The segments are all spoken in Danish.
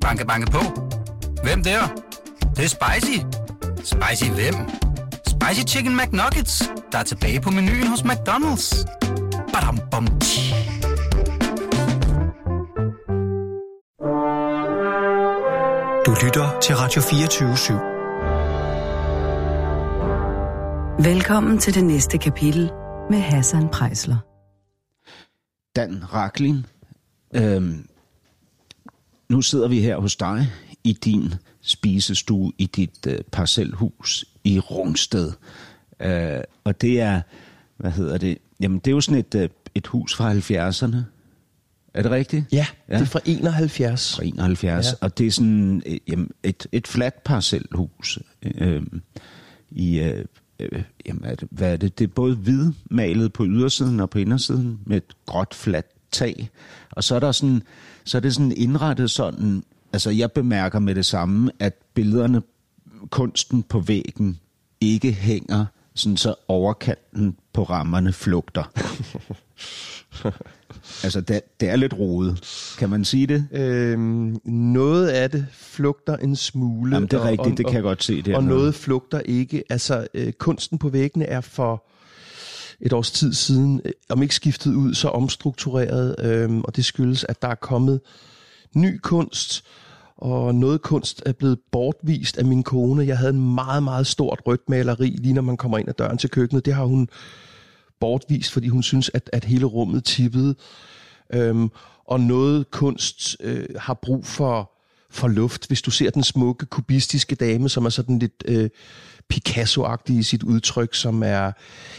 Banke, banke på. Hvem der? Det, det er spicy. Spicy hvem? Spicy Chicken McNuggets, der er tilbage på menuen hos McDonald's. Badum, bom, tji. Du lytter til Radio 24 Velkommen til det næste kapitel med Hassan Prejsler. Dan Raklin, øhm, nu sidder vi her hos dig i din spisestue i dit øh, parcelhus i Rungsted. Øh, og det er, hvad hedder det? Jamen, det er jo sådan et, øh, et hus fra 70'erne. Er det rigtigt? Ja, ja, det er fra 71. Fra 71. Ja. Og det er sådan øh, jamen, et, et fladt parcelhus. Øh, i, øh, øh, jamen, er det, hvad er det? Det er både hvidmalet på ydersiden og på indersiden med et gråt fladt tag. Og så er der sådan, så er det sådan indrettet sådan, altså jeg bemærker med det samme, at billederne, kunsten på væggen, ikke hænger sådan så overkanten på rammerne flugter. altså, det, det er lidt rodet. Kan man sige det? Øhm, noget af det flugter en smule. Jamen, det er rigtigt, og, det kan jeg godt se. Det og noget flugter ikke. Altså, øh, kunsten på væggene er for et års tid siden, øh, om ikke skiftet ud, så omstruktureret, øh, og det skyldes, at der er kommet ny kunst, og noget kunst er blevet bortvist af min kone. Jeg havde en meget, meget stort rødt maleri, lige når man kommer ind ad døren til køkkenet. Det har hun bortvist, fordi hun synes, at, at hele rummet tippede. Øhm, og noget kunst øh, har brug for, for luft. Hvis du ser den smukke, kubistiske dame, som er sådan lidt øh, Picasso-agtig i sit udtryk, som er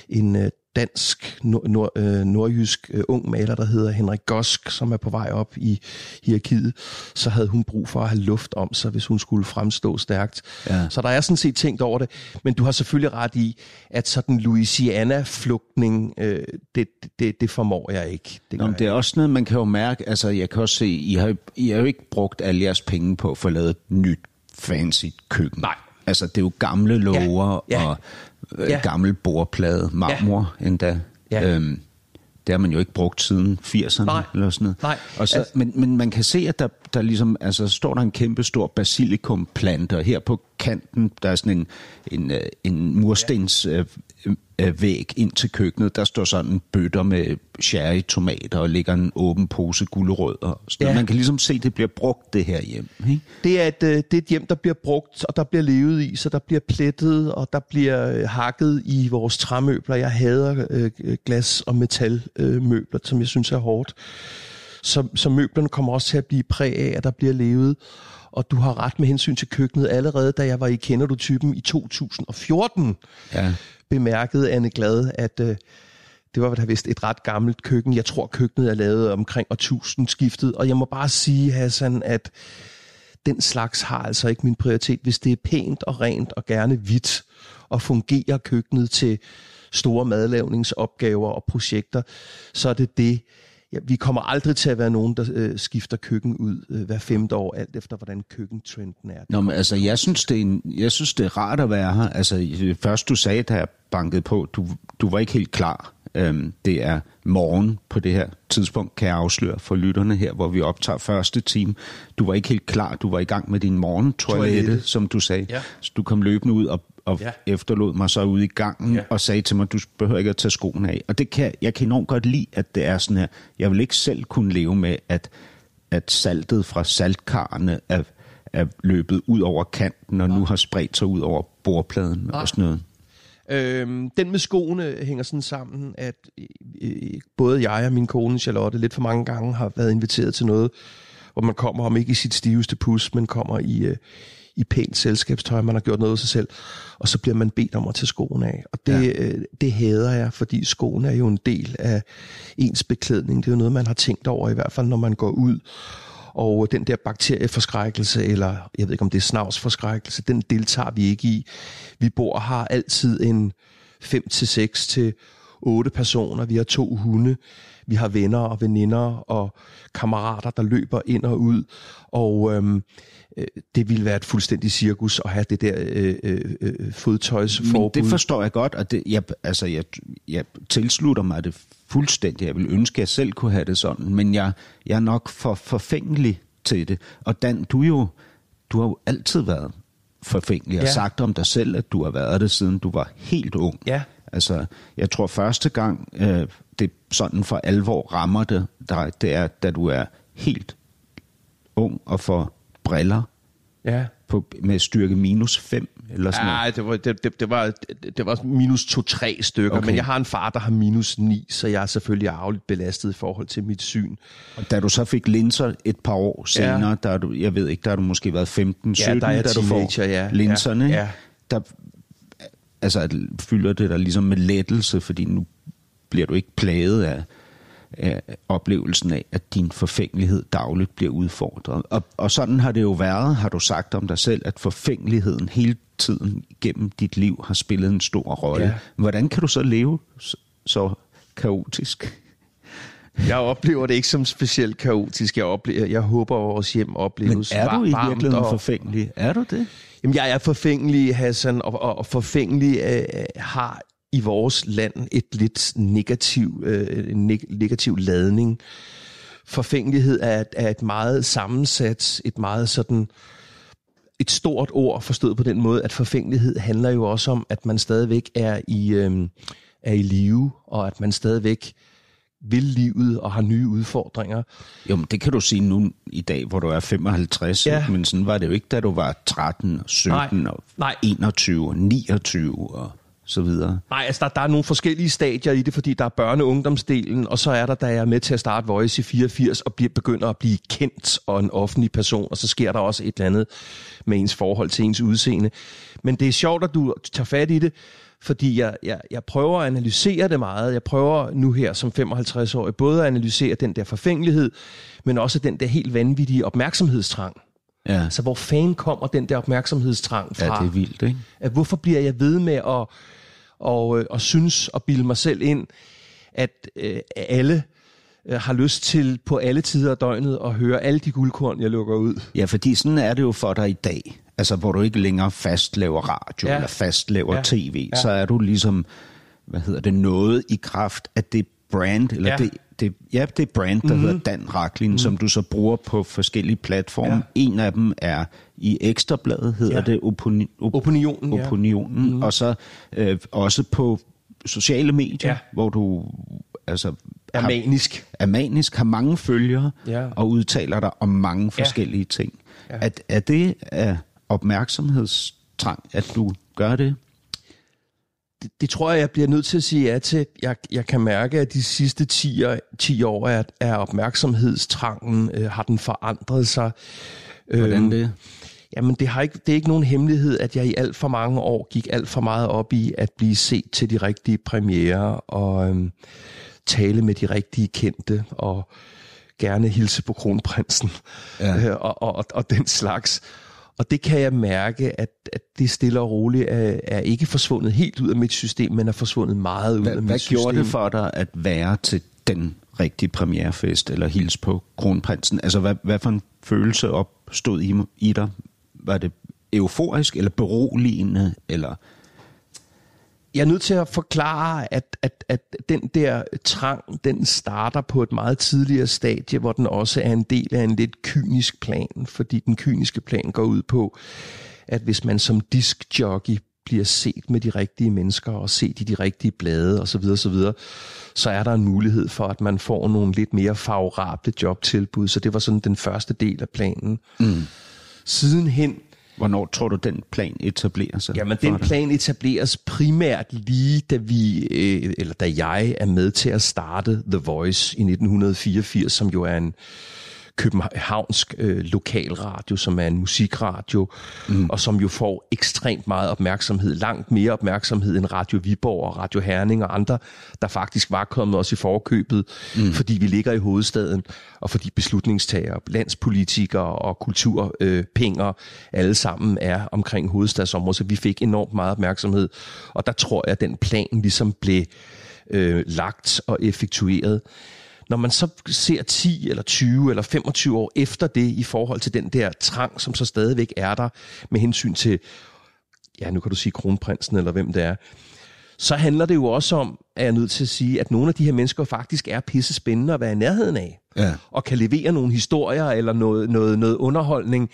en øh, dansk, nord, nord, øh, nordjysk øh, ung maler, der hedder Henrik Gosk, som er på vej op i hierarkiet, så havde hun brug for at have luft om sig, hvis hun skulle fremstå stærkt. Ja. Så der er sådan set tænkt over det, men du har selvfølgelig ret i, at sådan Louisiana-flugtning, øh, det, det, det formår jeg ikke. Det, Nå, det er også noget, man kan jo mærke, altså jeg kan også se, I har, I har jo ikke brugt alle jeres penge på at få lavet et nyt fancy køkken. Nej. Altså, det er jo gamle lover ja, ja. og øh, ja. gammel bordplade, marmor ja. endda. Ja. Øhm, det har man jo ikke brugt siden 80'erne Nej. eller sådan noget. Nej. Og så, altså, men, men man kan se, at der, der ligesom, altså, står der en kæmpe stor basilikumplante, og her på kanten, der er sådan en, en, øh, en murstens ja. øh, øh, væg ind til køkkenet. Der står sådan en bøtter med cherry tomater og ligger en åben pose gulerødder. Ja. Man kan ligesom se, at det bliver brugt det her hjem. Ikke? Det, er et, øh, det er et hjem, der bliver brugt, og der bliver levet i, så der bliver plettet, og der bliver øh, hakket i vores træmøbler. Jeg hader øh, glas- og metalmøbler, øh, som jeg synes er hårdt. Så, så møblerne kommer også til at blive præg af, at der bliver levet. Og du har ret med hensyn til køkkenet. Allerede da jeg var i Kender du typen i 2014, ja bemærkede Anne Glad, at øh, det var da vist et ret gammelt køkken. Jeg tror, køkkenet er lavet omkring årtusind skiftet. Og jeg må bare sige, Hassan, at den slags har altså ikke min prioritet. Hvis det er pænt og rent og gerne hvidt, og fungerer køkkenet til store madlavningsopgaver og projekter, så er det det, ja, vi kommer aldrig til at være nogen, der øh, skifter køkken ud øh, hver femte år, alt efter hvordan køkkentrenden er. Nå, men altså, jeg synes, det er en, jeg synes, det er rart at være her. Altså, først du sagde, da jeg bankede på, du, du var ikke helt klar. Øhm, det er morgen på det her tidspunkt, kan jeg afsløre for lytterne her, hvor vi optager første time. Du var ikke helt klar, du var i gang med din morgentoilette, som du sagde. Ja. Så du kom løbende ud og og ja. efterlod mig så ude i gangen ja. og sagde til mig, du behøver ikke at tage skoene af. Og det kan, jeg kan enormt godt lide, at det er sådan her. Jeg vil ikke selv kunne leve med, at, at saltet fra saltkarne er, er løbet ud over kanten, og ja. nu har spredt sig ud over bordpladen ja. og sådan noget. Øhm, den med skoene hænger sådan sammen, at øh, både jeg og min kone Charlotte lidt for mange gange har været inviteret til noget, hvor man kommer om ikke i sit stiveste pus, men kommer i, øh, i pænt selskabstøj, man har gjort noget af sig selv, og så bliver man bedt om at tage skoene af. Og det, ja. øh, det hader jeg, fordi skoene er jo en del af ens beklædning. Det er jo noget, man har tænkt over, i hvert fald når man går ud. Og den der bakterieforskrækkelse, eller jeg ved ikke om det er snavsforskrækkelse, den deltager vi ikke i. Vi bor har altid en 5 til 6 til 8 personer. Vi har to hunde. Vi har venner og veninder og kammerater, der løber ind og ud. Og øhm, øh, det ville være et fuldstændig cirkus at have det der øh, øh, øh fodtøjsforbud. Men det forstår jeg godt, og det, jeg, altså, jeg, jeg tilslutter mig det fuldstændig. Jeg vil ønske, at jeg selv kunne have det sådan, men jeg, jeg er nok for forfængelig til det. Og Dan, du jo, du har jo altid været forfængelig og Ja. sagt om dig selv, at du har været det, siden du var helt ung. Ja. Altså, jeg tror første gang, øh, det sådan for alvor rammer det dig, det er, da du er helt ung og får briller Ja. på, med styrke minus 5 eller sådan. Nej, det var, det, det, det var, det var minus 2-3 stykker, Okay. men jeg har en far, der har minus 9, så jeg er selvfølgelig arveligt belastet i forhold til mit syn. Og da du så fik linser et par år senere, ja. der er du, jeg ved ikke, der har du måske været 15, 17, der er da du får ja. linserne. Ja, ja. Der, altså, fylder det dig ligesom med lettelse, fordi nu bliver du ikke plaget af, af oplevelsen af, at din forfængelighed dagligt bliver udfordret. Og, og sådan har det jo været, har du sagt om dig selv, at forfængeligheden hele tiden gennem dit liv har spillet en stor rolle. Ja. Hvordan kan du så leve så, kaotisk? Jeg oplever det ikke som specielt kaotisk. Jeg, oplever, jeg håber, at vores hjem Men opleves er du i virkeligheden og- forfængelig? Er du det? Jamen, jeg er forfængelig, Hassan, og, og, og forfængelig øh, har i vores land et lidt negativ, øh, en neg- negativ ladning. Forfængelighed er, er et meget sammensat, et meget sådan et stort ord forstået på den måde, at forfængelighed handler jo også om, at man stadigvæk er i, øh, er i live, og at man stadigvæk vil livet og har nye udfordringer. Jo, men det kan du sige nu i dag, hvor du er 55, Ja. men sådan var det jo ikke, da du var 13, og 17, Nej. og Nej. 21, og 29 og så videre. Nej, altså der, der er nogle forskellige stadier i det, fordi der er børne- og ungdomsdelen, og så er der, da jeg er med til at starte Voice i 84, og bliver, begynder at blive kendt og en offentlig person, og så sker der også et eller andet med ens forhold til ens udseende. Men det er sjovt, at du tager fat i det, fordi jeg, jeg, jeg prøver at analysere det meget. Jeg prøver nu her som 55-årig både at analysere den der forfængelighed, men også den der helt vanvittige opmærksomhedstrang. Ja, Altså, hvor fanden kommer den der opmærksomhedstrang fra? ja det er vildt, ikke? at hvorfor bliver jeg ved med at, og, øh, og synes og bilde mig selv ind, at øh, alle øh, har lyst til på alle tider af døgnet at høre alle de guldkorn, jeg lukker ud. Ja, fordi sådan er det jo for dig i dag. Altså, hvor du ikke længere fast laver radio Ja. eller fast laver ja. tv, Ja. så er du ligesom, hvad hedder det, noget i kraft af det brand, eller Ja. ja. det, det, ja, det brand, der mm-hmm. hedder Dan Raklin, mm-hmm. som du så bruger på forskellige platforme. Ja. Ja. En af dem er i Ekstrabladet, hedder Ja. ja. det Opini- op- Opinionen, ja. Opinionen, mm-hmm. og så øh, også på sociale medier, Ja. ja. hvor du altså Er har- manisk. er manisk, har mange følgere Ja. og udtaler dig om mange forskellige ting. Ja. Er, er det af opmærksomhedstrang, at du gør det? Det, det tror jeg, jeg bliver nødt til at sige ja til. Jeg, jeg kan mærke, at de sidste 10, år- 10 år er, er opmærksomhedstrangen, øh, har den forandret sig. Hvordan Øhm, det? Jamen, det, har ikke, det er ikke nogen hemmelighed, at jeg i alt for mange år gik alt for meget op i at blive set til de rigtige premiere og øhm, tale med de rigtige kendte og gerne hilse på kronprinsen Ja. øh, og, og, og, og den slags. Og det kan jeg mærke, at, at det stille og roligt er, er ikke forsvundet helt ud af mit system, men er forsvundet meget ud Hvad, af mit hvad system. gjorde det for dig at være til den rigtige premierefest, eller hils på kronprinsen? Altså, hvad, hvad for en følelse opstod i, i dig? Var det euforisk, eller beroligende, eller... jeg er nødt til at forklare, at, at, at den der trang, den starter på et meget tidligere stadie, hvor den også er en del af en lidt kynisk plan, fordi den kyniske plan går ud på, at hvis man som diskjockey bliver set med de rigtige mennesker og set i de rigtige blade osv., osv., så er der en mulighed for, at man får nogle lidt mere favorable jobtilbud. Så det var sådan den første del af planen. Mm. Sidenhen Hvornår tror du, den plan etablerer sig? Jamen, den plan etableres primært lige da vi, øh, eller da jeg er med til at starte The Voice i 1984, som jo er en københavnsk øh, lokalradio, som er en musikradio, mm. og som jo får ekstremt meget opmærksomhed, langt mere opmærksomhed end Radio Viborg og Radio Herning og andre, der faktisk var kommet os i forkøbet, mm. fordi vi ligger i hovedstaden, og fordi beslutningstagere, landspolitikere og kulturpenger øh, alle sammen er omkring hovedstadsområdet, så vi fik enormt meget opmærksomhed, og der tror jeg, at den plan ligesom blev øh, lagt og effektueret. Når man så ser 10 eller 20 eller 25 år efter det i forhold til den der trang, som så stadigvæk er der med hensyn til, ja nu kan du sige kronprinsen eller hvem det er, så handler det jo også om, er jeg nødt til at sige, at nogle af de her mennesker faktisk er pisse spændende at være i nærheden af. Ja. Og kan levere nogle historier eller noget, noget, noget underholdning,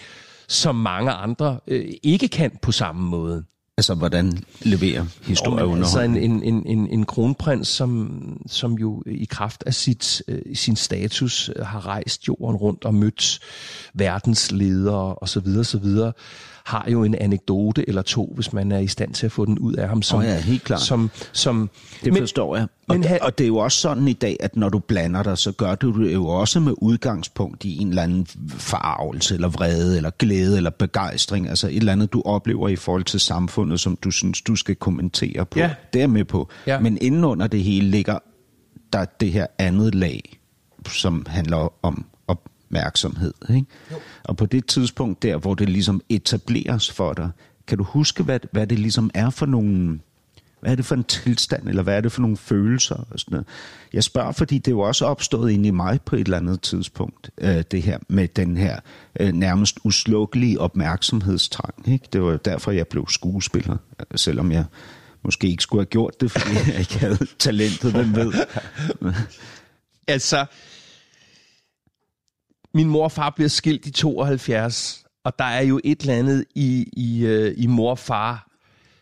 som mange andre øh, ikke kan på samme måde. Altså, hvordan leverer historie Altså en, en, en, en, en kronprins, som, som jo i kraft af sit, øh, sin status øh, har rejst jorden rundt og mødt verdens ledere osv. osv., har jo en anekdote eller to, hvis man er i stand til at få den ud af ham. Som, Åh ja, helt klart. Som, som, Det men- forstår jeg. Og, men han- og det er jo også sådan i dag, at når du blander dig, så gør du det jo også med udgangspunkt i en eller anden forarvelse, eller vrede, eller glæde, eller begejstring. Altså et eller andet, du oplever i forhold til samfundet, som du synes, du skal kommentere på. Ja. Det er med på. Ja. Men indenunder det hele ligger der det her andet lag, som handler om opmærksomhed. Ikke? Og på det tidspunkt der, hvor det ligesom etableres for dig, kan du huske, hvad, hvad det ligesom er for nogle... Hvad er det for en tilstand, eller hvad er det for nogle følelser? Og sådan noget. Jeg spørger, fordi det er jo også opstået inde i mig på et eller andet tidspunkt, øh, det her med den her øh, nærmest uslukkelige opmærksomhedstrang. Ikke? Det var derfor, jeg blev skuespiller, øh, selvom jeg måske ikke skulle have gjort det, fordi jeg ikke havde talentet, hvem ved. Altså, min mor og far bliver skilt i 72, og der er jo et eller andet i, i, øh, i mor og far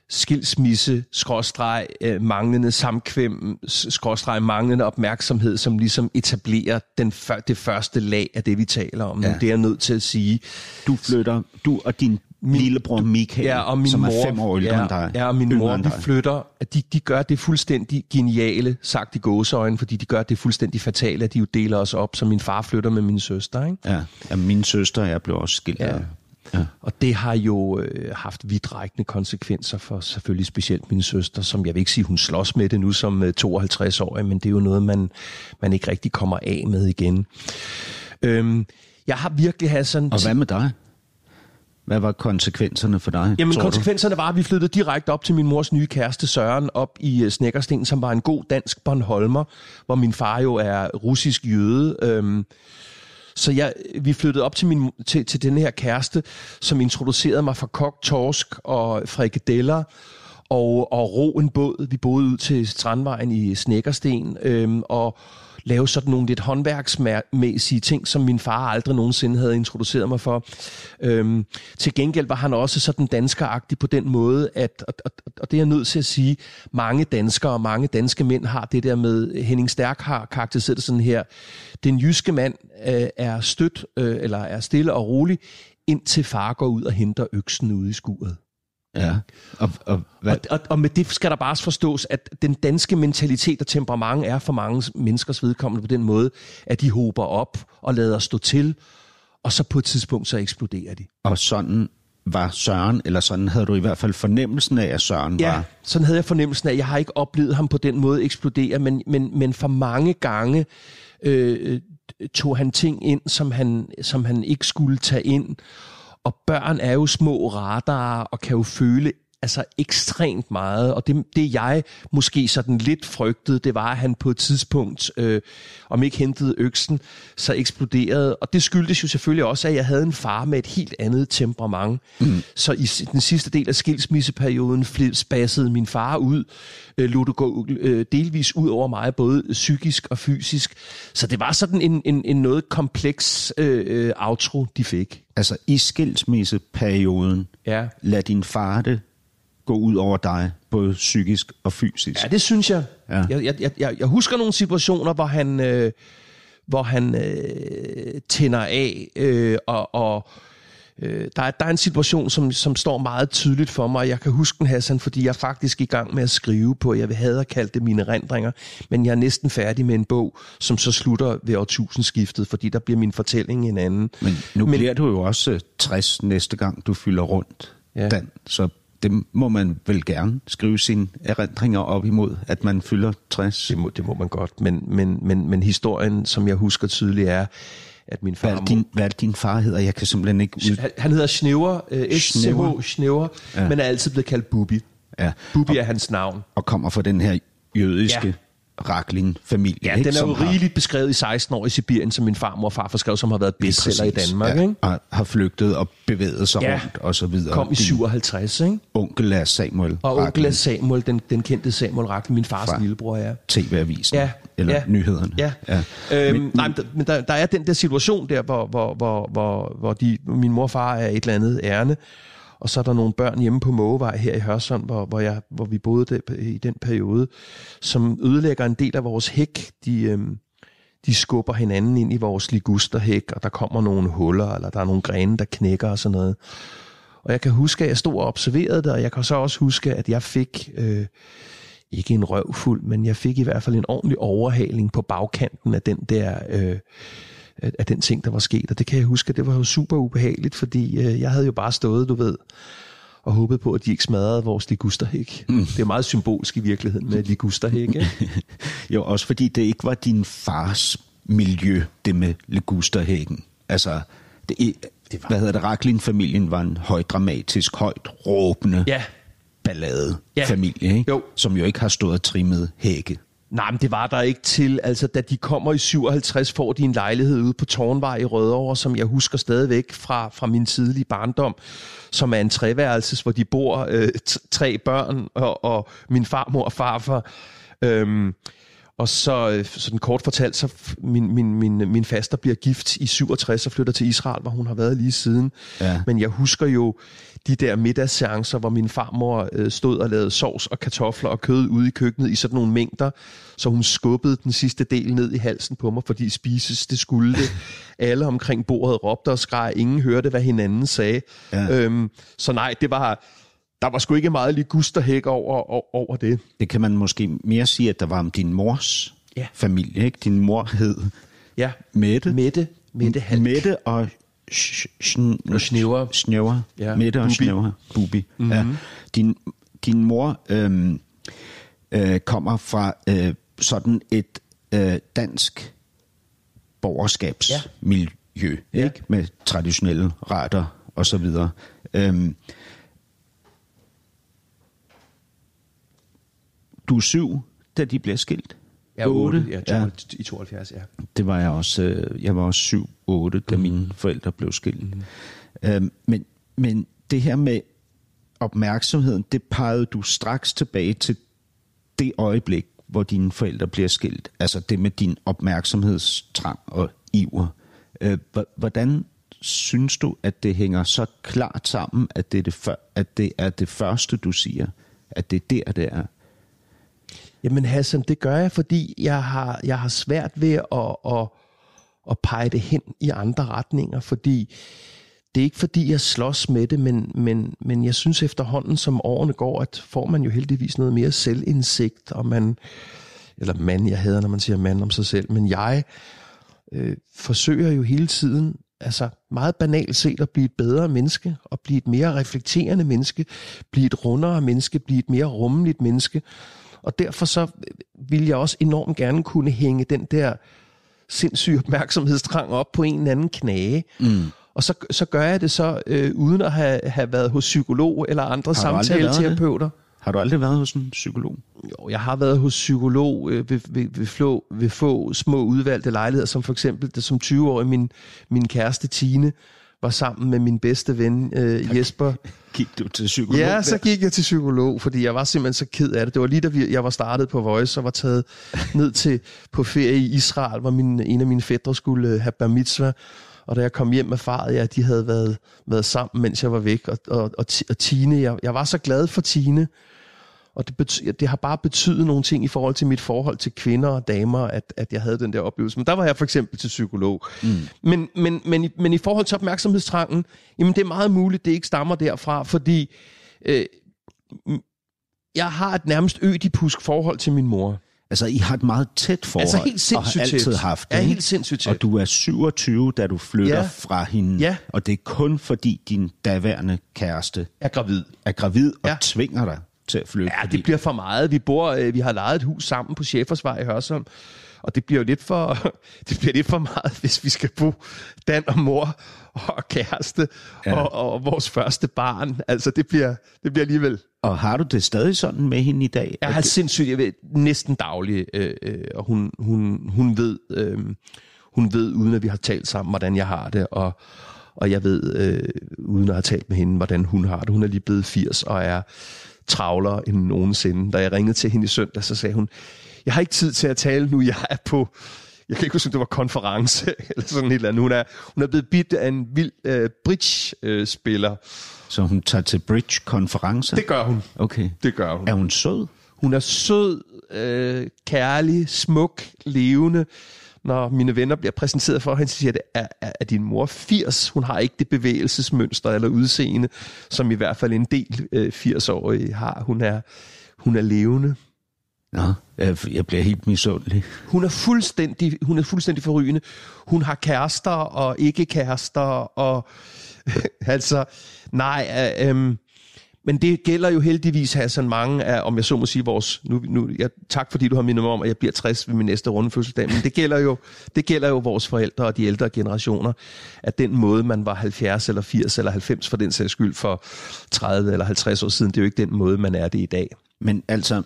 skilsmisse, skråstreg, øh, manglende samkvem, skråstreg, manglende opmærksomhed, som ligesom etablerer den før, det første lag af det, vi taler om. Ja. Ja. Det er jeg nødt til at sige. Du flytter, du og din min, lillebror Michael, Ja, og min som mor, er fem år ældre ja, end dig. Ja, og min yngre mor, dig. flytter, at de, de gør det fuldstændig geniale, sagt i gåseøjne, fordi de gør det fuldstændig fatale, at de jo deler os op, så min far flytter med min søster, ikke? Ja, ja, min søster og jeg blev også skilt. Ja. Ja. Og det har jo øh, haft vidtrækkende konsekvenser for selvfølgelig specielt min søster, som jeg vil ikke sige, hun slås med det nu som øh, 52-årig, men det er jo noget, man, man ikke rigtig kommer af med igen. Øhm, jeg har virkelig haft sådan... Og hvad med dig? Hvad var konsekvenserne for dig? Jamen konsekvenserne var, at vi flyttede direkte op til min mors nye kæreste Søren op i øh, Snækkersten, som var en god dansk Bornholmer, hvor min far jo er russisk jøde. Øhm, så jeg, vi flyttede op til, min, til, til den her kæreste, som introducerede mig for kok, torsk og frikadeller og, og ro en båd. Vi boede ud til Strandvejen i Snækkersten øhm, og lave sådan nogle lidt håndværksmæssige ting, som min far aldrig nogensinde havde introduceret mig for. Øhm, til gengæld var han også sådan danskeragtig på den måde, at, og, og, og det er jeg nødt til at sige, mange danskere og mange danske mænd har det der med, Henning Stærk har karakteriseret det sådan her, den jyske mand øh, er stødt, øh, eller er stille og rolig, indtil far går ud og henter øksen ude i skuret. Ja. Og, og, hvad, Og, og, og med det skal der bare forstås, at den danske mentalitet og temperament er for mange menneskers vedkommende på den måde, at de hober op og lader stå til, og så på et tidspunkt så eksploderer de. og sådan var Søren, eller sådan havde du i hvert fald fornemmelsen af, at Søren Ja, var. sådan havde jeg fornemmelsen af, jeg har ikke oplevet ham på den måde eksplodere, men, men, men for mange gange øh, tog han ting ind, som han, som han ikke skulle tage ind. Og børn er jo små radarer og kan jo føle altså ekstremt meget, og det, det jeg måske sådan lidt frygtede, det var, at han på et tidspunkt, øh, om ikke hentede øksen, så eksploderede, og det skyldtes jo selvfølgelig også, at jeg havde en far med et helt andet temperament. Mm. Så i den sidste del af skilsmisseperioden spassede min far ud, øh, lod det gå øh, delvis ud over mig, både psykisk og fysisk. Så det var sådan en, en, en noget kompleks øh, øh, outro, de fik. Altså i skilsmisseperioden, Ja. lad din far det gå ud over dig, både psykisk og fysisk. Ja, det synes jeg. Ja. Jeg, jeg, jeg- jeg, husker nogle situationer, hvor han, øh, hvor han øh, tænder af, øh, og, og øh, der, er, der er en situation, som, som står meget tydeligt for mig. Jeg kan huske den, Hassan, fordi jeg er faktisk i gang med at skrive på, jeg havde at kalde det mine rendringer, men jeg er næsten færdig med en bog, som så slutter ved årtusindskiftet, fordi der bliver min fortælling en anden. Men nu Men- bliver du jo også øh, 60 næste gang, du fylder rundt, ja. Dan. Så det må man vel gerne skrive sine erindringer op imod, at man fylder 60. Det må, det må man godt, men, men, men, men historien, som jeg husker tydeligt, er, at min far... Hvad er, din, hvad er din far hedder? Jeg kan simpelthen ikke ud... Han, han hedder Snæver, øh, Schneuer. SCH Snæver, ja. Men er altid blevet kaldt Bubi. Ja. Bubi er hans navn. Og kommer fra den her jødiske Raklin-familie. Ja, ikke? den er jo har- rigeligt beskrevet i 16 år i Sibirien, som min farmor og farfar skrev, som har været bestseller i Danmark. ja, Ikke? Og har flygtet og bevæget sig Ja. rundt og så videre. Kom i Din 57, ikke? onkel er Samuel Og onkel Rachlin, er Samuel, den, den kendte Samuel Rachlin, min fars Fra- lillebror, ja. TV-avisen, Ja, eller ja, nyhederne. Ja. ja. Øhm, Men- nej, men, der, men der, der er den der situation der, hvor, hvor, hvor, hvor, hvor de, min mor og far er et eller andet ærne, og så er der nogle børn hjemme på Mågevej her i Hørsholm, hvor, hvor, jeg, hvor vi boede der, i den periode, som ødelægger en del af vores hæk. De, øhm, de skubber hinanden ind i vores ligusterhæk, og der kommer nogle huller, eller der er nogle grene, der knækker og sådan noget. Og jeg kan huske, at jeg stod og observerede det, og jeg kan så også huske, at jeg fik... Øh, ikke en røvfuld, men jeg fik i hvert fald en ordentlig overhaling på bagkanten af den der øh, af den ting, der var sket. Og det kan jeg huske, at det var jo super ubehageligt, fordi øh, jeg havde jo bare stået, du ved, og håbet på, at de ikke smadrede vores ligusterhæk. Mm. Det er meget symbolsk i virkeligheden med ligusterhæk. Ikke? Jo, også fordi det ikke var din fars miljø, det med Legusterhækken. Altså, det, det Det var- hvad hedder det, Raklin-familien var en højt dramatisk, højt råbende Ja. ballade Ja. familie, ikke? Jo. som jo ikke har stået og trimmet hække. Nej, men det var der ikke til. Altså, da de kommer i 57, får de en lejlighed ude på Tårnvej i Rødovre, som jeg husker stadigvæk fra, fra min tidlige barndom, som er en treværelses, hvor de bor øh, t- tre børn og, og min farmor og farfar. Øhm, og så, øh, sådan kort fortalt, så min, min, min, min faster bliver gift i 67 og flytter til Israel, hvor hun har været lige siden. Ja. Men jeg husker jo de der middagsseancer, hvor min farmor øh, stod og lavede sovs og kartofler og kød ude i køkkenet i sådan nogle mængder, så hun skubbede den sidste del ned i halsen på mig, fordi spises, det skulle det. Alle omkring bordet råbte og skreg, ingen hørte, hvad hinanden sagde. Ja. Øhm, så nej, det var, der var sgu ikke meget ligusterhæk over, over, over det. Det kan man måske mere sige, at der var om din mors Ja. familie. Ikke? Din mor hed Ja, Mette. Mette, Mette Halk. Mette og Snæver. Snæver. Ja, Mette og Bubi. Snæver. Bubi. Mm-hmm. Ja. Din, din mor øhm, øh, kommer fra øh, sådan et øh, dansk borgerskabsmiljø, ja. Ja. ikke? med traditionelle retter og så videre. Øhm, du er syv, da de bliver skilt. Ja, 8. Ja, ja. ja. i 72, ja. Det var jeg også. Øh, jeg var også 7 8, da mine forældre blev skilt. Mm. Øhm, men, men det her med opmærksomheden, det pegede du straks tilbage til det øjeblik, hvor dine forældre bliver skilt. Altså det med din opmærksomhedstrang og iver. Øh, hvordan synes du, at det hænger så klart sammen, at det er det, før, at det, er det første, du siger? At det er der, det er? Jamen Hassan, det gør jeg, fordi jeg har, jeg har svært ved at, at, at pege det hen i andre retninger, fordi det er ikke fordi, jeg slås med det, men, men, men jeg synes efterhånden, som årene går, at får man jo heldigvis noget mere selvindsigt, og man, eller mand, jeg hader, når man siger mand om sig selv, men jeg øh, forsøger jo hele tiden, altså meget banalt set, at blive et bedre menneske, og blive et mere reflekterende menneske, blive et rundere menneske, blive et mere rummeligt menneske, og derfor så vil jeg også enormt gerne kunne hænge den der sindssyge opmærksomhedstrang op på en eller anden knage. Mm. Og så, så gør jeg det så øh, uden at have, have været hos psykolog eller andre det? samtaleterapeuter. Har du aldrig været hos en psykolog? Jo, jeg har været hos psykolog øh, ved, ved, ved, flå, ved få små udvalgte lejligheder, som for eksempel, da som 20-årig min, min kæreste Tine var sammen med min bedste ven øh, Jesper. Gik du til psykolog? Ja, så gik jeg til psykolog, fordi jeg var simpelthen så ked af det. Det var lige da vi, jeg var startet på Voice og var taget ned til på ferie i Israel, hvor min, en af mine fædre skulle øh, have bar mitzvah. Og da jeg kom hjem med far, ja, de havde været, været sammen, mens jeg var væk. Og, og, og, og Tine, jeg, jeg var så glad for Tine. Og det, bety, det har bare betydet nogle ting i forhold til mit forhold til kvinder og damer, at, at jeg havde den der oplevelse. Men der var jeg for eksempel til psykolog. Mm. Men, men, men, i, men i forhold til opmærksomhedstrangen, jamen det er meget muligt, det ikke stammer derfra, fordi øh, jeg har et nærmest ødipusk forhold til min mor. Altså, I har et meget tæt forhold, Altså helt sindssygt og har altid tæt. haft Ja, ikke? helt sindssygt tæt. Og du er 27, da du flytter Ja. fra hende, Ja. og det er kun fordi din daværende kæreste er gravid. er gravid og Ja. tvinger dig til at flytte. Ja, fordi- det bliver for meget. Vi bor, øh, vi har lejet et hus sammen på Schæfersvej i Hørsholm, og det bliver jo lidt for, det bliver lidt for meget, hvis vi skal bo Dan og mor og kæreste ja. og, og vores første barn. Altså, det bliver, det bliver alligevel... Og har du det stadig sådan med hende i dag? Jeg har sindssygt, jeg ved, næsten dagligt, øh, øh, og hun, hun, hun ved, øh, hun ved, uden at vi har talt sammen, hvordan jeg har det, og, og jeg ved, øh, uden at have talt med hende, hvordan hun har det. Hun er lige blevet 80 og er travlere end nogensinde. Da jeg ringede til hende i søndag, så sagde hun, jeg har ikke tid til at tale nu, jeg er på, jeg kan ikke huske, om det var konference eller sådan et eller andet. Hun er, hun er blevet bidt af en vild øh, bridge-spiller. Øh, så hun tager til bridge-konference? Det gør hun. Okay. Det gør hun. Er hun sød? Hun er sød, øh, kærlig, smuk, levende når mine venner bliver præsenteret for hende, så siger det, er, er, er din mor 80? Hun har ikke det bevægelsesmønster eller udseende, som i hvert fald en del øh, 80-årige har. Hun er, hun er levende. Nå, jeg bliver helt misundelig. Hun er fuldstændig, hun er fuldstændig forrygende. Hun har kærester og ikke kærester, og altså, nej, øh, øh, men det gælder jo heldigvis, Hassan, mange af, om jeg så må sige, vores... Nu, nu, jeg, tak fordi du har mindet mig om, at jeg bliver 60 ved min næste runde fødselsdag, men det gælder, jo, det gælder jo vores forældre og de ældre generationer, at den måde, man var 70 eller 80 eller 90 for den sags skyld for 30 eller 50 år siden, det er jo ikke den måde, man er det i dag. Men altså,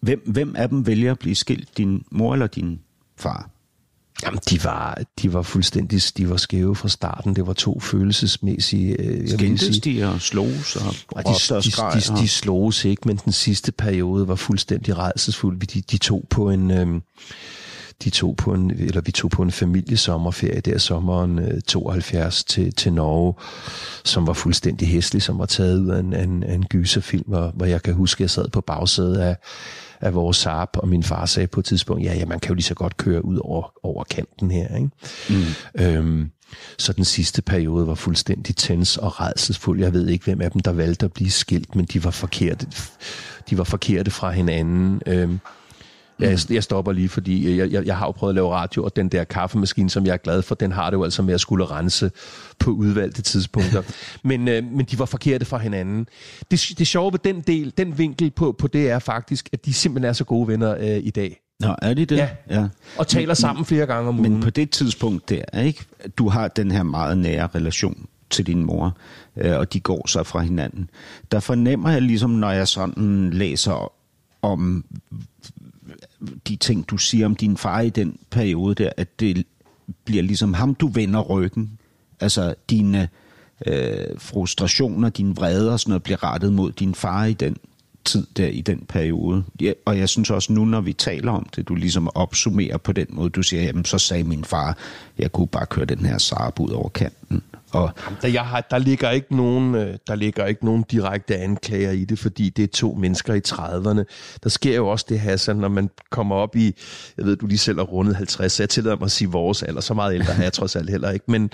hvem, hvem af dem vælger at blive skilt? Din mor eller din far? Jamen, de var, de var fuldstændig de var skæve fra starten. Det var to følelsesmæssige... Øh, Skændtes de og slogs og og de, skreg, de, de, de slogs ikke, men den sidste periode var fuldstændig redselsfuld. De, de tog på en... Øh, de tog på en, eller vi tog på en familiesommerferie der sommeren øh, 72 til, til Norge, som var fuldstændig hæslig, som var taget ud af en, en, en gyserfilm, hvor, hvor jeg kan huske, at jeg sad på bagsædet af, af vores Saab, og min far sagde på et tidspunkt, ja, ja, man kan jo lige så godt køre ud over, over kanten her. Ikke? Mm. Øhm, så den sidste periode var fuldstændig tens og redselsfuld. Jeg ved ikke, hvem af dem, der valgte at blive skilt, men de var forkerte, de var forkerte fra hinanden. Øhm, jeg, jeg stopper lige, fordi jeg, jeg, jeg har jo prøvet at lave radio, og den der kaffemaskine, som jeg er glad for, den har det jo altså med at skulle rense på udvalgte tidspunkter. men, øh, men de var forkerte fra hinanden. Det, det sjove ved den del, den vinkel på, på det er faktisk, at de simpelthen er så gode venner øh, i dag. Nå, er de det? Ja, ja. og taler men, sammen flere gange om ugen. Men på det tidspunkt der, ikke? du har den her meget nære relation til din mor, øh, og de går så fra hinanden. Der fornemmer jeg ligesom, når jeg sådan læser om de ting, du siger om din far i den periode der, at det bliver ligesom ham, du vender ryggen. Altså dine øh, frustrationer, din vrede og sådan noget bliver rettet mod din far i den tid der i den periode. Ja, og jeg synes også nu, når vi taler om det, du ligesom opsummerer på den måde, du siger, jamen så sagde min far, jeg kunne bare køre den her Saab ud over kanten. Og der, jeg har, der, ligger ikke nogen, øh, der ligger ikke nogen direkte anklager i det, fordi det er to mennesker i 30'erne. Der sker jo også det, Hassan, når man kommer op i, jeg ved, du lige selv er rundet 50, så jeg tillader mig at sige vores alder, så meget ældre har jeg trods alt heller ikke, men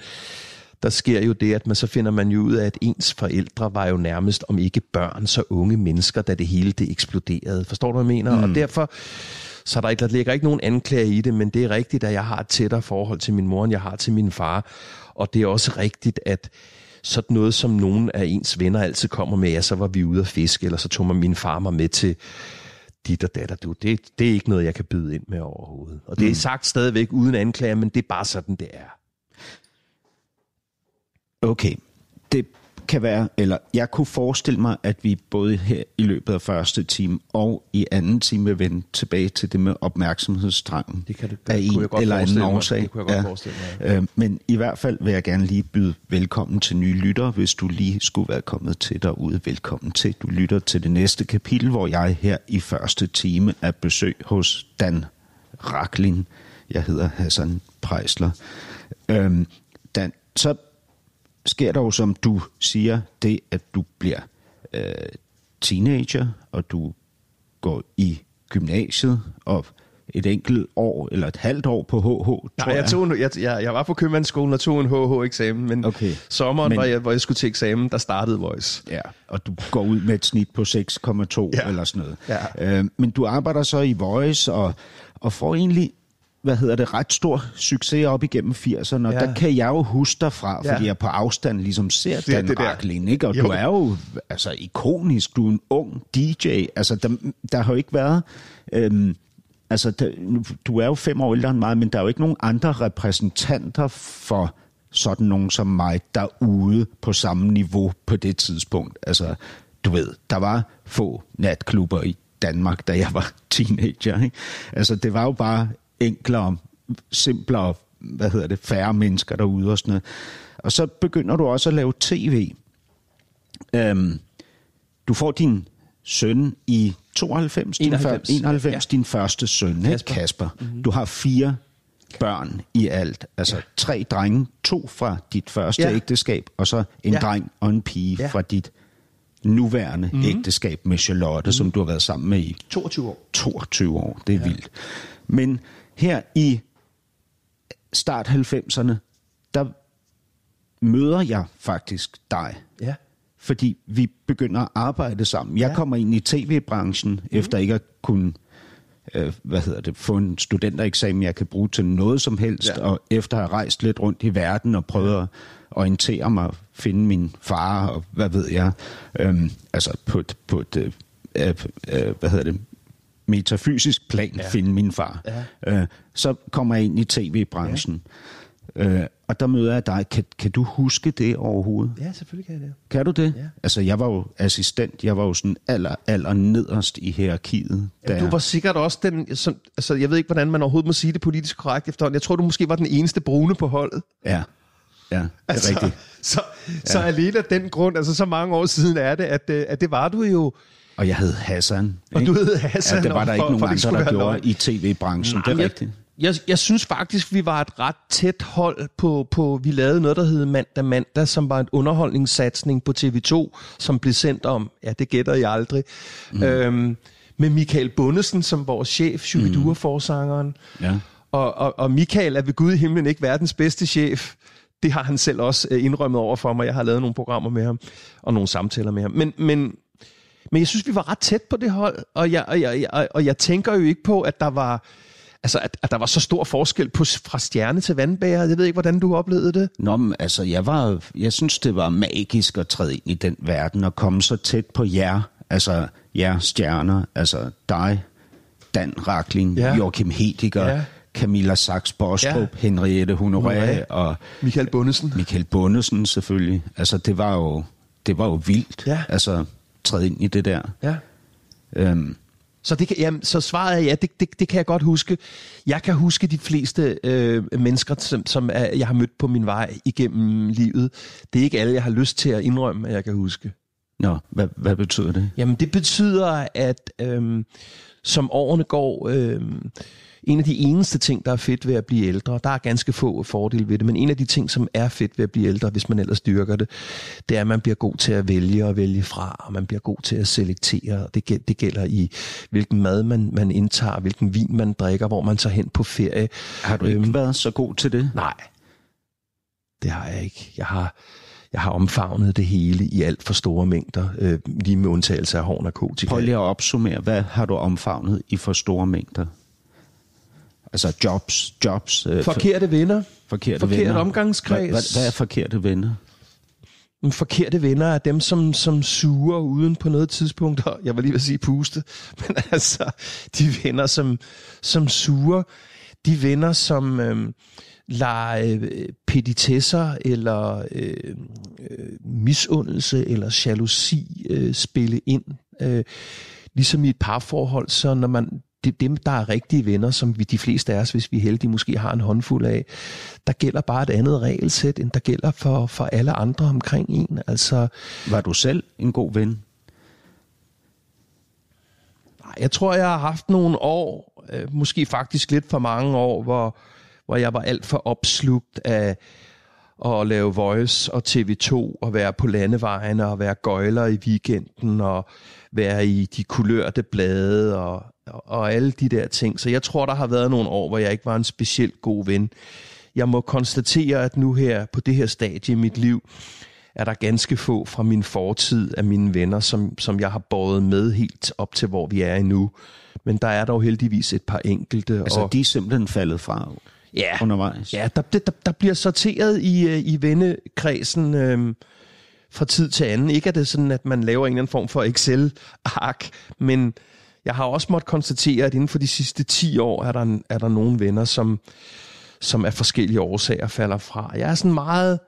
der sker jo det, at man så finder man jo ud af, at ens forældre var jo nærmest, om ikke børn, så unge mennesker, da det hele det eksploderede. Forstår du, hvad jeg mener? Mm. Og derfor, så der, der ligger ikke nogen anklager i det, men det er rigtigt, at jeg har et tættere forhold til min mor, end jeg har til min far. Og det er også rigtigt, at sådan noget, som nogen af ens venner altid kommer med, ja, så var vi ude at fiske, eller så tog man min far mig med til dit og datter. Du, det, det er ikke noget, jeg kan byde ind med overhovedet. Og det er mm. sagt stadigvæk uden anklager, men det er bare sådan, det er. Okay, det kan være, eller jeg kunne forestille mig, at vi både her i løbet af første time og i anden time vil vende tilbage til det med opmærksomhedstrangen. Det kan det, af en jeg godt eller anden årsag. Det kunne jeg godt ja. forestille mig. Øh, men i hvert fald vil jeg gerne lige byde velkommen til nye lyttere, hvis du lige skulle være kommet til derude. Velkommen til. Du lytter til det næste kapitel, hvor jeg her i første time er besøg hos Dan Raklin. Jeg hedder Hassan Prejsler. Øhm, Dan, så sker der jo, som du siger, det, at du bliver øh, teenager, og du går i gymnasiet, og et enkelt år, eller et halvt år på HH, tror Nej, jeg. Tog en, jeg, jeg, jeg var på købmandsskolen og tog en HH-eksamen, men okay. sommeren, men, hvor, jeg, hvor jeg skulle til eksamen, der startede Voice. Ja, og du går ud med et snit på 6,2 ja. eller sådan noget. Ja. Øh, men du arbejder så i Voice, og, og får egentlig hvad hedder det, ret stor succes op igennem 80'erne, og ja. der kan jeg jo huske dig fra, fordi ja. jeg på afstand ligesom ser det, Dan Racklin, ikke? og jo. du er jo altså ikonisk, du er en ung DJ, altså der, der har jo ikke været... Øhm, altså, der, du er jo fem år ældre end mig, men der er jo ikke nogen andre repræsentanter for sådan nogen som mig derude på samme niveau på det tidspunkt. Altså, du ved, der var få natklubber i Danmark, da jeg var teenager. Ikke? Altså, det var jo bare enklere, simplere, hvad hedder det, færre mennesker derude og sådan noget. Og så begynder du også at lave tv. Øhm, du får din søn i 92, 91. Din, før, 91 Ja. din første søn, Kasper. Ikke? Kasper. Mm-hmm. Du har fire børn i alt. Altså ja. tre drenge, to fra dit første Ja. ægteskab, og så en Ja. dreng og en pige Ja. fra dit nuværende mm-hmm. ægteskab med Charlotte, mm-hmm. som du har været sammen med i 22 år. 22 år. Det er ja. vildt. Men her i start 90'erne, der møder jeg faktisk dig. Ja. Fordi vi begynder at arbejde sammen. Jeg Ja. kommer ind i tv-branchen, mm. efter ikke at kunne øh, hvad hedder det, få en studentereksamen, jeg kan bruge til noget som helst, Ja. ja. og efter at have rejst lidt rundt i verden og prøvet at orientere mig, finde min far og hvad ved jeg, øhm, altså på et, på et øh, øh, øh, hvad hedder det, metafysisk plan Ja. ja. finde min far. Ja. Øh, så kommer jeg ind i tv-branchen, ja. øh, og der møder jeg dig. Kan, kan du huske det overhovedet? Ja, selvfølgelig kan jeg det. Kan du det? Ja. Altså, jeg var jo assistent. Jeg var jo sådan aller, aller nederst i hierarkiet. Ja, du var sikkert også den, som, altså jeg ved ikke, hvordan man overhovedet må sige det politisk korrekt efterhånden. Jeg tror, du måske var den eneste brune på holdet. Ja, ja det er altså, rigtigt. Så, så alene af den grund, altså så mange år siden er det, at, øh, at det var du jo. Og jeg hed Hassan. Og ikke? du hed Hassan, Ja, det var der for- ikke nogen for andre, der gjorde i tv-branchen. Det er jeg, rigtigt. jeg, jeg synes faktisk, vi var et ret tæt hold på, på vi lavede noget, der hed Mandag Mandag, som var en underholdningssatsning på TV2, som blev sendt om, ja, det gætter jeg aldrig, mm. øhm, med Michael Bundesen som vores chef, Shubidua-forsangeren. Ja. Og, og, og Michael er ved Gud i himlen ikke verdens bedste chef. Det har han selv også øh, indrømmet over for mig. Jeg har lavet nogle programmer med ham, og nogle samtaler med ham. Men, men, men jeg synes, vi var ret tæt på det hold, og jeg, og jeg, jeg, og jeg tænker jo ikke på, at der var... Altså, at, at der var så stor forskel på, fra stjerne til vandbærer. Jeg ved ikke, hvordan du oplevede det. Nå, men altså, jeg, var, jeg synes, det var magisk at træde ind i den verden og komme så tæt på jer, altså jer stjerner, altså dig, Dan Rakling, Ja. Joachim Hediger, Ja. Camilla Sachs Bostrup, Ja. Henriette Honoré Honoré. og Michael Bundesen. Michael Bundesen selvfølgelig. Altså, det var jo, det var jo vildt, Ja. altså, træde ind i det der. Ja. Øhm, Så, det kan, jamen, så svaret er ja, det, det, det kan jeg godt huske. Jeg kan huske de fleste øh, mennesker, som, som er, jeg har mødt på min vej igennem livet. Det er ikke alle, jeg har lyst til at indrømme, at jeg kan huske. nå, hvad, hvad betyder det? Jamen, det betyder, at øhm, som årene går, øhm, en af de eneste ting, der er fedt ved at blive ældre, der er ganske få fordele ved det, men en af de ting, som er fedt ved at blive ældre, hvis man ellers dyrker det, det er, at man bliver god til at vælge og vælge fra, og man bliver god til at selektere. Det, det gælder i, hvilken mad man, man indtager, hvilken vin man drikker, hvor man tager hen på ferie. Har du ikke Øhm. været så god til det? Nej, det har jeg ikke. Jeg har, jeg har omfavnet det hele i alt for store mængder, øh, lige med undtagelse af hård narkotika. Prøv lige at opsummere. Hvad har du omfavnet i for store mængder? Altså jobs, jobs. Øh, Forkerte venner. forkerte forkert venner. omgangskreds. Hvad, hvad, hvad er forkerte venner? Forkerte venner er dem, som, som suger uden på noget tidspunkt. Jeg var lige ved at sige puste. Men altså, de venner, som, som suger. De venner, som øh, lader øh, petitesser eller øh, øh, misundelse eller jalousi øh, spille ind. Øh, ligesom i et parforhold, så når man det dem, der er rigtige venner, som vi de fleste af os, hvis vi er heldige, måske har en håndfuld af, der gælder bare et andet regelsæt, end der gælder for, for alle andre omkring en. Altså, Var du selv en god ven? nej, jeg tror, jeg har haft nogle år, øh, måske faktisk lidt for mange år, hvor, hvor jeg var alt for opslugt af at lave Voice og TV2 og være på landevejene og være gøjler i weekenden og være i de kulørte blade og, og, og alle de der ting. Så jeg tror, der har været nogle år, hvor jeg ikke var en specielt god ven. Jeg må konstatere, at nu her på det her stadie i mit liv, er der ganske få fra min fortid af mine venner, som, som jeg har båret med helt op til, hvor vi er nu. Men der er dog heldigvis et par enkelte. Altså, og, de er simpelthen faldet fra ja, undervejs. Ja, der, der, der bliver sorteret i, øh, i vennekredsen øh, fra tid til anden. Ikke at det er sådan, at man laver en eller anden form for Excel-ark, men jeg har også måttet konstatere, at inden for de sidste 10 år er der, er der nogle venner, som, som af forskellige årsager falder fra. Jeg er sådan meget,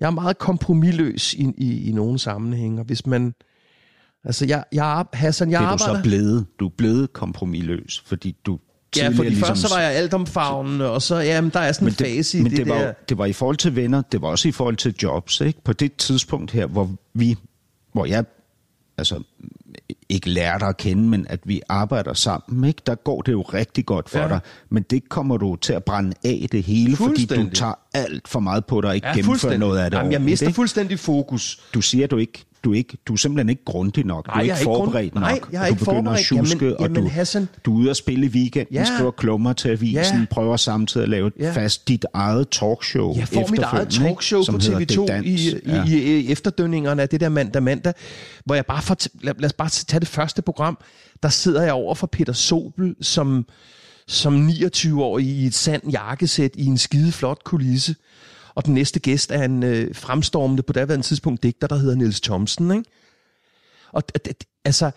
jeg er meget kompromilløs i, i, i nogle sammenhænge, og hvis man, altså jeg, jeg, Hassan, jeg Det er du arbejder... så blevet. Du er blevet kompromilløs, fordi du Ja, fordi ligesom- først så var jeg alt omfavnende, og så, jamen, der er sådan en fase i men det, det, var, der. det var i forhold til venner, det var også i forhold til jobs. Ikke? På det tidspunkt her, hvor vi, hvor jeg altså, ikke lærer dig at kende, men at vi arbejder sammen, ikke? der går det jo rigtig godt for Ja. dig. Men det kommer du til at brænde af det hele, fordi du tager alt for meget på dig og ikke Ja, gennemfører noget af det Jamen, jeg mister ikke? fuldstændig fokus. Du siger, du ikke du ikke, du er simpelthen ikke grundig nok. Nej, du er ikke er ikke grund- forberedt Nej, nok. jeg er du ikke begynder at forberedt. tjuske, Jamen- og jamen, du, Hassan- du er ude at spille i weekenden, Ja. skriver klummer til avisen, Ja. prøver samtidig at lave et Ja. fast dit eget talkshow. Jeg får mit eget talkshow på hedder TV2 Det Dans. i, Ja. i, i, i efterdønningerne af det der mandag mandag, hvor jeg bare får, lad, lad os bare tage det første program, der sidder jeg over for Peter Sobel, som, som 29 år i et sand jakkesæt i en skide flot kulisse. Og den næste gæst er en øh, fremstormende på daværende tidspunkt digter, der hedder Niels Thomsen. Ikke? Og altså...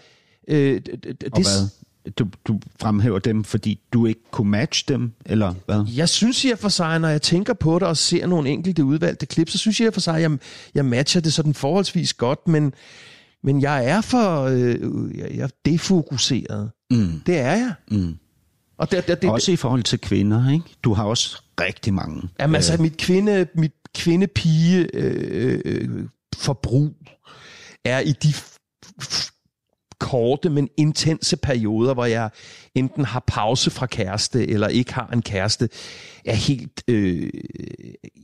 Øh, d- d- d- Og hvad? Du, du fremhæver dem, fordi du ikke kunne matche dem, eller hvad? Jeg synes og for sig, når jeg tænker på det og ser nogle enkelte udvalgte klip, så synes jeg for sig, at jeg, jeg matcher det sådan forholdsvis godt, men, men jeg er for øh, jeg, jeg er defokuseret. Mm. Det er jeg. Mm. Og det, det, det, Også i forhold til kvinder, ikke? Du har også rigtig mange. Jamen, altså, mit kvinde, mit kvinde-pige øh, øh, forbrug er i de korte, men intense perioder, hvor jeg enten har pause fra kæreste, eller ikke har en kæreste, er helt, øh,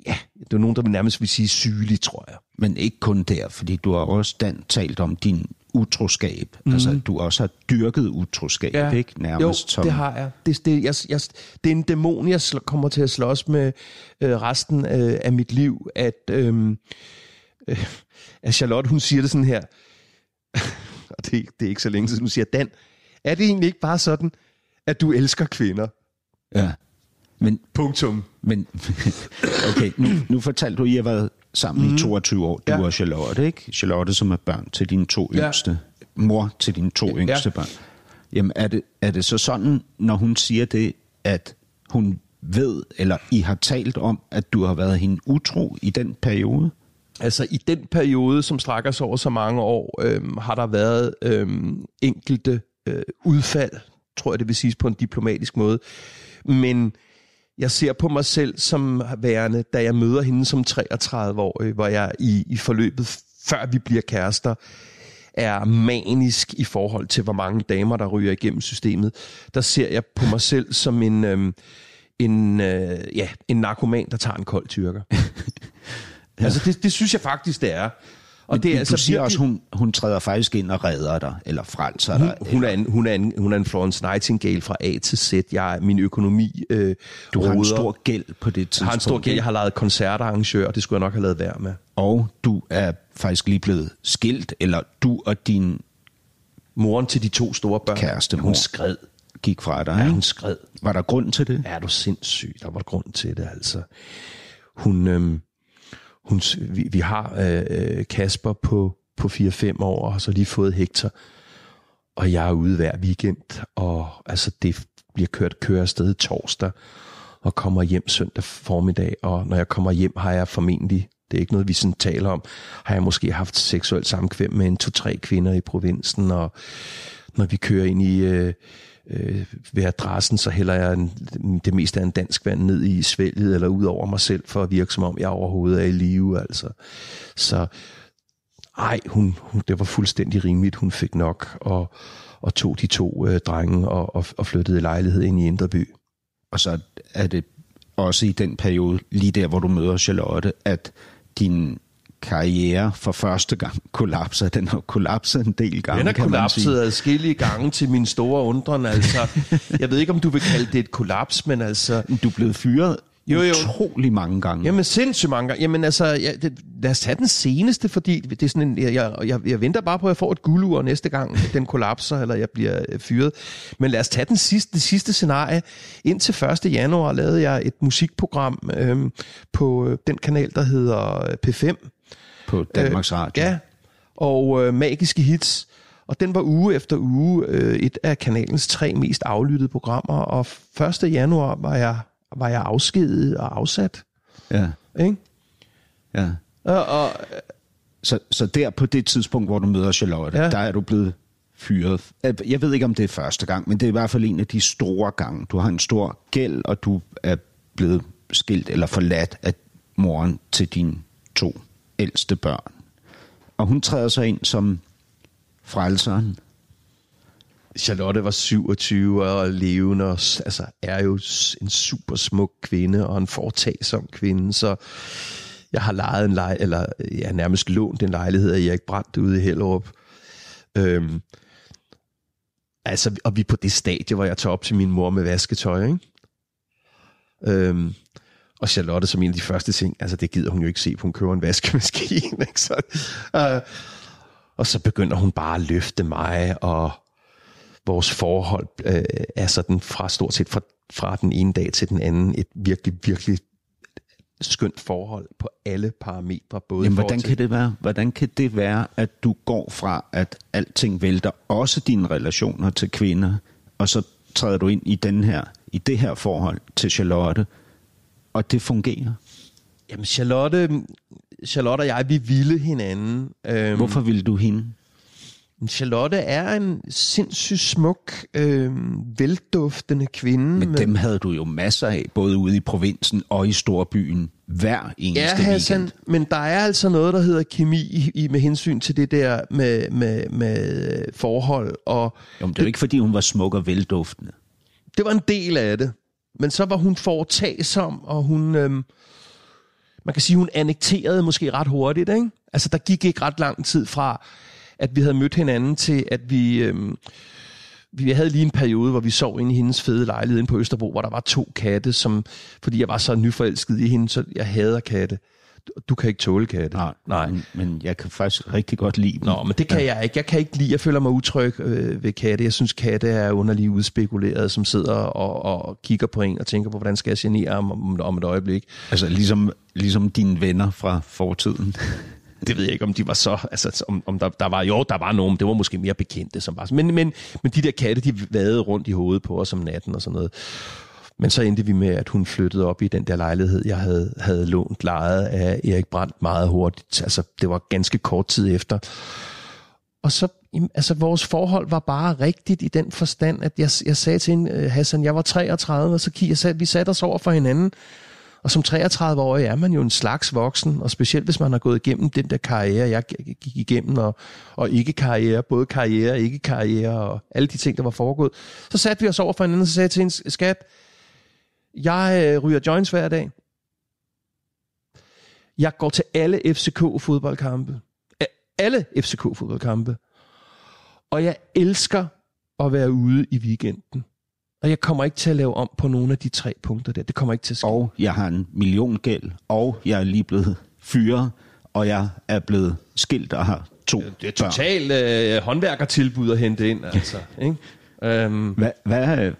ja, det er nogen, der vil nærmest vil sige sygelig, tror jeg. Men ikke kun der, fordi du har også Dan talt om din utroskab. Mm. Altså, du også har dyrket utroskab, ja. ikke? Nærmest jo, som... det har jeg. Det, det, jeg, jeg. det er en dæmon, jeg sl- kommer til at slås med øh, resten øh, af mit liv, at, øh, øh, at Charlotte, hun siger det sådan her, og det, det er ikke så længe siden, hun siger, Dan, er det egentlig ikke bare sådan, at du elsker kvinder? Ja. Men, Punktum. men okay, nu, nu fortalte du, at I har været sammen mm. i 22 år, du ja. og Charlotte, ikke? Charlotte, som er børn til dine to Ja. yngste. Mor til dine to Ja. yngste børn. Jamen, er det, er det så sådan, når hun siger det, at hun ved, eller I har talt om, at du har været hende utro i den periode? Altså i den periode, som strækker sig over så mange år, øhm, har der været øhm, enkelte øh, udfald, tror jeg det vil siges på en diplomatisk måde. Men jeg ser på mig selv som værende, da jeg møder hende som 33-årig, hvor jeg i, i forløbet, før vi bliver kærester, er manisk i forhold til, hvor mange damer, der ryger igennem systemet. Der ser jeg på mig selv som en, øhm, en, øh, ja, en narkoman, der tager en kold tyrker. ja. Altså det, det synes jeg faktisk, det er. Og det er Men altså du siger virkelig- også, hun, hun træder faktisk ind og redder dig, eller frelser dig. hun er, en, hun, er en, hun er en Florence Nightingale fra A til Z. Jeg, min økonomi øh, Du har en roder. stor gæld på det tidspunkt. jeg har en stor gæld. Jeg har lavet koncertarrangør, og det skulle jeg nok have lavet være med. Og du er faktisk lige blevet skilt, eller du og din Moren til de to store børn. Kæreste. Hun skred. gik fra dig. Ja, hun skred. Var der grund til det? Er du sindssyg? Der var grund til det, altså. Hun, øhm, hun, vi, vi har øh, Kasper på, på 4-5 år, og har så lige fået Hector. Og jeg er ude hver weekend, og altså, det bliver kørt kører afsted torsdag, og kommer hjem søndag formiddag. Og når jeg kommer hjem, har jeg formentlig, det er ikke noget, vi sådan taler om, har jeg måske haft seksuelt samkvem med en to-tre kvinder i provinsen, og når vi kører ind i øh, øh, ved adressen, så hælder jeg en, det meste af en dansk vand ned i svælget eller ud over mig selv, for at virke som om jeg overhovedet er i live. Altså. Så ej, hun, hun, det var fuldstændig rimeligt, hun fik nok, og, og tog de to øh, drenge og, og, og flyttede lejlighed ind i Indreby. Og så er det også i den periode, lige der, hvor du møder Charlotte, at din karriere for første gang kollapser. Den har kollapset en del gange, Den man kollapset adskillige gange til min store undren. Altså, jeg ved ikke, om du vil kalde det et kollaps, men altså... Du er blevet fyret Jo, jo. utrolig mange gange. Jamen sindssygt mange gange. Jamen altså, ja, det, lad os tage den seneste, fordi det er sådan en, jeg, jeg, jeg, jeg venter bare på, at jeg får et guldur næste gang, den kollapser, eller jeg bliver øh, fyret. Men lad os tage den sidste, det sidste scenarie. Indtil 1. januar lavede jeg et musikprogram øhm, på øh, den kanal, der hedder øh, P5. På Danmarks Radio. Ja, og øh, Magiske Hits. Og den var uge efter uge øh, et af kanalens tre mest aflyttede programmer. Og 1. januar var jeg var jeg afskediget og afsat. Ja, Ikke? ja. Og, og, Så, så der på det tidspunkt, hvor du møder Charlotte, Ja. ja. der er du blevet fyret. Jeg ved ikke, om det er første gang, men det er i hvert fald en af de store gange. Du har en stor gæld, og du er blevet skilt eller forladt af moren til dine to ældste børn. Og hun træder sig ind som frelseren. Charlotte var 27 og levende og altså, er jo en super smuk kvinde og en foretagsom kvinde, så jeg har lejet en lej, eller jeg nærmest lånt en lejlighed af Erik Brandt ude i Hellerup. Øhm, altså, og vi er på det stadie, hvor jeg tager op til min mor med vasketøj, ikke? Øhm, og Charlotte som en af de første ting, altså det gider hun jo ikke se, for hun køber en vaskemaskine, ikke? Så, øh, og så begynder hun bare at løfte mig, og vores forhold øh, er sådan fra stort set fra, fra den ene dag til den anden et virkelig, virkelig skønt forhold på alle parametre. Både Jamen, hvordan kan det være? Hvordan kan det være, at du går fra, at alting vælter, også dine relationer til kvinder, og så træder du ind i den her, i det her forhold til Charlotte, og det fungerer? Jamen Charlotte, Charlotte og jeg, vi ville hinanden. Øhm, Hvorfor ville du hende? Charlotte er en sindssygt smuk, øhm, velduftende kvinde. Men dem havde du jo masser af, både ude i provinsen og i storbyen, hver eneste Ja, Hassan, weekend. men der er altså noget, der hedder kemi i, i, med hensyn til det der med, med, med øh, forhold. Og Jo, men det er jo ikke, fordi hun var smuk og velduftende. det var en del af det. Men så var hun foretagsom, og hun... Øhm, man kan sige, hun annekterede måske ret hurtigt, ikke? Altså, der gik ikke ret lang tid fra, at vi havde mødt hinanden til, at vi... Øhm, vi havde lige en periode, hvor vi sov inde i hendes fede lejlighed inde på Østerbro, hvor der var to katte, som, fordi jeg var så nyforelsket i hende, så jeg hader katte. Du, kan ikke tåle katte. Nej. Men, men jeg kan faktisk rigtig godt lide dem. Nå, men det kan ja. jeg ikke. Jeg kan ikke lide, jeg føler mig utryg øh, ved katte. Jeg synes, katte er underligt udspekuleret, som sidder og, og kigger på en og tænker på, hvordan skal jeg genere ham om, om et øjeblik. Altså ligesom, ligesom dine venner fra fortiden. Det ved jeg ikke, om de var så... Altså, om, om der, der var, jo, der var nogen, det var måske mere bekendte. Som bare, men, men, men de der katte, de vadede rundt i hovedet på os om natten og sådan noget. Men så endte vi med, at hun flyttede op i den der lejlighed, jeg havde, havde lånt lejet af Erik Brandt meget hurtigt. Altså, det var ganske kort tid efter. Og så, altså, vores forhold var bare rigtigt i den forstand, at jeg, jeg sagde til hende, øh, Hassan, jeg var 33, og så jeg, sagde, vi satte os over for hinanden, og som 33-årig er man jo en slags voksen, og specielt hvis man har gået igennem den der karriere, jeg gik igennem, og, og ikke karriere, både karriere og ikke karriere, og alle de ting, der var foregået. Så satte vi os over for hinanden, og så sagde jeg til hende, skat, jeg øh, ryger joints hver dag. Jeg går til alle FCK-fodboldkampe. Alle FCK-fodboldkampe. Og jeg elsker at være ude i weekenden. Og jeg kommer ikke til at lave om på nogle af de tre punkter der. Det kommer ikke til at ske. Og jeg har en million gæld, og jeg er lige blevet fyret, og jeg er blevet skilt og har to det er totalt øh, håndværkertilbud at hente ind, altså. ikke? Øhm, Hvad, hvad,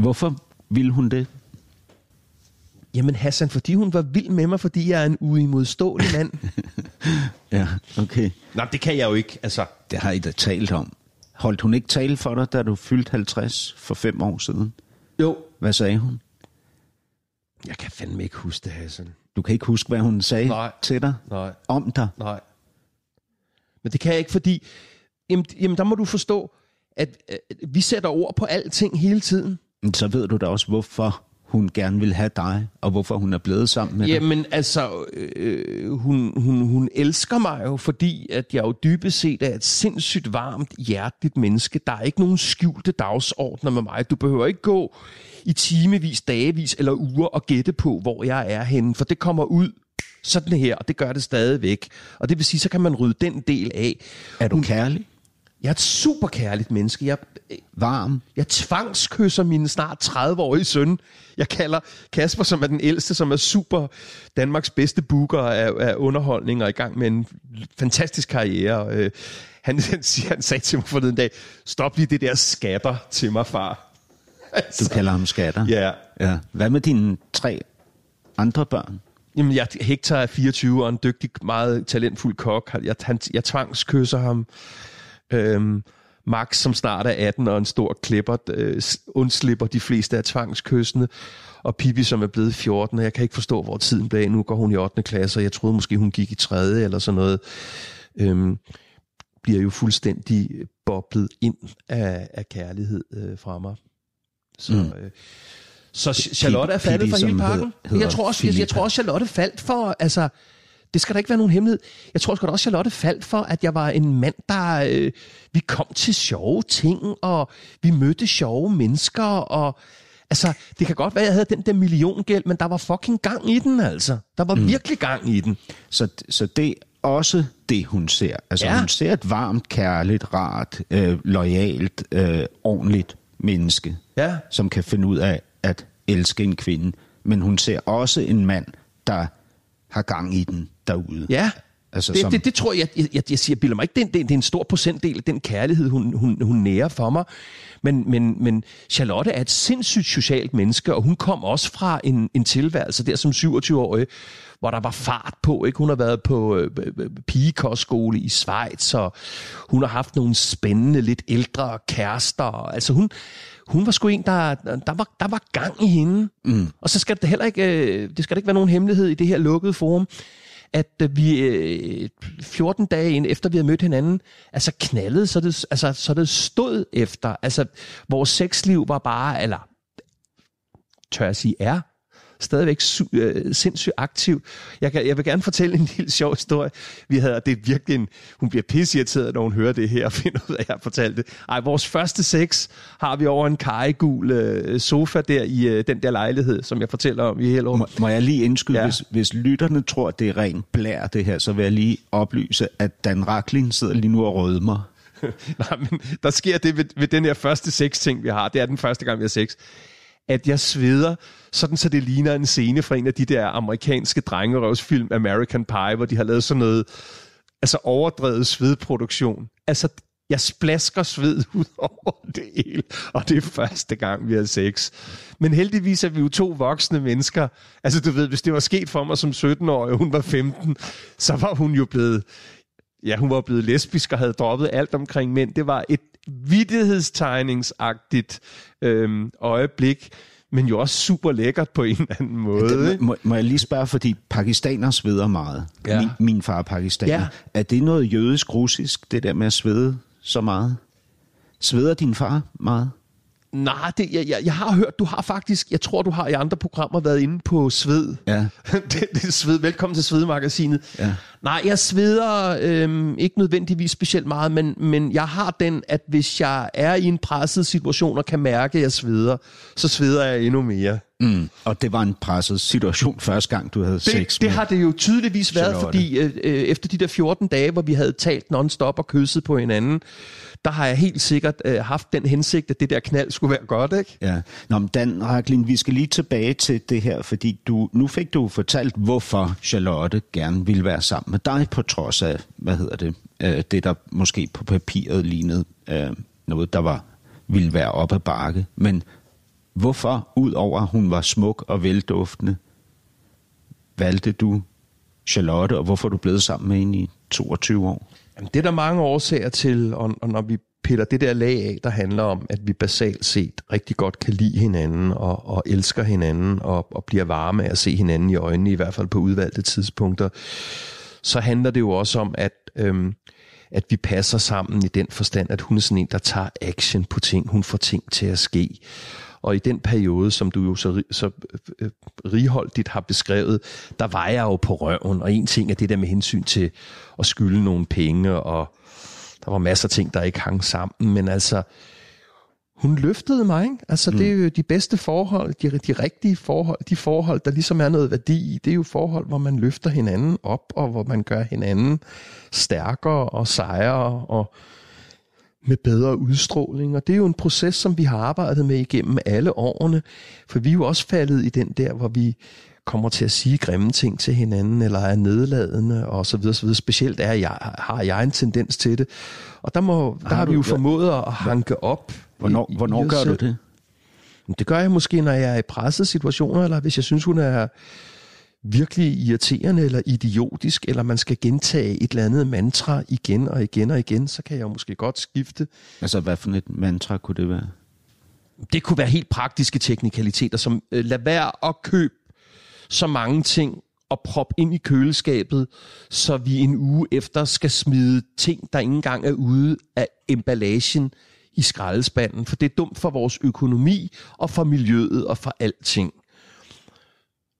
hvorfor ville hun det? jamen Hassan, fordi hun var vild med mig, fordi jeg er en uimodståelig mand. Ja, okay. Nej, det kan jeg jo ikke, altså. Det har I da talt om. Holdt hun ikke tale for dig, da du fyldte 50 for fem år siden? Jo. Hvad sagde hun? Jeg kan fandme ikke huske det, Hassan. Du kan ikke huske, hvad hun sagde Nej. til dig? Nej. Om dig? Nej. Men det kan jeg ikke, fordi... Jamen, jamen der må du forstå, at øh, vi sætter ord på alting hele tiden. Så ved du da også, hvorfor hun gerne vil have dig, og hvorfor hun er blevet sammen med dig. Jamen altså, øh, hun, hun, hun elsker mig jo, fordi at jeg jo dybest set er et sindssygt varmt, hjerteligt menneske. Der er ikke nogen skjulte dagsordner med mig. Du behøver ikke gå i timevis, dagevis eller uger og gætte på, hvor jeg er henne, for det kommer ud sådan her, og det gør det stadigvæk. Og det vil sige, så kan man rydde den del af. Er du kærlig? Jeg er et super kærligt menneske. Jeg, Varm? jeg tvangskysser min snart 30-årige søn. Jeg kalder Kasper, som er den ældste, som er super Danmarks bedste booker af, af underholdning og er i gang med en fantastisk karriere. Øh, han, han, siger, han sagde til mig forleden dag, stop lige det der skatter til mig, far. Du kalder ham skatter? Ja. ja. Hvad med dine tre andre børn? Jamen, jeg, Hector er 24 og en dygtig, meget talentfuld kok. Jeg, han, jeg tvangskysser ham. Øhm, Max, som snart er 18 og en stor klipper, øh, undslipper de fleste af tvangskystene. Og Pippi, som er blevet 14, og jeg kan ikke forstå, hvor tiden blev Nu går hun i 8. klasse, og jeg troede måske, hun gik i 3. eller sådan noget. Øhm, bliver jo fuldstændig boblet ind af, af kærlighed øh, fra mig. Så, mm. øh, så Charlotte er faldet Pippi, for hele pakken. hedder- jeg, tror også, jeg, jeg tror også, Charlotte faldt for, altså, det skal der ikke være nogen hemmelighed. Jeg tror sgu da også, Charlotte faldt for, at jeg var en mand, der... Øh, vi kom til sjove ting, og vi mødte sjove mennesker, og... Altså, det kan godt være, at jeg havde den der milliongæld, men der var fucking gang i den, altså. Der var mm. virkelig gang i den. Så, så det er også det, hun ser. Altså, ja. hun ser et varmt, kærligt, rart, øh, lojalt, øh, ordentligt menneske, Ja. som kan finde ud af at elske en kvinde. Men hun ser også en mand, der har gang i den derude. Ja, Altså, det, som- det, det tror jeg, jeg, jeg, jeg siger, bilder mig ikke, det, er en- det, det er en stor procentdel af den kærlighed, hun, hun, hun nærer for mig. Men, men, men Charlotte er et sindssygt socialt menneske, og hun kom også fra en, en tilværelse der som 27-årig, hvor der var fart på. Ikke? Hun har været på øh, øh, pigekostskole i Schweiz, og hun har haft nogle spændende, lidt ældre kærester. Altså hun, hun var sgu en, der, der, var, der var gang i hende. Mm. Og så skal det heller ikke, øh, det skal der ikke være nogen hemmelighed i det her lukkede forum, at øh, vi øh, 14 dage ind, efter vi havde mødt hinanden, altså knaldede, så det, altså, så det stod efter. Altså, vores sexliv var bare, eller tør jeg sige, er stadigvæk su- øh, sindssygt aktiv. Jeg, kan, jeg vil gerne fortælle en lille sjov historie. Vi havde, det er virkelig en, hun bliver pisseirriteret, når hun hører det her og finder ud af, at jeg har fortalt det. Ej, vores første sex har vi over en kajegul øh, sofa der i øh, den der lejlighed, som jeg fortæller om i Hellerup. Må, må jeg lige indskyde, Ja. hvis, hvis lytterne tror, at det er rent blær, det her, så vil jeg lige oplyse, at Dan Raklin sidder lige nu og rødmer. Nej, men der sker det ved, ved den her første sex-ting, vi har. Det er den første gang, vi har sex. At jeg sveder, sådan så det ligner en scene fra en af de der amerikanske drengerøvsfilm, American Pie, hvor de har lavet sådan noget altså overdrevet svedproduktion. Altså, jeg splasker sved ud over det hele, og det er første gang, vi har sex. Men heldigvis er vi jo to voksne mennesker. Altså, du ved, hvis det var sket for mig som 17-årig, og hun var 15, så var hun jo blevet ja, hun var blevet lesbisk og havde droppet alt omkring mænd. Det var et vidtighedstegningsagtigt øhm, øjeblik, men jo også super lækkert på en eller anden måde. Det, ikke? må, må jeg lige spørge, fordi pakistaner sveder meget. Ja. Min, min far er pakistaner. Ja. Er det noget jødisk-russisk, det der med at svede så meget? Sveder din far meget? Nej, det, jeg, jeg, jeg har hørt, du har faktisk, jeg tror, du har i andre programmer været inde på sved. Ja. det, det er sved. Velkommen til Svedmagasinet. Ja. Nej, jeg sveder øhm, ikke nødvendigvis specielt meget, men, men jeg har den, at hvis jeg er i en presset situation og kan mærke, at jeg sveder, så sveder jeg endnu mere. Mm. Og det var en presset situation første gang, du havde sex Det, det med. har det jo tydeligvis været, Charlotte. fordi øh, øh, efter de der 14 dage, hvor vi havde talt non-stop og kysset på hinanden, der har jeg helt sikkert øh, haft den hensigt, at det der knald skulle være godt, ikke? Ja. Nå, men Dan Raklin, vi skal lige tilbage til det her, fordi du, nu fik du fortalt, hvorfor Charlotte gerne ville være sammen med dig, på trods af, hvad hedder det, øh, det der måske på papiret lignede øh, noget, der var ville være op ad bakke. Men hvorfor, udover at hun var smuk og velduftende, valgte du Charlotte, og hvorfor er du blevet sammen med hende i 22 år? Jamen, det er der mange årsager til, og, og når vi piller det der lag af, der handler om, at vi basalt set rigtig godt kan lide hinanden og, og elsker hinanden og, og bliver varme af at se hinanden i øjnene, i hvert fald på udvalgte tidspunkter, så handler det jo også om, at, øhm, at vi passer sammen i den forstand, at hun er sådan en, der tager action på ting. Hun får ting til at ske. Og i den periode, som du jo så, så øh, øh, righoldigt har beskrevet, der var jeg jo på røven. Og en ting er det der med hensyn til at skylde nogle penge, og der var masser af ting, der ikke hang sammen. Men altså, hun løftede mig. Ikke? Altså, mm. det er jo de bedste forhold, de, de rigtige forhold, de forhold, der ligesom er noget værdi i. Det er jo forhold, hvor man løfter hinanden op, og hvor man gør hinanden stærkere og sejere og med bedre udstråling. Og det er jo en proces, som vi har arbejdet med igennem alle årene. For vi er jo også faldet i den der, hvor vi kommer til at sige grimme ting til hinanden, eller er nedladende, og så videre, så videre. Specielt er jeg, har jeg en tendens til det. Og der, må, der har, vi jo formået at hanke op. Hvornår, i- hvornår gør du det? Det gør jeg måske, når jeg er i pressede situationer, eller hvis jeg synes, hun er virkelig irriterende eller idiotisk, eller man skal gentage et eller andet mantra igen og igen og igen, så kan jeg jo måske godt skifte. Altså, hvad for et mantra kunne det være? Det kunne være helt praktiske teknikaliteter, som øh, lad være at købe så mange ting og proppe ind i køleskabet, så vi en uge efter skal smide ting, der ikke engang er ude af emballagen i skraldespanden, for det er dumt for vores økonomi og for miljøet og for alting.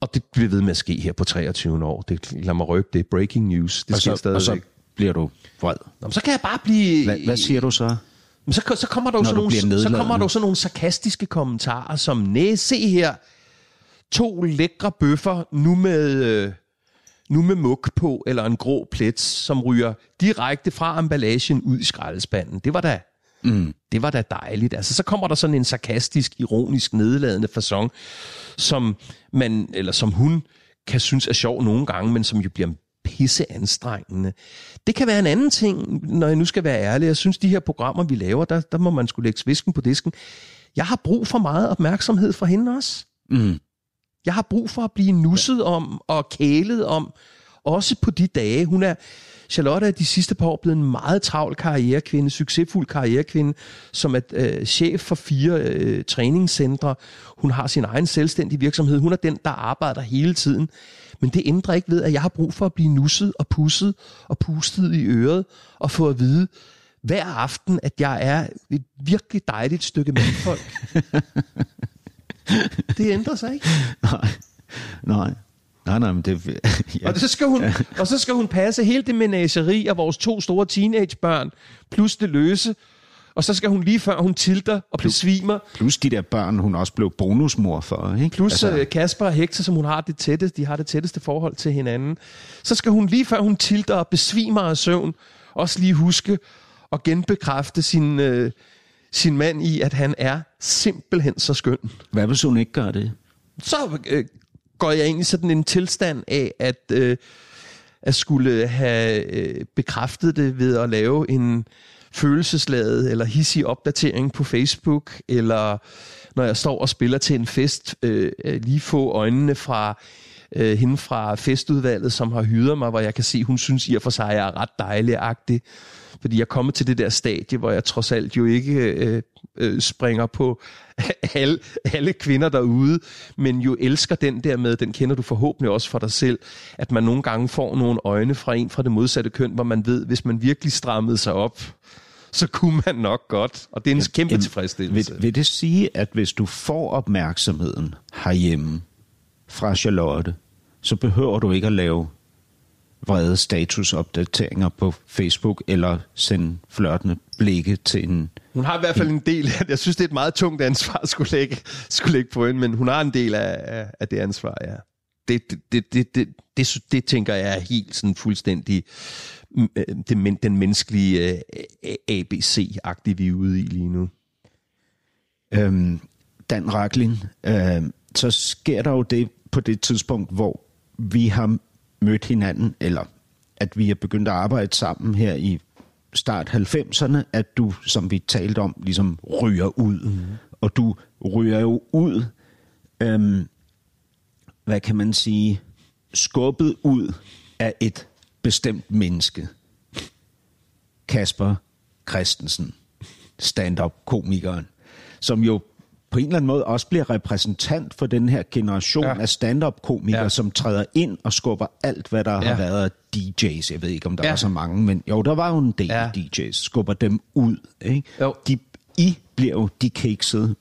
Og det bliver ved med at ske her på 23 år. Det, lad mig røbe, det er breaking news. Det og, sker så, stadigvæk. og så bliver du vred. Nå, men så kan jeg bare blive... Hvad, hvad siger du så? Men så, så kommer der jo sådan nogle, så kommer der jo sådan nogle sarkastiske kommentarer, som, næh, se her, to lækre bøffer, nu med, øh, nu med muk på, eller en grå plet, som ryger direkte fra emballagen ud i skraldespanden. Det var da, mm. det var da dejligt. Altså, så kommer der sådan en sarkastisk, ironisk, nedladende façon, som man, eller som hun kan synes er sjov nogle gange, men som jo bliver pisse anstrengende. Det kan være en anden ting, når jeg nu skal være ærlig. Jeg synes, de her programmer, vi laver, der, der må man skulle lægge svisken på disken. Jeg har brug for meget opmærksomhed fra hende også. Mm. Jeg har brug for at blive nusset om og kælet om, også på de dage. Hun er, Charlotte er de sidste par år blevet en meget travl karrierekvinde, succesfuld karrierekvinde, som er øh, chef for fire øh, træningscentre. Hun har sin egen selvstændige virksomhed. Hun er den, der arbejder hele tiden. Men det ændrer ikke ved, at jeg har brug for at blive nusset og pusset og pustet i øret og få at vide hver aften, at jeg er et virkelig dejligt stykke mandfolk. det ændrer sig ikke. Nej, nej. Nej, nej, men det... Ja. Og, så skal hun, og så skal hun passe hele det menageri af vores to store teenagebørn, plus det løse. Og så skal hun lige før hun tilter og besvimer, Plus de der børn, hun også blev bonusmor for, ikke? plus altså, Kasper og Hekse, som hun har det tætteste, de har det tætteste forhold til hinanden. Så skal hun lige før hun tilter og besvimer af søvn, også lige huske at genbekræfte sin, øh, sin mand i, at han er simpelthen så skøn. Hvad hvis hun ikke gør det? så øh, går jeg ind i sådan en tilstand af, at, øh, at skulle have øh, bekræftet det ved at lave en følelsesladet eller hissig opdatering på Facebook, eller når jeg står og spiller til en fest, øh, øh lige få øjnene fra øh, hende fra festudvalget, som har hyret mig, hvor jeg kan se, hun synes i og for sig, jeg er ret dejlig-agtig. Fordi jeg er kommet til det der stadie, hvor jeg trods alt jo ikke øh, øh, springer på alle, alle kvinder derude, men jo elsker den der med, den kender du forhåbentlig også for dig selv, at man nogle gange får nogle øjne fra en fra det modsatte køn, hvor man ved, hvis man virkelig strammede sig op, så kunne man nok godt. Og det er en kæmpe Jamen, tilfredsstillelse. Vil, vil det sige, at hvis du får opmærksomheden herhjemme fra Charlotte, så behøver du ikke at lave vrede statusopdateringer på Facebook, eller sende flørtende blikke til en... Hun har i hvert fald en del af Jeg synes, det er et meget tungt ansvar at skulle lægge, skulle lægge på hende, men hun har en del af, af, det ansvar, ja. Det, det, det, det, det, det, det tænker jeg er helt sådan fuldstændig mm, øh, det, den menneskelige øh, ABC-agtige, vi er ude i lige nu. Øhm, Dan Raklin, øhm, så sker der jo det på det tidspunkt, hvor vi har mødt hinanden, eller at vi er begyndt at arbejde sammen her i start 90'erne, at du, som vi talte om, ligesom ryger ud. Mm. Og du ryger jo ud, øhm, hvad kan man sige, skubbet ud af et bestemt menneske. Kasper Christensen, stand-up-komikeren, som jo på en eller anden måde også bliver repræsentant for den her generation Ja. af stand-up-komikere, Ja. som træder ind og skubber alt, hvad der ja. Har været af DJ's. Jeg ved ikke, om der Ja. var så mange, men jo, der var jo en del Ja. DJ's. Skubber dem ud. Ikke? Jo. De, I bliver jo de caksede,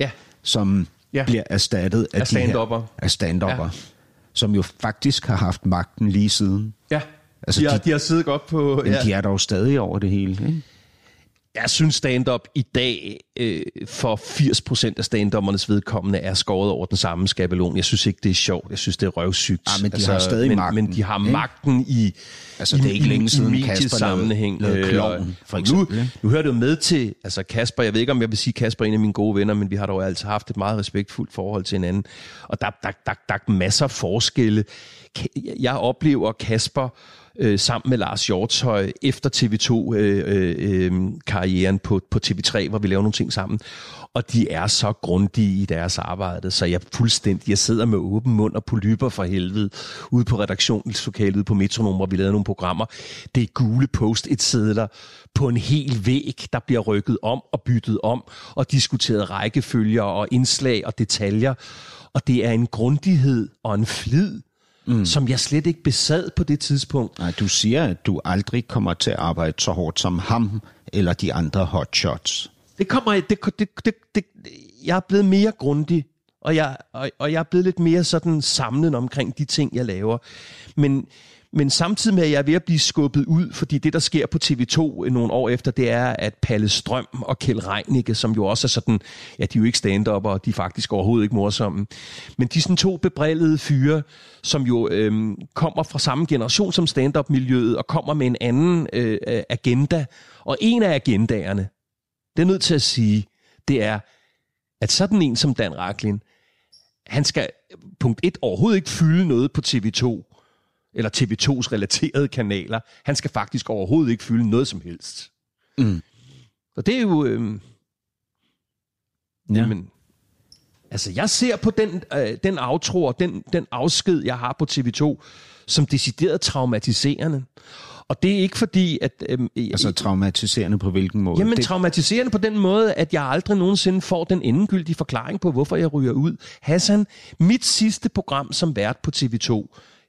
Ja. som Ja. bliver erstattet af, Af de her-. Af stand Ja. som jo faktisk har haft magten lige siden. Ja, Altså, de, har, de- de har siddet godt på... Men Ja. ja. de er dog stadig over det hele. Ikke? Jeg synes stand-up i dag øh, for 80% af stand vedkommende er skåret over den samme skabelon. Jeg synes ikke, det er sjovt. Jeg synes, det er røvsygt. Ah, men de har stadig men, magten, Men de har ikke? magten i Altså, i, det er ikke længe siden Kasper mediesammenhæng. lavede- lavede Øh, Klovn, for eksempel, Nu, nu hører det jo med til, altså Kasper, jeg ved ikke, om jeg vil sige, Kasper er en af mine gode venner, men vi har dog altid haft et meget respektfuldt forhold til hinanden. Og der, der, der, der er masser af forskelle. Jeg oplever Kasper øh, sammen med Lars Hjortøj efter TV2-karrieren øh, øh, øh på, på TV3, hvor vi laver nogle ting sammen. Og de er så grundige i deres arbejde, så jeg fuldstændig, jeg sidder med åben mund og polyper for helvede ude på redaktionslokalet ude på Metronom, hvor vi lavede nogle programmer. Det er gule post-it-sædler på en hel væg, der bliver rykket om og byttet om, og diskuteret rækkefølger og indslag og detaljer. Og det er en grundighed og en flid, mm. som jeg slet ikke besad på det tidspunkt. Nej, du siger, at du aldrig kommer til at arbejde så hårdt som ham eller de andre hotshots. Det kommer, det, det, det, det, jeg er blevet mere grundig, og jeg, og, og jeg er blevet lidt mere sådan samlet omkring de ting, jeg laver. Men, men samtidig med, at jeg er ved at blive skubbet ud, fordi det, der sker på TV2 øh, nogle år efter, det er, at Palle Strøm og Kjell Reinicke, som jo også er sådan, ja, de er jo ikke stand og de er faktisk overhovedet ikke morsomme, men de er sådan to bebrillede fyre, som jo øhm, kommer fra samme generation som stand-up-miljøet, og kommer med en anden øh, øh agenda. Og en af agendaerne, det er nødt til at sige, det er, at sådan en som Dan Raklin, han skal punkt 1 overhovedet ikke fylde noget på TV2, eller TV2's relaterede kanaler. Han skal faktisk overhovedet ikke fylde noget som helst. Mm. Og det er jo... Øh, ja. Men, altså, jeg ser på den, øh, den outro og den, den afsked, jeg har på TV2, som decideret traumatiserende. Og det er ikke fordi, at... Øhm, altså traumatiserende på hvilken måde? Jamen det... traumatiserende på den måde, at jeg aldrig nogensinde får den endegyldige forklaring på, hvorfor jeg ryger ud. Hassan, mit sidste program som vært på TV2,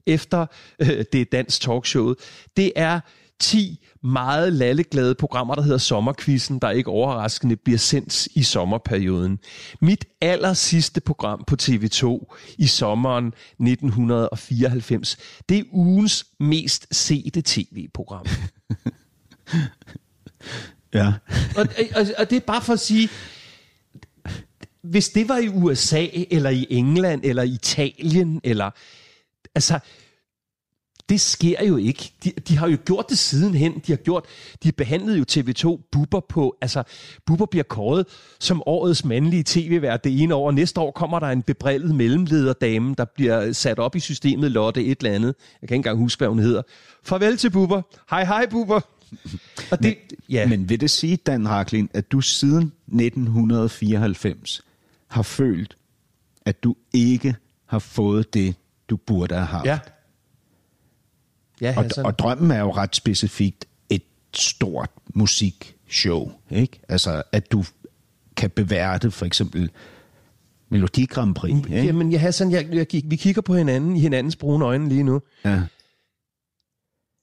efter øh, det dansk talkshow, det er 10 meget lalleglade programmer, der hedder Sommerquizzen, der ikke overraskende bliver sendt i sommerperioden. Mit aller sidste program på TV2 i sommeren 1994, det er ugens mest sete tv-program. ja. og, og, og det er bare for at sige, hvis det var i USA, eller i England, eller Italien, eller... Altså, det sker jo ikke. De, de har jo gjort det sidenhen. De har gjort, de behandlede jo TV2 Bubber på, altså Bubber bliver kåret som årets mandlige tv-vært det ene år, og næste år kommer der en bebrillet mellemlederdame, der bliver sat op i systemet Lotte et eller andet. Jeg kan ikke engang huske, hvad hun hedder. Farvel til Bubber. Hej hej Bubber. Og det, men, ja. men vil det sige, Dan Raklin, at du siden 1994 har følt, at du ikke har fået det, du burde have haft? Ja. Ja, og, og drømmen er jo ret specifikt et stort musikshow, ikke? Altså, at du kan beværte for eksempel Melodi Grand Prix. Ikke? Jamen, ja, Hassan, jeg, jeg, vi kigger på hinanden i hinandens brune øjne lige nu. Ja.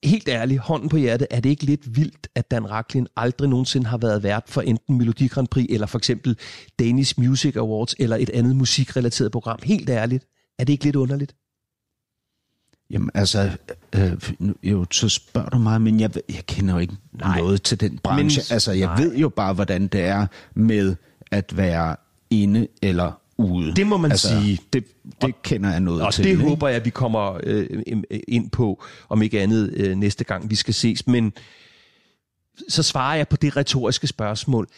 Helt ærligt, hånden på hjertet, er det ikke lidt vildt, at Dan Raklin aldrig nogensinde har været vært for enten Melodi Grand Prix, eller for eksempel Danish Music Awards, eller et andet musikrelateret program? Helt ærligt, er det ikke lidt underligt? Jamen altså, øh, jo, så spørger du mig, men jeg, jeg kender jo ikke nej, noget til den branche. Men, altså, jeg nej. ved jo bare, hvordan det er med at være inde eller ude. Det må man altså, sige. Det, det og, kender jeg noget og til. Og det ikke? håber jeg, at vi kommer øh, ind på, om ikke andet øh, næste gang, vi skal ses. Men så svarer jeg på det retoriske spørgsmål.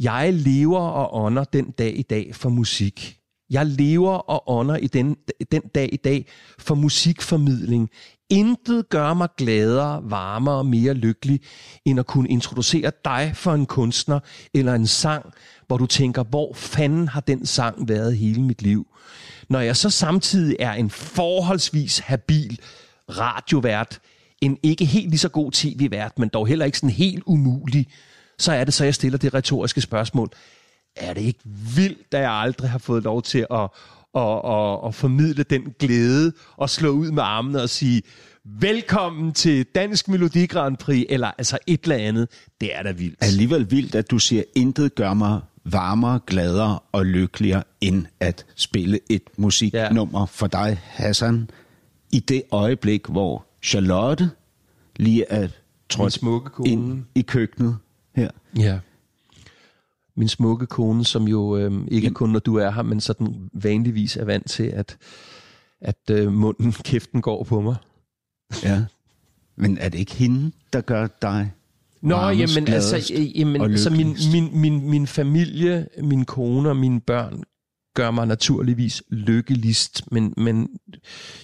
Jeg lever og ånder den dag i dag for musik. Jeg lever og ånder i den, den dag i dag for musikformidling. Intet gør mig gladere, varmere og mere lykkelig, end at kunne introducere dig for en kunstner eller en sang, hvor du tænker, hvor fanden har den sang været hele mit liv? Når jeg så samtidig er en forholdsvis habil radiovært, en ikke helt lige så god tv-vært, men dog heller ikke sådan helt umulig, så er det så, jeg stiller det retoriske spørgsmål er det ikke vildt, at jeg aldrig har fået lov til at, at, at, at formidle den glæde og slå ud med armene og sige, velkommen til Dansk Melodi Grand Prix, eller altså et eller andet. Det er da vildt. Alligevel vildt, at du siger, intet gør mig varmere, gladere og lykkeligere, end at spille et musiknummer ja. for dig, Hassan, i det øjeblik, hvor Charlotte lige er trådt ind i køkkenet her. Ja min smukke kone, som jo øh, ikke kun når du er her, men sådan vanligvis er vant til, at, at øh, munden, kæften går på mig. Ja. Men er det ikke hende, der gør dig Nå, jamen, altså, jamen, altså min, min, min, min familie, min kone og mine børn gør mig naturligvis lykkeligst, men, men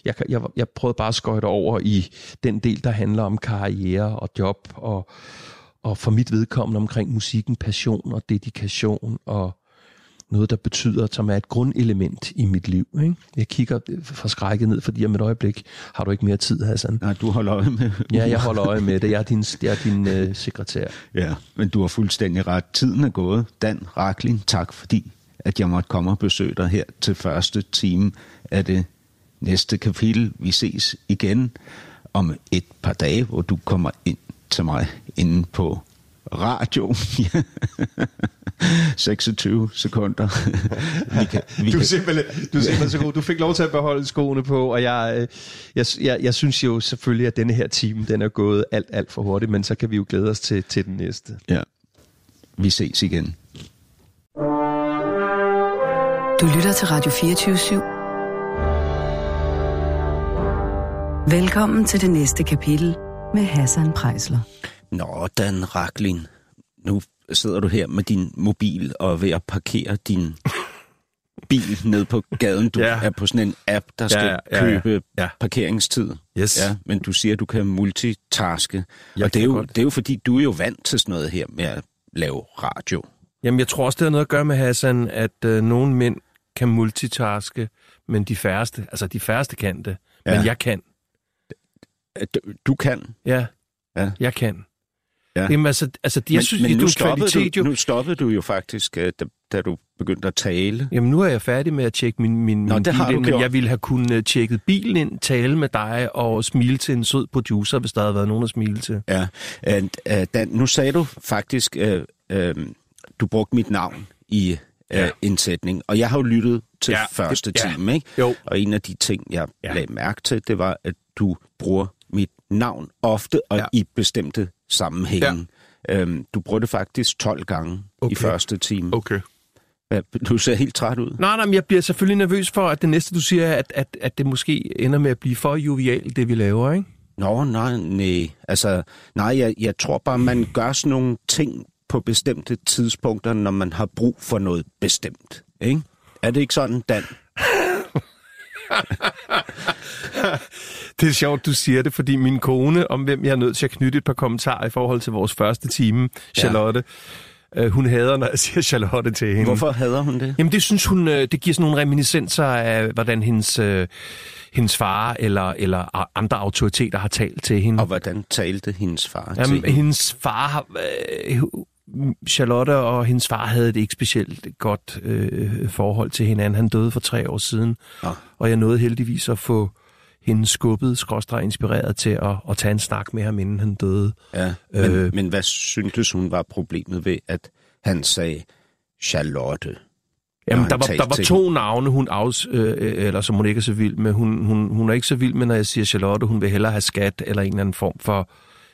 jeg, jeg, jeg prøvede bare at skøjte over i den del, der handler om karriere og job, og, og for mit vedkommende omkring musikken, passion og dedikation, og noget, der betyder, som er et grundelement i mit liv. Ikke? Jeg kigger forskrækket ned, fordi om et øjeblik har du ikke mere tid, Hassan. Nej, du holder øje med. Ja, jeg holder øje med det. Jeg er din, jeg er din øh, sekretær. Ja, men du har fuldstændig ret. Tiden er gået. Dan Raklin, tak fordi at jeg måtte komme og besøge dig her til første time af det næste kapitel. Vi ses igen om et par dage, hvor du kommer ind til mig inde på radio. 26 sekunder. vi kan, vi du, er simpelthen, du er simpelthen så god. Du fik lov til at beholde skoene på, og jeg, øh, jeg, jeg, jeg synes jo selvfølgelig, at denne her time den er gået alt, alt for hurtigt, men så kan vi jo glæde os til, til den næste. Ja. Vi ses igen. Du lytter til Radio 24 /7. Velkommen til det næste kapitel med Hassan Prejsler. Nå, Dan Raklin. Nu sidder du her med din mobil og er ved at parkere din bil ned på gaden. Du ja. er på sådan en app, der skal ja, ja, ja, købe ja. parkeringstid. Yes. Ja, men du siger, at du kan multitaske. Jeg og det er, jo, det er jo fordi, du er jo vant til sådan noget her med at lave radio. Jamen, jeg tror også, det har noget at gøre med, Hassan, at øh, nogle mænd kan multitaske, men de færreste, altså de færreste kan det, ja. men jeg kan. Du, du kan? Ja, ja. jeg kan. Ja. Jamen altså, altså jeg men, synes, men nu, stoppede du, jo... nu stoppede du jo faktisk, øh, da, da du begyndte at tale. Jamen nu er jeg færdig med at tjekke min, min, Nå, min bil ind, men jeg ville have kunnet tjekke bilen ind, tale med dig og smile til en sød producer, hvis der havde været nogen at smile til. Ja, uh, uh, Dan, nu sagde du faktisk, uh, uh, du brugte mit navn i ja. en sætning, og jeg har jo lyttet til ja, første det, time, ja. ikke? Jo. Og en af de ting, jeg ja. lagde mærke til, det var, at du bruger navn ofte og ja. i bestemte sammenhænge. Ja. Øhm, du bruger det faktisk 12 gange okay. i første time. Okay. Du ser helt træt ud. Nej, nej, men jeg bliver selvfølgelig nervøs for, at det næste, du siger, er, at, at, at det måske ender med at blive for jovialt, det vi laver, ikke? Nå, nej, nej. Altså, nej, jeg, jeg tror bare, man gør sådan nogle ting på bestemte tidspunkter, når man har brug for noget bestemt. Ikke? Er det ikke sådan, Dan? det er sjovt, du siger det, fordi min kone, om hvem jeg er nødt til at knytte et par kommentarer i forhold til vores første time, Charlotte, ja. øh, hun hader, når jeg siger Charlotte til hende. Hvorfor hader hun det? Jamen det synes hun, øh, det giver sådan nogle reminiscenser af, hvordan hendes, øh, hendes far eller, eller andre autoriteter har talt til hende. Og hvordan talte hendes far Jamen, til hende? Hendes far har... Øh, Charlotte og hendes far havde et ikke specielt godt øh, forhold til hinanden. Han døde for tre år siden, ja. og jeg nåede heldigvis at få hende skubbet, skråstrej inspireret til at, at tage en snak med ham, inden han døde. Ja, men, øh, men hvad syntes hun var problemet ved, at han sagde Charlotte? Jamen, der var, der var to navne, hun afs, øh, eller som hun ikke er så vild med. Hun, hun, hun er ikke så vild med, når jeg siger Charlotte. Hun vil hellere have skat eller en eller anden form for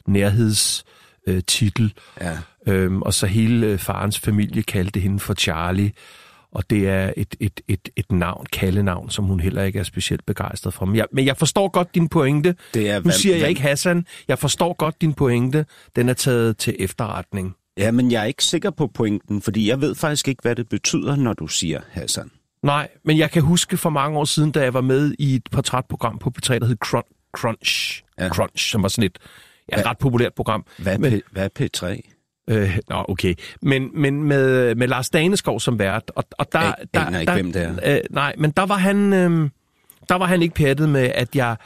nærheds øh, titel. Ja. Øhm, og så hele øh, farens familie kaldte hende for Charlie. Og det er et, et, et, et navn, kaldenavn, som hun heller ikke er specielt begejstret for. Men jeg, men jeg forstår godt din pointe. Det er, nu siger jeg ikke Hassan. Jeg forstår godt din pointe. Den er taget til efterretning. Ja, men jeg er ikke sikker på pointen, fordi jeg ved faktisk ikke, hvad det betyder, når du siger Hassan. Nej, men jeg kan huske for mange år siden, da jeg var med i et portrætprogram på P3, der hed Crunch. Ja. Crunch, som var sådan et Ja, et ret populært program. Hvad, men, P, hvad er P3? Øh, nå, okay. Men, men med, med Lars Daneskov som vært. Og, og der, jeg der, aner ikke, der, hvem det er. Øh, nej, men der var han... Øh, der var han ikke pættet med, at jeg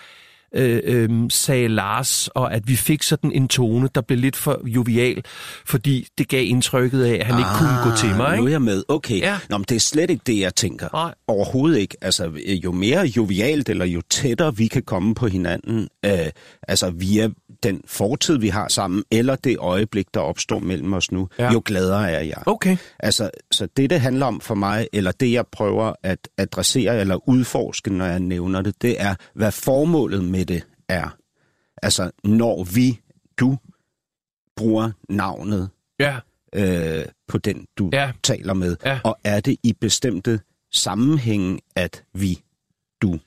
øh, øh, sagde Lars, og at vi fik sådan en tone, der blev lidt for jovial, fordi det gav indtrykket af, at han ah, ikke kunne gå til mig. Ikke? Nu er jeg med. Okay. Ja. Nå, men det er slet ikke det, jeg tænker. Nej. Overhovedet ikke. Altså, jo mere jovialt, eller jo tættere vi kan komme på hinanden, øh, altså via den fortid, vi har sammen, eller det øjeblik, der opstår mellem os nu, ja. jo gladere er jeg. Okay. Altså, så det, det handler om for mig, eller det, jeg prøver at adressere eller udforske, når jeg nævner det, det er, hvad formålet med det er. Altså, når vi, du, bruger navnet ja. øh, på den, du ja. taler med, ja. og er det i bestemte sammenhænge, at vi, du,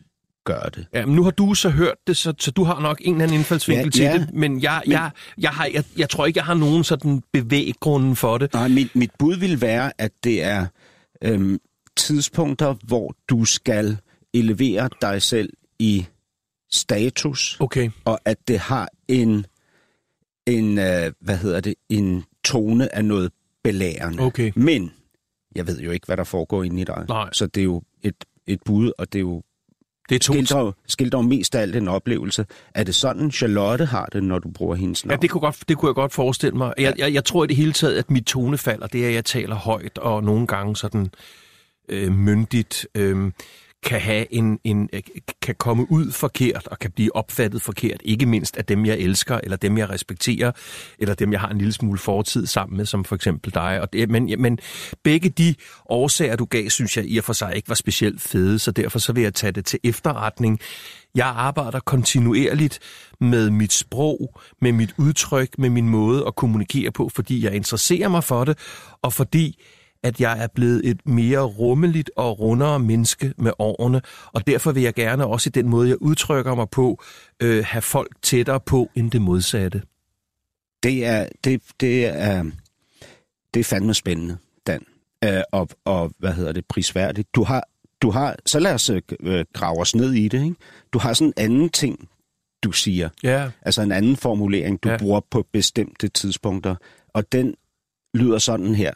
gør det. Ja, men nu har du så hørt det, så, så du har nok en eller anden indfaldsvinkel ja, til ja, det, men, jeg, men jeg, jeg, har, jeg, jeg tror ikke, jeg har nogen sådan bevæggrunden for det. Nej, mit, mit bud vil være, at det er, øhm, tidspunkter, hvor du skal elevere dig selv i status, Okay. og at det har en, en øh, hvad hedder det, en tone af noget belærende. Okay. Men jeg ved jo ikke, hvad der foregår inde i dig. Nej. Så det er jo et, et bud, og det er jo Det er skildrer, skildrer mest af alt en oplevelse. Er det sådan, Charlotte har det, når du bruger hendes navn? Ja, det kunne, godt, det kunne jeg godt forestille mig. Jeg, jeg, jeg tror i det hele taget, at mit tonefald, og det er, at jeg taler højt, og nogle gange sådan øh, myndigt, øh, kan, have en, en, øh, kan komme ud forkert, og kan blive opfattet forkert. Ikke mindst af dem, jeg elsker, eller dem, jeg respekterer, eller dem, jeg har en lille smule fortid sammen med, som for eksempel dig. Og det, men, men begge de årsager, du gav, synes jeg i og for sig ikke var specielt fede, så derfor så vil jeg tage det til efterretning. Jeg arbejder kontinuerligt med mit sprog, med mit udtryk, med min måde at kommunikere på, fordi jeg interesserer mig for det, og fordi at jeg er blevet et mere rummeligt og rundere menneske med årene, og derfor vil jeg gerne også i den måde, jeg udtrykker mig på, øh, have folk tættere på end det modsatte. Det er, det, det er, det er fandme spændende, Dan. Øh, og, og, hvad hedder det, prisværdigt. Du har, du har, så lad os øh, grave os ned i det, ikke? Du har sådan en anden ting, du siger. Ja, Altså en anden formulering, du Ja. bruger på bestemte tidspunkter. Og den lyder sådan her.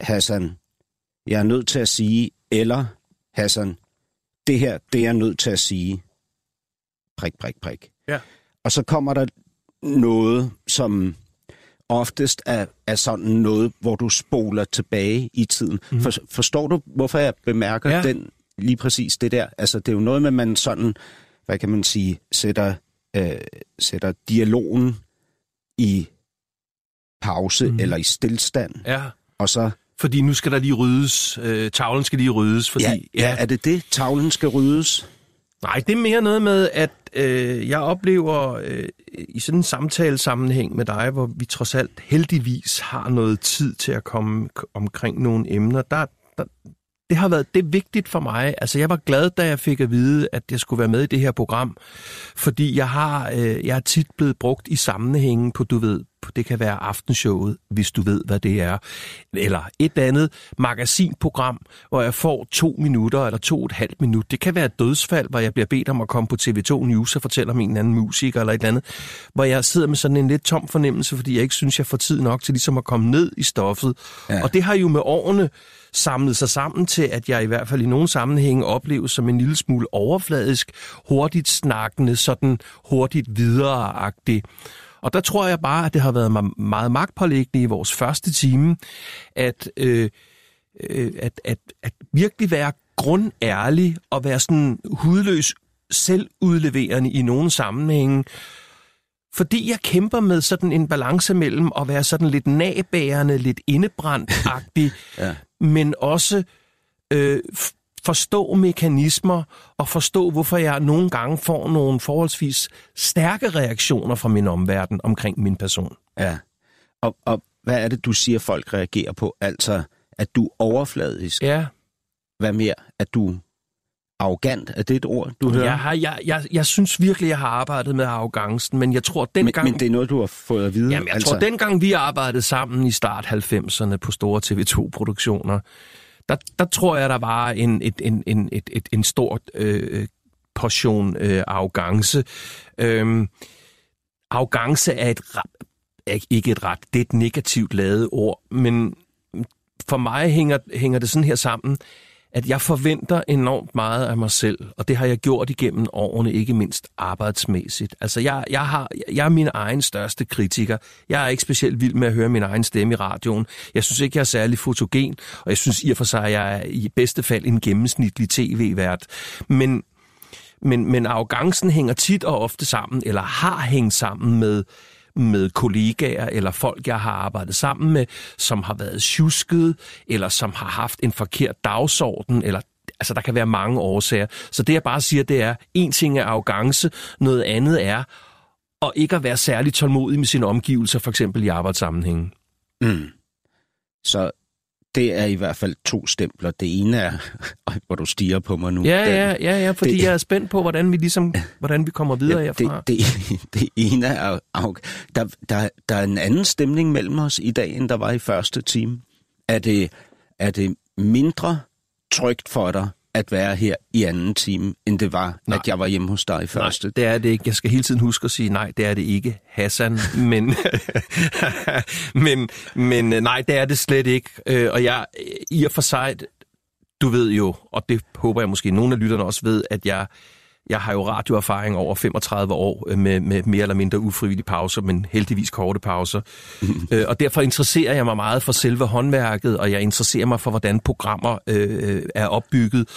Hassan, jeg er nødt til at sige, eller Hassan, det her, det er jeg nødt til at sige. Prik, prik, prik. Ja. Og så kommer der noget, som oftest er, er sådan noget, hvor du spoler tilbage i tiden. Mm. For, forstår du, hvorfor jeg bemærker Ja. den lige præcis det der? Altså, det er jo noget med, at man sådan, hvad kan man sige, sætter, øh, sætter dialogen i pause mm. eller i stillstand, ja. og så... Fordi nu skal der lige ryddes. Øh, tavlen skal lige ryddes, fordi... Ja, ja, er det det? Tavlen skal ryddes? Nej, det er mere noget med, at øh, jeg oplever øh, i sådan en samtalesammenhæng med dig, hvor vi trods alt heldigvis har noget tid til at komme omkring nogle emner, der, der, det har været det er vigtigt for mig. Altså, jeg var glad, da jeg fik at vide, at jeg skulle være med i det her program, fordi jeg har øh, jeg er tit blevet brugt i sammenhængen på, du ved, det kan være aftenshowet, hvis du ved, hvad det er, eller et andet magasinprogram, hvor jeg får to minutter eller to og et halvt minut. Det kan være et dødsfald, hvor jeg bliver bedt om at komme på TV2 News og fortælle om en eller anden musiker eller et eller andet, hvor jeg sidder med sådan en lidt tom fornemmelse, fordi jeg ikke synes, jeg får tid nok til ligesom at komme ned i stoffet. Ja. Og det har jo med årene samlet sig sammen til, at jeg i hvert fald i nogle sammenhænge opleves som en lille smule overfladisk, hurtigt snakkende, sådan hurtigt videreagtig. Og der tror jeg bare, at det har været meget magtpålæggende i vores første time, at, øh, øh, at, at, at virkelig være grundærlig og være sådan hudløs selvudleverende i nogle sammenhænge. Fordi jeg kæmper med sådan en balance mellem at være sådan lidt nabærende, lidt indebrændt-agtig, Ja. men også øh, forstå mekanismer og forstå, hvorfor jeg nogle gange får nogle forholdsvis stærke reaktioner fra min omverden omkring min person. Ja. Og, og hvad er det, du siger, folk reagerer på? Altså, at du er overfladisk. Ja, Hvad mere? At du arrogant? Er det et ord, du hører? jeg, har, jeg, jeg, jeg synes virkelig, jeg har arbejdet med arrogancen, men jeg tror, men, dengang... men det er noget, du har fået at vide? Jamen, jeg altså... tror, dengang vi arbejdede sammen i start 90'erne på store TV2-produktioner, der, der tror jeg, der var en, et, en, en, et, et, en stor øh, portion øh, arrogance. Øhm, arrogance er, et, er ikke et ret, det er et negativt lavet ord, men for mig hænger, hænger det sådan her sammen, at jeg forventer enormt meget af mig selv, og det har jeg gjort igennem årene, ikke mindst arbejdsmæssigt. Altså, jeg, jeg, har, jeg er min egen største kritiker. Jeg er ikke specielt vild med at høre min egen stemme i radioen. Jeg synes ikke, jeg er særlig fotogen, og jeg synes i og for sig, at jeg er i bedste fald en gennemsnitlig tv-vært. Men, men, men arrogancen hænger tit og ofte sammen, eller har hængt sammen med med kollegaer eller folk, jeg har arbejdet sammen med, som har været tjusket, eller som har haft en forkert dagsorden, eller altså der kan være mange årsager. Så det jeg bare siger, det er, en ting er arrogance, noget andet er at ikke at være særlig tålmodig med sine omgivelser, for eksempel i arbejdssammenhængen. Mm. Så det er i hvert fald to stempler. Det ene er, hvor du stiger på mig nu. Ja, Den- ja, ja, ja, fordi det- jeg er spændt på, hvordan vi ligesom, hvordan vi kommer videre Ja, herfra. det, det, det ene er, der, der, der er en anden stemning mellem os i dag, end der var i første time. Er det, er det mindre trygt for dig at være her i anden time, end det var, nej. at jeg var hjemme hos dig i første? Nej, det er det ikke. Jeg skal hele tiden huske at sige, nej, det er det ikke, Hassan. Men, men, men nej, det er det slet ikke. Øh, og jeg, i og for sig, du ved jo, og det håber jeg måske, nogle af lytterne også ved, at jeg jeg har jo radioerfaring over 35 år øh, med, med mere eller mindre ufrivillige pauser, men heldigvis korte pauser. øh, og derfor interesserer jeg mig meget for selve håndværket, og jeg interesserer mig for, hvordan programmer øh, er opbygget.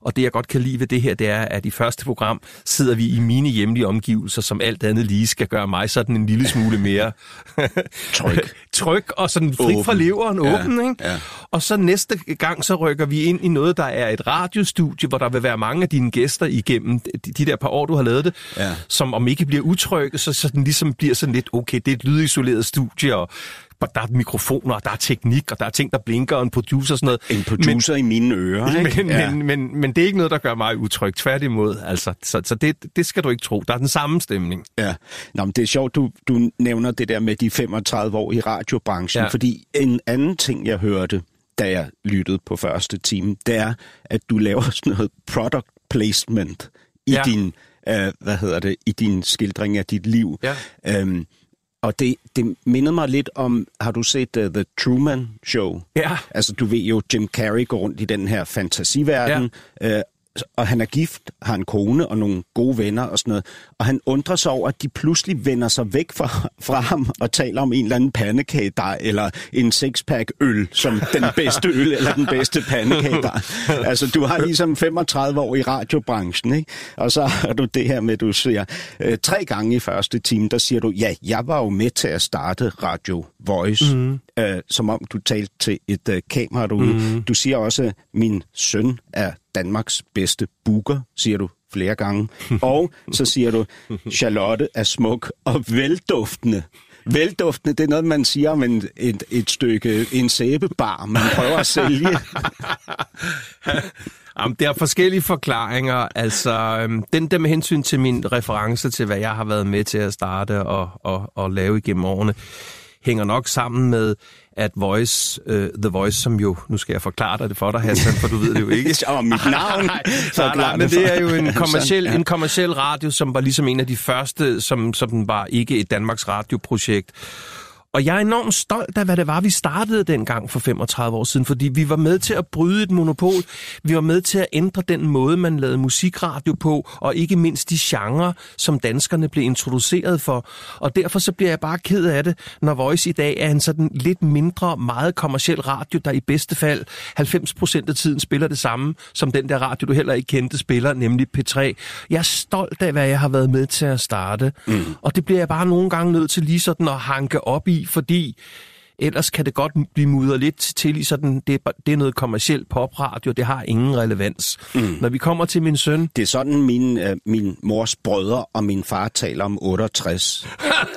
Og det, jeg godt kan lide ved det her, det er, at i første program sidder vi i mine hjemlige omgivelser, som alt andet lige skal gøre mig sådan en lille smule mere tryg. tryg og sådan fri åben. fra leveren, ja, åben. Ikke? Ja. Og så næste gang, så rykker vi ind i noget, der er et radiostudie, hvor der vil være mange af dine gæster igennem de der par år, du har lavet det, ja. som om ikke bliver utrygge, så, så den ligesom bliver sådan lidt, okay, det er et lydisoleret studie, og der er mikrofoner, og der er teknik, og der er ting, der blinker, og en producer og sådan noget. En producer men, i mine ører, ikke? Men, ja. men, men, men det er ikke noget, der gør mig utryg. Tværtimod, altså. Så, så det, det skal du ikke tro. Der er den samme stemning. Ja. Nå, men det er sjovt, du, du nævner det der med de 35 år i radiobranchen, ja. fordi en anden ting, jeg hørte, da jeg lyttede på første time, det er, at du laver sådan noget product placement i ja. din, uh, hvad hedder det, i din skildring af dit liv. Ja. Um, og det, det mindede mig lidt om, har du set uh, The Truman Show? Ja. Altså, du ved jo, Jim Carrey går rundt i den her fantasiverden, ja. uh, og han er gift, har en kone og nogle gode venner og sådan noget. Og han undrer sig over, at de pludselig vender sig væk fra, fra ham og taler om en eller anden pandekage eller en sixpack øl som den bedste øl eller den bedste pandekage Altså, du har ligesom 35 år i radiobranchen, ikke? Og så har du det her med, du siger, øh, tre gange i første time, der siger du, ja, jeg var jo med til at starte Radio Voice, mm. øh, som om du talte til et øh, kamera derude. Mm. Du siger også, min søn er Danmarks bedste booker, siger du flere gange. Og så siger du, Charlotte er smuk og velduftende. Velduftende, det er noget, man siger om en, et, et stykke, en sæbebar, man prøver at sælge. Jamen, der er forskellige forklaringer. Altså, øhm, den der med hensyn til min reference til, hvad jeg har været med til at starte og, og, og lave igennem årene, hænger nok sammen med, at Voice, uh, The Voice, som jo, nu skal jeg forklare dig det for dig, Hassan, for du ved det jo ikke. Og mit navn. nej, nej, nej, men det er jo en kommersiel, en kommersiel radio, som var ligesom en af de første, som, som var ikke et Danmarks radioprojekt. Og jeg er enormt stolt af, hvad det var, vi startede dengang for 35 år siden, fordi vi var med til at bryde et monopol. Vi var med til at ændre den måde, man lavede musikradio på, og ikke mindst de genrer, som danskerne blev introduceret for. Og derfor så bliver jeg bare ked af det, når Voice i dag er en sådan lidt mindre, meget kommersiel radio, der i bedste fald 90 procent af tiden spiller det samme, som den der radio, du heller ikke kendte spiller, nemlig P3. Jeg er stolt af, hvad jeg har været med til at starte. Mm. Og det bliver jeg bare nogle gange nødt til lige sådan at hanke op i, fordi ellers kan det godt blive mudret lidt til i sådan, det, det er noget kommersielt popradio, det har ingen relevans. Mm. Når vi kommer til min søn... Det er sådan, min, øh, min mors brødre og min far taler om 68.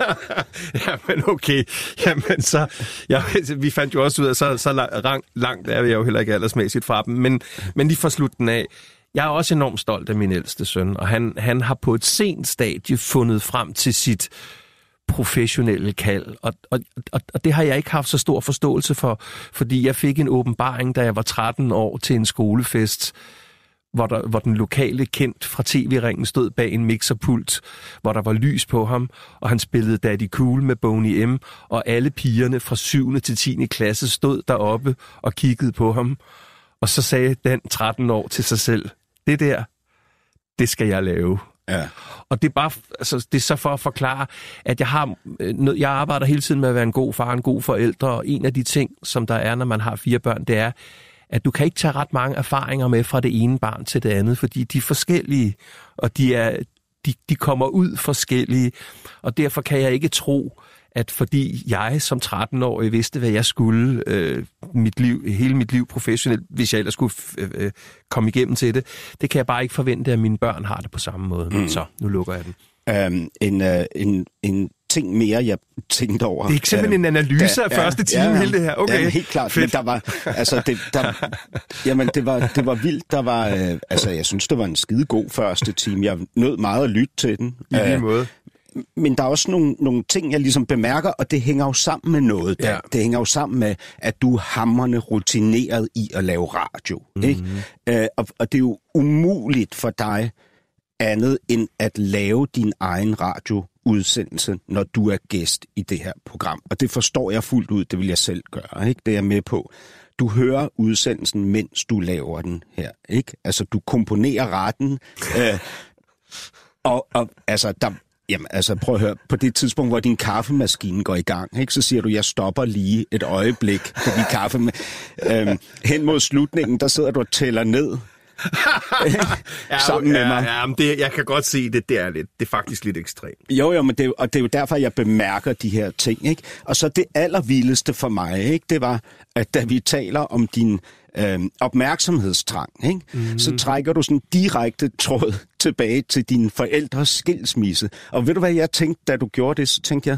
Jamen okay, jamen så... Ja, vi fandt jo også ud af, så, så langt, langt er jeg jo heller ikke aldersmæssigt fra dem, men, men lige for slutten af, jeg er også enormt stolt af min ældste søn, og han, han har på et sent stadie fundet frem til sit professionelle kald. Og, og, og, og det har jeg ikke haft så stor forståelse for, fordi jeg fik en åbenbaring, da jeg var 13 år til en skolefest, hvor, der, hvor den lokale kendt fra tv-ringen stod bag en mixerpult, hvor der var lys på ham, og han spillede Daddy Cool med Boney M, og alle pigerne fra 7. til 10. klasse stod deroppe og kiggede på ham. Og så sagde den 13 år til sig selv, det der, det skal jeg lave. Ja. Og det er bare, altså, det er så for at forklare, at jeg har, øh, jeg arbejder hele tiden med at være en god far, en god forældre, og en af de ting, som der er, når man har fire børn, det er, at du kan ikke tage ret mange erfaringer med fra det ene barn til det andet, fordi de er forskellige, og de, er, de, de kommer ud forskellige, og derfor kan jeg ikke tro, at fordi jeg som 13-årig vidste, hvad jeg skulle øh, mit liv, hele mit liv professionelt, hvis jeg ellers skulle øh, øh, komme igennem til det, det kan jeg bare ikke forvente, at mine børn har det på samme måde. Mm. Så, nu lukker jeg den. Um, en, uh, en, en ting mere, jeg tænkte over. Det er ikke simpelthen en analyse af første time, ja, hele det her. Okay. Ja, helt klart. Fedt. Men der var, altså, det, der, jamen, det var, det var vildt. Der var, uh, altså, jeg synes, det var en skide god første time. Jeg nød meget at lytte til den. I lige måde. Men der er også nogle, nogle ting, jeg ligesom bemærker, og det hænger jo sammen med noget. Der. Ja. Det hænger jo sammen med, at du er hammerne rutineret i at lave radio. Mm-hmm. Ikke? Øh, og, og det er jo umuligt for dig andet end at lave din egen radioudsendelse, når du er gæst i det her program. Og det forstår jeg fuldt ud, det vil jeg selv gøre. Ikke? Det er jeg med på. Du hører udsendelsen, mens du laver den her. Ikke? Altså, du komponerer retten. Øh, og, og altså, der, jamen, altså, prøv at høre. På det tidspunkt, hvor din kaffemaskine går i gang, ikke, så siger du, jeg stopper lige et øjeblik, fordi kaffe... Øhm, hen mod slutningen, der sidder du og tæller ned. sammen med mig. Ja, men det, jeg kan godt se det. Det er, lidt, det er faktisk lidt ekstremt. Jo, jo, men det, og det er jo derfor, jeg bemærker de her ting. Ikke? Og så det allervildeste for mig, ikke? det var, at da vi taler om din øh, opmærksomhedstrang, ikke? Mm. så trækker du sådan direkte tråd tilbage til dine forældres skilsmisse. Og ved du, hvad jeg tænkte, da du gjorde det? Så tænkte jeg,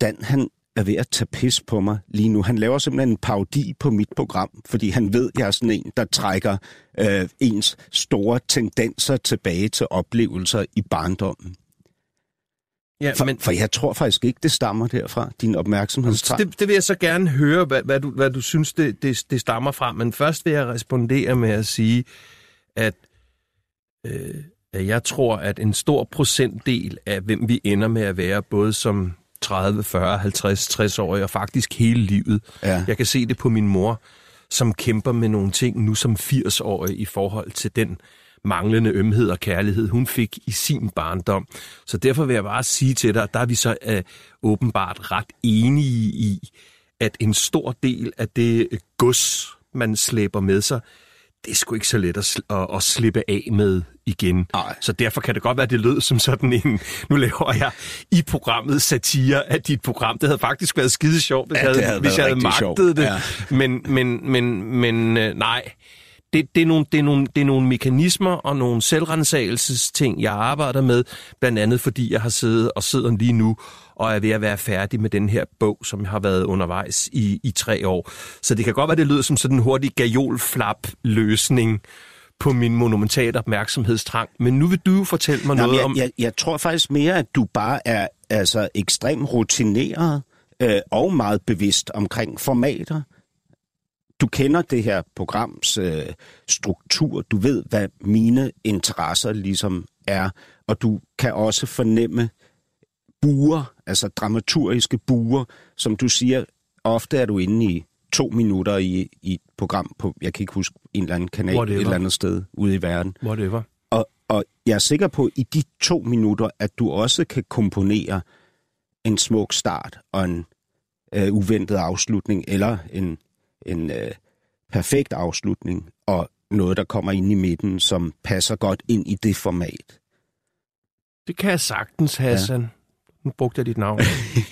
Dan, han er ved at tage pis på mig lige nu. Han laver simpelthen en parodi på mit program, fordi han ved, at jeg er sådan en, der trækker øh, ens store tendenser tilbage til oplevelser i barndommen. Ja, For, men, for jeg tror faktisk ikke, det stammer derfra, din opmærksomhedstrang. det, det vil jeg så gerne høre, hvad, hvad, du, hvad du synes, det, det, det stammer fra. Men først vil jeg respondere med at sige, at, øh, jeg tror, at en stor procentdel af, hvem vi ender med at være, både som 30, 40, 50, 60 år og faktisk hele livet. Ja. Jeg kan se det på min mor, som kæmper med nogle ting nu som 80-årig i forhold til den manglende ømhed og kærlighed, hun fik i sin barndom. Så derfor vil jeg bare sige til dig, der er vi så øh, åbenbart ret enige i, at en stor del af det øh, gods, man slæber med sig, det er sgu ikke så let at, at, at slippe af med igen. Nej. Så derfor kan det godt være, at det lød som sådan en, nu laver jeg i programmet satire af dit program. Det havde faktisk været skide sjovt, hvis, Ja, jeg havde, hvis jeg havde magtet sjovt. det. Ja. Men, men, men, men øh, nej, det, det, er nogle, det, er nogle, det er nogle mekanismer og nogle selvrensagelsesting, jeg arbejder med, blandt andet fordi jeg har siddet og sidder lige nu og er ved at være færdig med den her bog, som har været undervejs i, i tre år. Så det kan godt være, det lyder som sådan en hurtig gajolflap-løsning på min monumentale opmærksomhedstrang. Men nu vil du fortælle mig Nå, noget jeg, om... jeg, jeg tror faktisk mere, at du bare er altså, ekstremt rutineret øh, og meget bevidst omkring formater. Du kender det her programs øh, struktur. Du ved, hvad mine interesser ligesom er. Og du kan også fornemme buer, altså dramaturgiske buer, som du siger, ofte er du inde i to minutter i, i et program på, jeg kan ikke huske, en eller anden kanal Whatever. et eller andet sted ude i verden. Whatever. Og, og jeg er sikker på, at i de to minutter, at du også kan komponere en smuk start og en øh, uventet afslutning, eller en, en øh, perfekt afslutning, og noget, der kommer ind i midten, som passer godt ind i det format. Det kan jeg sagtens, Hassan. Ja. Nu brugte jeg dit navn.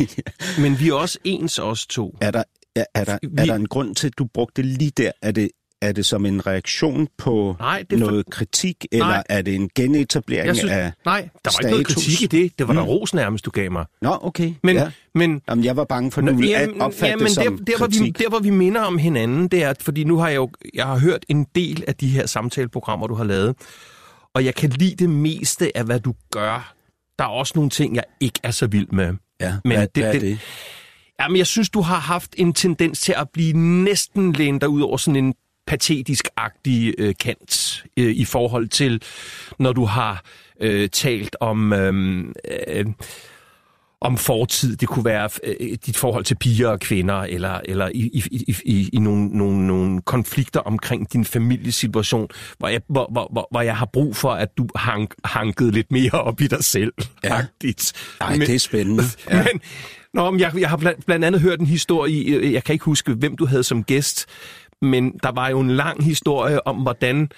Men vi er også ens, os to. Er der, er, er, der, Vi- er der en grund til, at du brugte lige der? Er det, er det som en reaktion på Nej, det er for- noget kritik, eller Nej. er det en genetablering Jeg synes, af... nej, der var ikke noget status. kritik i det. Det var der Mm. ros nærmest, du gav mig. Nå, okay. Men, ja. men Jamen, jeg var bange for, at du ville opfatte jamen, det som der, der, hvor vi, kritik. der, hvor vi minder om hinanden, det er, at fordi nu har jeg jo jeg har hørt en del af de her samtaleprogrammer, du har lavet, og jeg kan lide det meste af, hvad du gør. Der er også nogle ting, jeg ikke er så vild med. Ja, Men hvad, det- hvad er det- det? Jamen, jeg synes, du har haft en tendens til at blive næsten lænet dig ud over sådan en patetisk-agtig øh, kant øh, i forhold til, når du har øh, talt om... Øh, øh, om fortid, det kunne være øh, dit forhold til piger og kvinder, eller, eller i, i, i, i, i nogle, nogle, nogle konflikter omkring din familiesituation, hvor jeg, hvor, hvor, hvor, hvor jeg har brug for, at du hank, hankede lidt mere op i dig selv. Ja. agtigt. Nej, det er spændende. Ja. Men, nå, men jeg, jeg har blandt, blandt andet hørt en historie, jeg kan ikke huske, hvem du havde som gæst, men der var jo en lang historie om, hvordan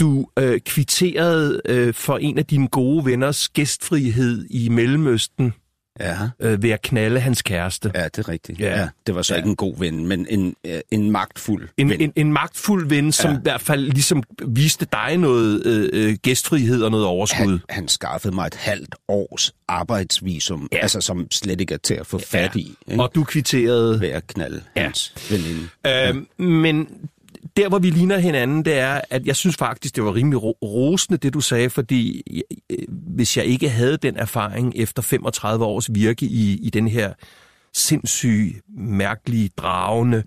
du øh, kvitterede øh, for en af dine gode venners gæstfrihed i Mellemøsten. Ja. øh, ved at knalde hans kæreste. ja, det er rigtigt. Ja. Ja. Ja, det var så Ja. ja. ikke en god ven, men en, øh, en magtfuld En, ven. en, en magtfuld ven, som Ja. i hvert fald ligesom viste dig noget øh, øh, gæstfrihed og noget overskud. han, han skaffede mig et halvt års arbejdsvisum, Ja. ja. altså som slet ikke er til at få fat i, ikke? Og du kvitterede ved at knalde Ja. ja. hans veninde. Øh, men der, hvor vi ligner hinanden, det er, at jeg synes faktisk, det var rimelig ro- rosende, det du sagde, fordi øh, hvis jeg ikke havde den erfaring efter 35 års virke i, i den her sindssyge, mærkelige, dragende,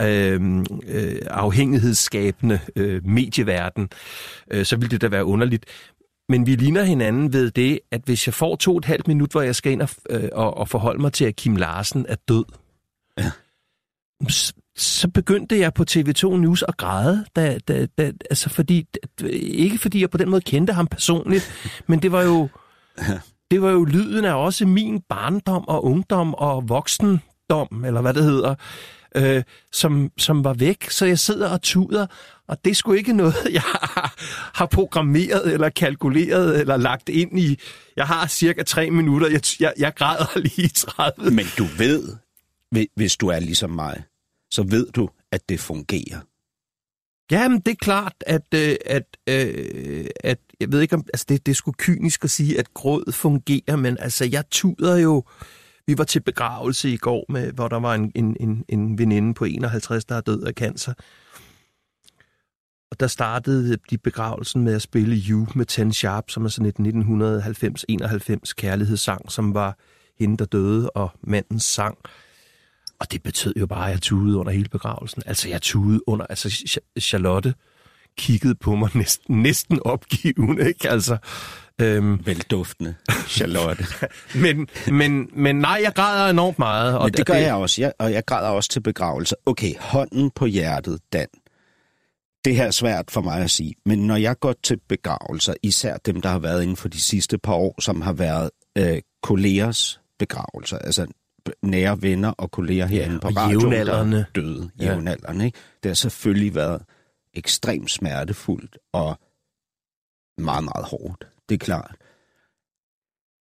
øh, øh, afhængighedsskabende øh, medieverden, øh, så ville det da være underligt. Men vi ligner hinanden ved det, at hvis jeg får to og et halvt minut, hvor jeg skal ind og, øh, og, og forholde mig til, at Kim Larsen er død, Ja. Så begyndte jeg på TV2 News at græde, da, da, da, altså fordi, ikke fordi jeg på den måde kendte ham personligt, men det var jo, det var jo lyden af også min barndom og ungdom og voksendom, eller hvad det hedder, øh, som, som var væk. Så jeg sidder og tuder, og det er sgu ikke noget, jeg har, har programmeret eller kalkuleret eller lagt ind i. Jeg har cirka tre minutter. Jeg, jeg, jeg græder lige 30. Men du ved, hvi- hvis du er ligesom mig, så ved du, at det fungerer. Jamen, det er klart, at, øh, at, øh, at jeg ved ikke om, altså det, det er sgu kynisk at sige, at gråd fungerer, men altså, jeg tuder jo, vi var til begravelse i går, med, hvor der var en, en, en, en veninde på 51, der er død af cancer. Og der startede de begravelsen med at spille You med Ten Sharp, som er sådan et 1990-91 kærlighedssang, som var hende, der døde, og mandens sang. Og det betød jo bare, at jeg tudede under hele begravelsen. Altså, jeg tudede under... Altså, Ch- Charlotte kiggede på mig næsten, næsten opgivende, ikke? Altså, øhm, Velduftende, Charlotte. men, men, men nej, jeg græder enormt meget. Og Men det gør jeg også, jeg, og jeg græder også til begravelser. Okay, hånden på hjertet, Dan. Det her er svært for mig at sige, men når jeg går til begravelser, især dem, der har været inden for de sidste par år, som har været øh, kollegers begravelser, altså nære venner og kolleger herinde på og radioen, der jævnaldrende. er døde, Ja. jævnaldrende, ikke? Det har selvfølgelig været ekstremt smertefuldt og meget, meget hårdt. Det er klart.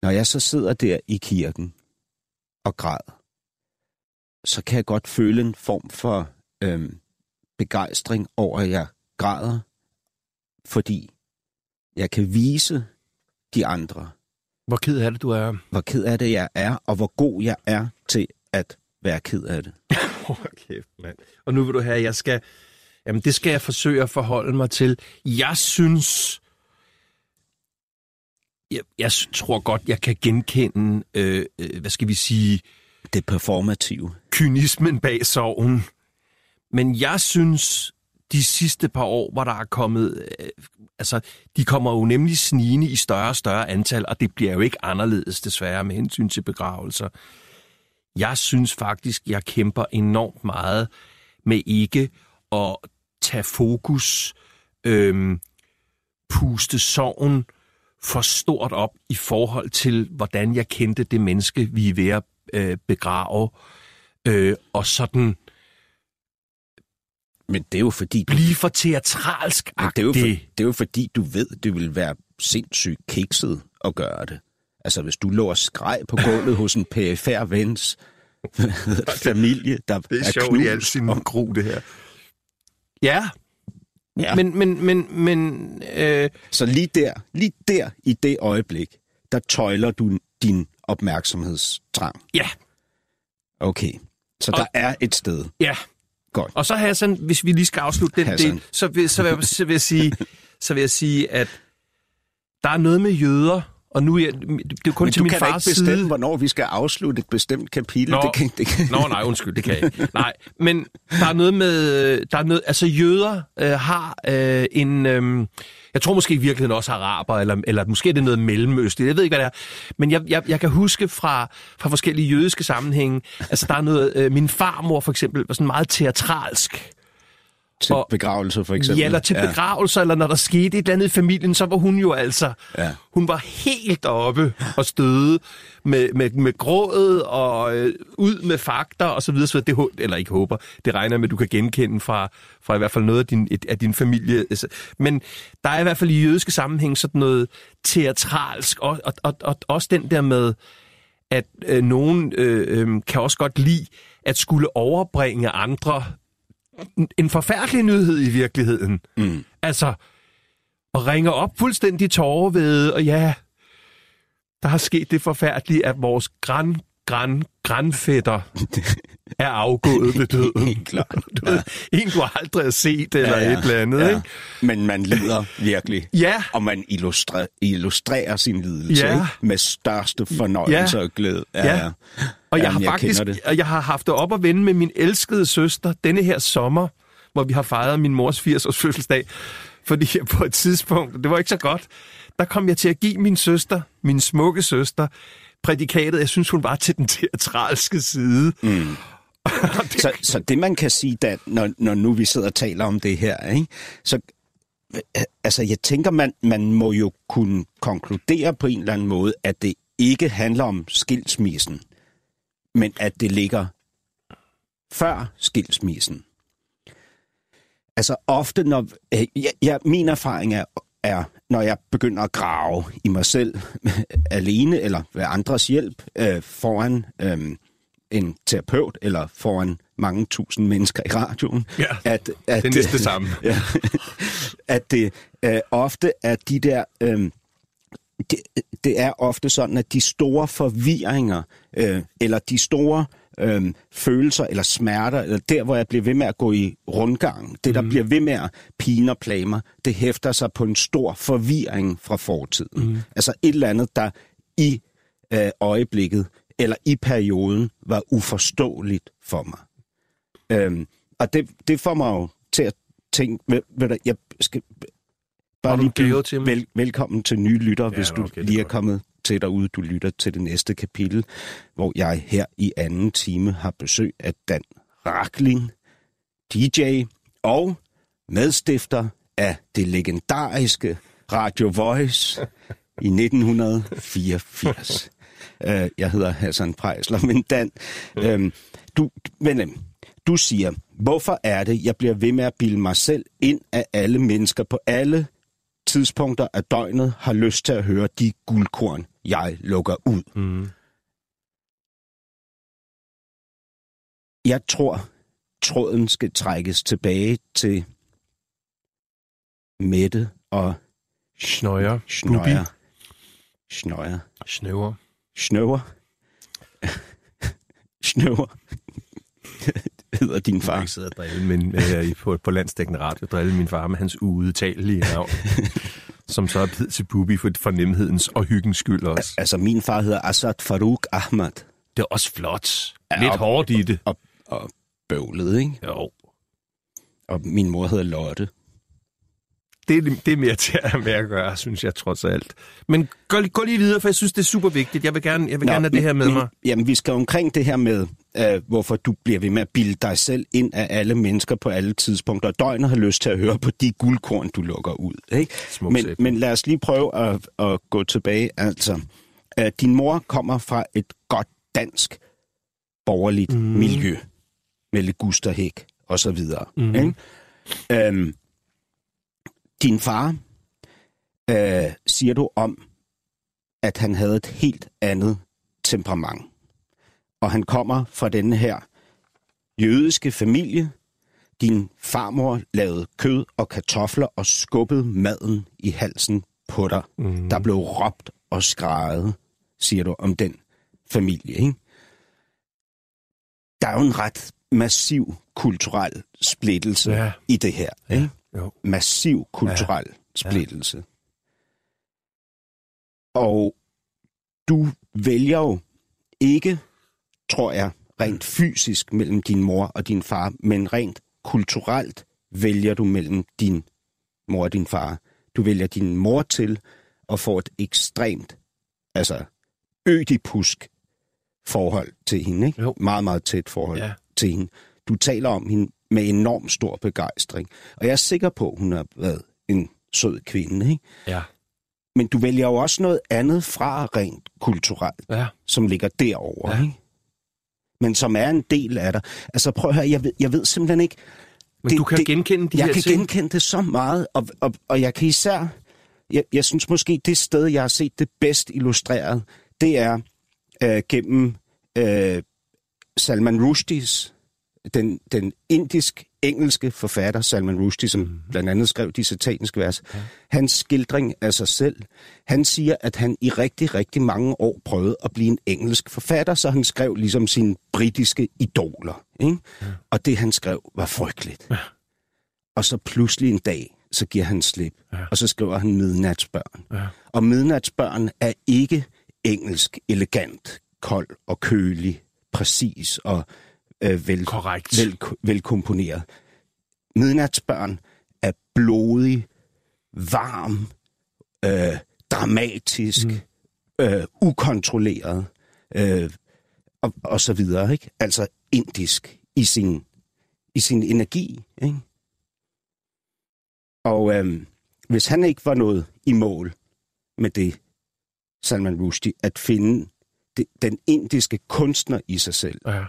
Når jeg så sidder der i kirken og græder, så kan jeg godt føle en form for øhm, begejstring over, at jeg græder, fordi jeg kan vise de andre, Hvor ked af det, du er. hvor ked af det jeg er, og hvor god jeg er til at være ked af det. Kæft, mand. Og nu vil du have, at jeg skal... Jamen, det skal jeg forsøge at forholde mig til. Jeg synes... Jeg, jeg tror godt, jeg kan genkende, øh, øh, hvad skal vi sige, Det performative. kynismen bag sorgen. Men jeg synes, de sidste par år, hvor der er kommet... Øh, altså, de kommer jo nemlig snigende i større og større antal, og det bliver jo ikke anderledes desværre med hensyn til begravelser. Jeg synes faktisk, jeg kæmper enormt meget med ikke at tage fokus, øhm, puste sorgen for stort op i forhold til, hvordan jeg kendte det menneske, vi er ved at øh, begrave, øh, og sådan men det er jo fordi, blive for teatralsk men det er jo, for, det er jo fordi, du ved, det vil være sindssygt kikset at gøre det. Altså, hvis du lå og skreg på gulvet hos en PFR vens familie, der Det er, er sjovt i al sin gru, det her. Ja, Ja. men, men, men, men øh, Så lige der, lige der i det øjeblik, der tøjler du din opmærksomhedstrang. ja, Okay, så Og- der er et sted. ja. Godt. Og så Hassan, hvis vi lige skal afslutte den Hassan. del, så vil, så, vil, jeg- så, vil jeg sige, så vil jeg sige, at der er noget med jøder, og nu er jeg, det er jo kun Men til du min kan da ikke fars bestemme, side. hvornår vi skal afslutte et bestemt kapitel. Nå. Det kan, det kan. Nå, nej, undskyld, det kan jeg ikke. Nej, men der er noget med, der er noget, altså jøder øh, har øh, en, øh, jeg tror måske i virkeligheden også araber, eller, eller måske er det noget mellemøstligt, jeg ved ikke, hvad det er. Men jeg, jeg, jeg kan huske fra, fra forskellige jødiske sammenhænge, altså der er noget, øh, min farmor for eksempel var sådan meget teatralsk. Til Og- begravelser for eksempel. Ja, eller til begravelser, eller når der skete et eller andet i familien, så var hun jo altså, Ja. hun var helt oppe og støde med, med, med grådet og øh, ud med fakta og så videre, så det, eller ikke håber, det regner med, at du kan genkende fra, fra i hvert fald noget af din, et, af din familie. Altså, Men der er i hvert fald i jødiske sammenhæng sådan noget teatralsk, og, og, og, og også den der med, at øh, nogen øh, øh, kan også godt lide at skulle overbringe andre en forfærdelig nyhed i virkeligheden. Mm. Altså, og ringer op fuldstændig tårer ved, og ja, der har sket det forfærdelige, at vores gran, gran, granfætter er afgået ved døden. Helt klart. Du ved, en, du aldrig har set, eller ja, ja. et eller andet, ja. ikke? Men man lider virkelig. Ja. Og man illustrerer, illustrerer sin lidelse Ja. ikke? med største fornøjelse Ja. og glæde. Ja. Og jeg Jamen, har jeg faktisk det. og jeg har haft det op at vende med min elskede søster denne her sommer, hvor vi har fejret min mors 80-års fødselsdag. Fordi jeg på et tidspunkt, det var ikke så godt, der kom jeg til at give min søster, min smukke søster, prædikatet, jeg synes, hun var til den teatralske side. Mm. det, Så, så det man kan sige, Dan, når, når nu vi sidder og taler om det her, ikke? så øh, altså, jeg tænker, man, man må jo kunne konkludere på en eller anden måde, at det ikke handler om skilsmissen, men at det ligger før skilsmissen. Altså ofte, når øh, jeg, jeg, min erfaring er, er, når jeg begynder at grave i mig selv alene eller ved andres hjælp øh, foran øh, en terapeut eller foran mange tusind mennesker i radioen, Ja, at, at, det er næsten det samme. ja, at det øh, ofte er de der... Øh, det, det er ofte sådan, at de store forvirringer, øh, eller de store øh, følelser eller smerter, eller der, hvor jeg bliver ved med at gå i rundgang, det, der mm. bliver ved med at pine og plage mig, det hæfter sig på en stor forvirring fra fortiden. Mm. Altså et eller andet, der i øh, øjeblikket, eller i perioden, var uforståeligt for mig. Øhm, og det, det får mig jo til at tænke, ved, ved du, jeg skal bare lige vel, velkommen til nye lytter, ja, hvis du okay, lige er kommet til derude. Du lytter til det næste kapitel, hvor jeg her i anden time har besøg af Dan Rakling, DJ og medstifter af det legendariske Radio Voice i 1984. Øh, jeg hedder Hassan Prejsler, men Dan, øhm, du, men, øhm, du siger, hvorfor er det, jeg bliver ved med at bilde mig selv ind af alle mennesker på alle tidspunkter af døgnet har lyst til at høre de guldkorn, jeg lukker ud. Mm. Jeg tror, tråden skal trækkes tilbage til Mette og Schnøjer. Schnøjer. Schnøjer. Snøver. Snøver. Snøver. hedder din Jeg far. ikke sidde og drille min, øh, på, på landstækkende radio, drille min far med hans uudtalelige navn, som så er blevet til Bubi for, for nemhedens og hyggens skyld også. Altså, min far hedder Asad Farouk Ahmad. Det er også flot. Ja, Lidt og- hårdt i det. Og, og bøvlet, ikke? Jo. Og min mor hedder Lotte. Det, er- det er mere til at med at gøre, synes jeg trods alt. Men gå, gå lige videre, for jeg synes, det er super vigtigt. Jeg vil gerne, jeg vil Nå, gerne have det her med men, mig. Jamen, vi skal omkring det her med, øh, hvorfor du bliver ved med at bilde dig selv ind af alle mennesker på alle tidspunkter. Døgnet har lyst til at høre på de guldkorn, du lukker ud. Ikke? Men, sætning. men lad os lige prøve at, at gå tilbage. Altså, øh, din mor kommer fra et godt dansk borgerligt mm. miljø med ligusterhæk og så videre. Mhm. Ikke? Øhm, din far, øh, siger du om, at han havde et helt andet temperament. Og han kommer fra denne her jødiske familie. Din farmor lavede kød og kartofler og skubbede maden i halsen på dig. Mm. Der blev råbt og skrejet, siger du, om den familie. Ikke? Der er jo en ret massiv kulturel splittelse Ja. i det her. Ikke? Jo. massiv kulturel ja. splittelse. Ja. Og du vælger jo ikke, tror jeg, rent fysisk mellem din mor og din far, men rent kulturelt vælger du mellem din mor og din far. Du vælger din mor til og får et ekstremt, altså ødipusk forhold til hende. Ikke? Jo. Meget, meget tæt forhold Ja. til hende. Du taler om hende med enorm stor begejstring. Og jeg er sikker på, at hun har været en sød kvinde. Ikke? Ja. Men du vælger jo også noget andet fra rent kulturelt, Ja. som ligger derovre. Ja. Ja. Ikke? Men som er en del af dig. Altså prøv at høre, jeg ved, jeg ved simpelthen ikke... Men du kan genkende de jeg her kan ting? genkende det så meget, og, og, og jeg kan især... Jeg, jeg synes måske, det sted, jeg har set det bedst illustreret, det er øh, gennem øh, Salman Rushdies den, den indisk-engelske forfatter Salman Rushdie, som mm. blandt andet skrev de sataniske vers, ja. hans skildring af sig selv, han siger, at han i rigtig, rigtig mange år prøvede at blive en engelsk forfatter, så han skrev ligesom sine britiske idoler. Ikke? Ja. Og det, han skrev, var frygteligt. Ja. Og så pludselig en dag, så giver han slip, ja. og så skriver han Midnatsbørn. Ja. Og Midnatsbørn er ikke engelsk, elegant, kold og kølig, præcis og øh, vel, Korrekt. vel, velkomponeret. Midnatsbørn er blodig, varm, øh, dramatisk, mm. øh, ukontrolleret øh, og, og så videre. Ikke? Altså indisk i sin, i sin energi. Ikke? Og øh, hvis han ikke var noget i mål med det, Salman Rushdie, at finde det, den indiske kunstner i sig selv, Ja.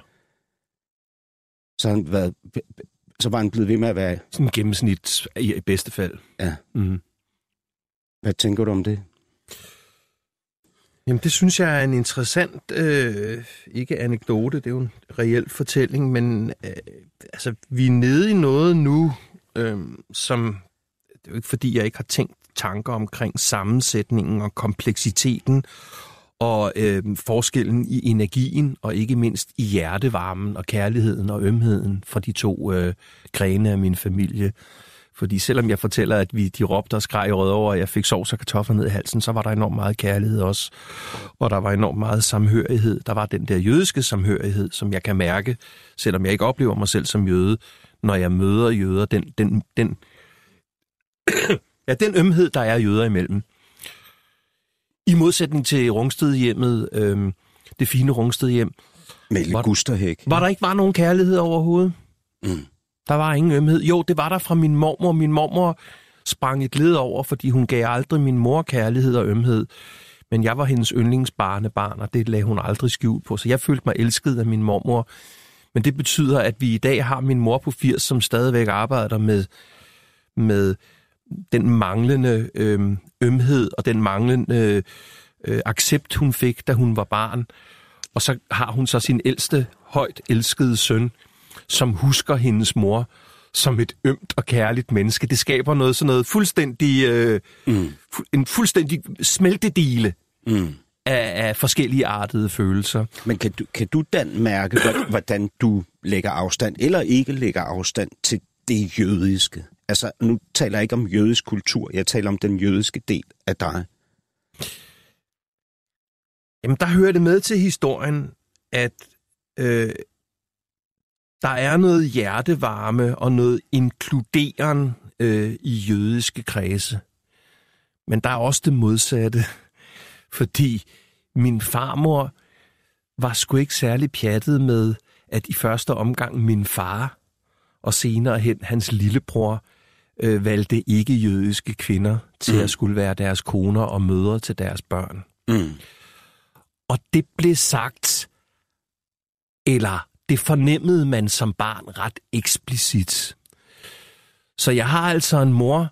Så, har han været, så var han blevet ved med at være... Sådan en gennemsnit i, i bedste fald. Ja. Mm. Hvad tænker du om det? Jamen, det synes jeg er en interessant, øh, ikke anekdote, det er jo en reel fortælling, men øh, altså, vi er nede i noget nu, øh, som, det er jo ikke fordi, jeg ikke har tænkt tanker omkring sammensætningen og kompleksiteten og øh, forskellen i energien og ikke mindst i hjertevarmen og kærligheden og ømheden fra de to øh, grene af min familie. Fordi selvom jeg fortæller, at vi de råbte og skreg rød over, og jeg fik sovs og kartofler ned i halsen, så var der enormt meget kærlighed også. Og der var enormt meget samhørighed. Der var den der jødiske samhørighed, som jeg kan mærke, selvom jeg ikke oplever mig selv som jøde, når jeg møder jøder. Den, den, den, ja, den ømhed, der er jøder imellem. I modsætning til Rungstedhjemmet, øh, det fine Rungstedhjem, Melle Var- Gusterhæk. var der ikke var nogen kærlighed overhovedet. Mm. Der var ingen ømhed. Jo, det var der fra min mormor. Min mormor sprang et led over, fordi hun gav aldrig min mor kærlighed og ømhed. Men jeg var hendes yndlingsbarnebarn, og det lagde hun aldrig skjult på. Så jeg følte mig elsket af min mormor. Men det betyder, at vi i dag har min mor på 80, som stadigvæk arbejder med, med den manglende øh, ømhed og den manglende øh, accept, hun fik, da hun var barn. Og så har hun så sin ældste, højt elskede søn, som husker hendes mor som et ømt og kærligt menneske. Det skaber noget sådan noget fuldstændig, øh, Mm. fu- en fuldstændig smeltedile Mm. af, af forskellige artede følelser. Men kan du, kan du Dan mærke, hvor- hvordan du lægger afstand, eller ikke lægger afstand til det jødiske? Altså, nu taler jeg ikke om jødisk kultur, jeg taler om den jødiske del af dig. Jamen, der hører det med til historien, at øh, der er noget hjertevarme og noget inkluderen øh, i jødiske kredse. Men der er også det modsatte, fordi min farmor var sgu ikke særlig pjattet med, at i første omgang min far og senere hen hans lillebror øh, valgte ikke jødiske kvinder til Mm. at skulle være deres koner og mødre til deres børn. Mm. Og det blev sagt, eller det fornemmede man som barn ret eksplicit. Så jeg har altså en mor,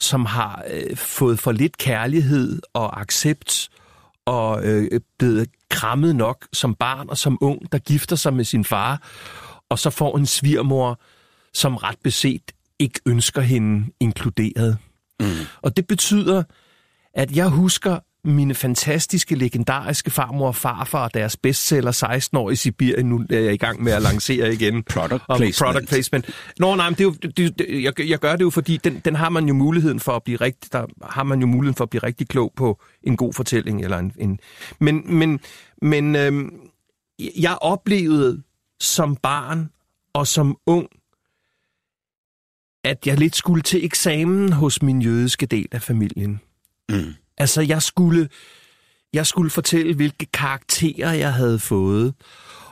som har øh, fået for lidt kærlighed og accept, og øh, blevet krammet nok som barn og som ung, der gifter sig med sin far, og så får en svigermor, som ret beset ikke ønsker hende inkluderet. Mm. Og det betyder, at jeg husker mine fantastiske, legendariske farmor og farfar og deres bestseller 16 år i Sibirien. Nu er jeg i gang med at lancere igen. Product om placement. product placement. Nå, nej, men det er jo, det, det, jeg, jeg gør det jo, fordi den, den har man jo muligheden for at blive rigtig, der har man jo muligheden for at blive rigtig klog på en god fortælling. Eller en, en, men men, men øhm, jeg oplevede som barn og som ung, at jeg lidt skulle til eksamen hos min jødiske del af familien. Mm. Altså, jeg skulle, jeg skulle fortælle, hvilke karakterer jeg havde fået,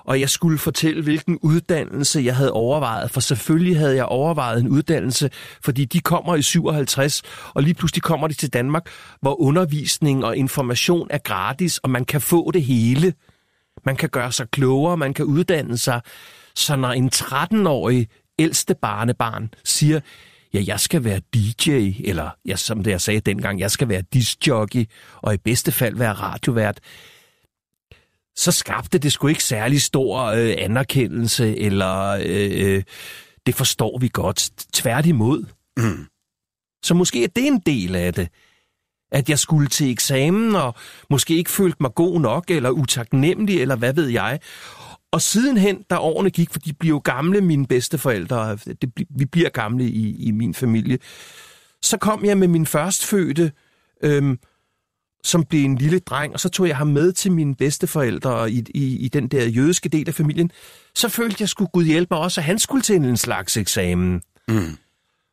og jeg skulle fortælle, hvilken uddannelse jeg havde overvejet, for selvfølgelig havde jeg overvejet en uddannelse, fordi de kommer i 57, og lige pludselig kommer de til Danmark, hvor undervisning og information er gratis, og man kan få det hele. Man kan gøre sig klogere, man kan uddanne sig. Så når en 13-årig ældste barnebarn siger, ja, jeg skal være DJ, eller ja, som det jeg sagde dengang, jeg skal være discjockey, og i bedste fald være radiovært, så skabte det sgu ikke særlig stor øh, anerkendelse, eller øh, øh, det forstår vi godt. Tværtimod. Mm. Så måske er det en del af det. At jeg skulle til eksamen, og måske ikke følte mig god nok, eller utaknemmelig, eller hvad ved jeg. Og sidenhen, da årene gik, for de bliver jo gamle, mine bedsteforældre, det, vi bliver gamle i, i min familie, så kom jeg med min førstfødte, øhm, som blev en lille dreng, og så tog jeg ham med til mine bedsteforældre i, i, i den der jødiske del af familien. Så følte jeg, skulle Gud hjælpe mig også, at han skulle til en slags eksamen. Mm.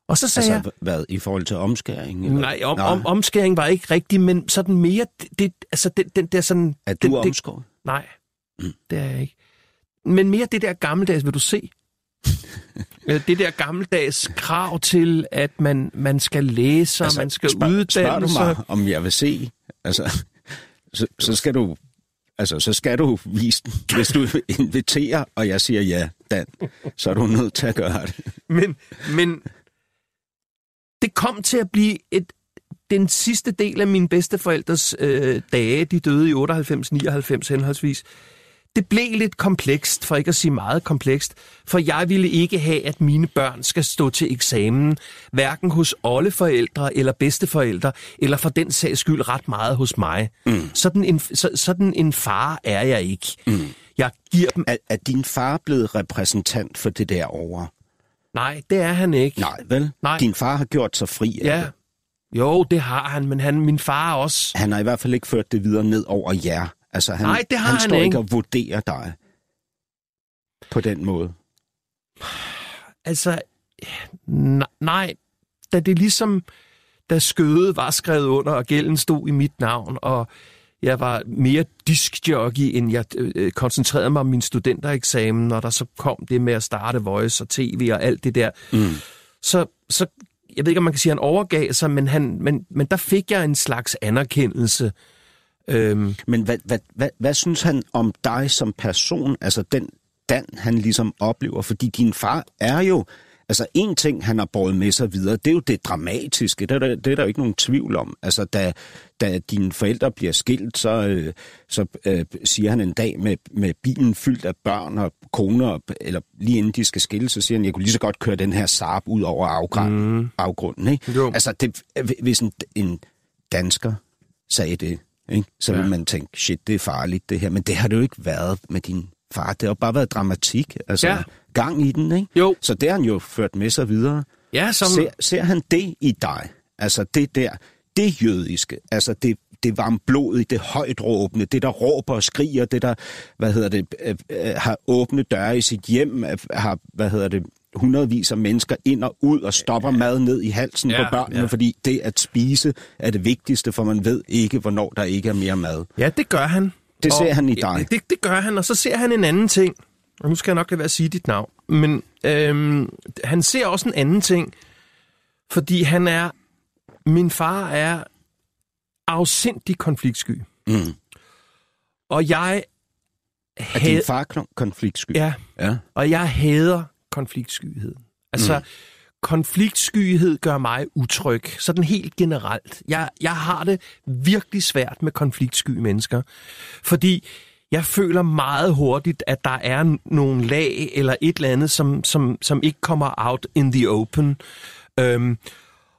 Og så sagde Altså, jeg, hvad, i forhold til omskæring? Eller? nej, om, om, omskæring var ikke rigtig, men sådan mere, det, altså den, den der sådan... Er du den, omskåret? Nej, Mm. det er jeg ikke. Men mere det der gammeldags, vil du se. Øh, det der gammeldags krav til, at man, man skal læse, altså, man skal spørg, uddanne spørger du sig. mig, om jeg vil se, altså, så, så skal du Altså, så skal du vise den. Hvis du inviterer, og jeg siger ja, Dan, så er du nødt til at gøre det. Men, men det kom til at blive et, den sidste del af mine bedsteforældres øh, dage. De døde i 98-99 henholdsvis. Det blev lidt komplekst, for ikke at sige meget komplekst, for jeg ville ikke have, at mine børn skal stå til eksamen, hverken hos oldeforældre eller bedsteforældre, eller for den sags skyld ret meget hos mig. Mm. Sådan, en, så, sådan en far er jeg ikke. Mm. Jeg giver dem... Er, er din far blevet repræsentant for det der over? Nej, det er han ikke. Nej, vel? Nej. Din far har gjort sig fri af Ja. det. Jo, det har han, men han, min far også. Han har i hvert fald ikke ført det videre ned over jer. Altså, han, Nej, det har han han står ikke. og vurderer dig på den måde. Altså, nej, da det ligesom, da skødet var skrevet under, og gælden stod i mit navn, og jeg var mere diskjockey, end jeg øh, koncentrerede mig om min studentereksamen, når der så kom det med at starte Voice og TV og alt det der. Mm. Så, så jeg ved ikke, om man kan sige, at han overgav sig, men, han, men, men der fik jeg en slags anerkendelse. Øhm, Men hvad, hvad, hvad, hvad synes han om dig som person? Altså den Dan, han ligesom oplever? Fordi din far er jo... Altså en ting, han har båret med sig videre, det er jo det dramatiske. Det er der, det er der jo ikke nogen tvivl om. Altså da, da dine forældre bliver skilt, så, øh, så øh, siger han en dag med, med bilen fyldt af børn og koner, eller lige inden de skal skille, så siger han, jeg kunne lige så godt køre den her Saab ud over afgrunden. Mm. afgrunden ikke? Jo. Altså det, hvis en, en dansker sagde det, ikke? så ja. Vil man tænke, shit, det er farligt det her. Men det har det jo ikke været med din far. Det har bare været dramatik. Altså Ja. gang i den, ikke? jo, Så det har han jo ført med sig videre. ja, som, Ser, ser han det i dig? Altså det der, det jødiske, altså det, det varmblodige, det højt råbende, det der råber og skriger, det der, hvad hedder det, øh, øh, har åbne døre i sit hjem, øh, har, hvad hedder det, hundredvis af mennesker ind og ud og stopper mad ned i halsen Ja, på børnene, ja. fordi det at spise er det vigtigste, for man ved ikke, hvornår der ikke er mere mad. Ja, det gør han. Det Og- ser han i dig. Det, det gør han, og så ser han en anden ting. Og nu skal jeg nok lade være at sige dit navn. Men øhm, han ser også en anden ting, fordi han er... Min far er afsindig konfliktsky. Mm. Og jeg... Er din far kon- konfliktsky? Ja, ja. og jeg hader konfliktskyhed. Altså, mm. konfliktskyhed gør mig utryg, sådan helt generelt. Jeg, jeg har det virkelig svært med konfliktsky mennesker, fordi jeg føler meget hurtigt, at der er nogle lag eller et eller andet, som, som, som ikke kommer out in the open. Øhm,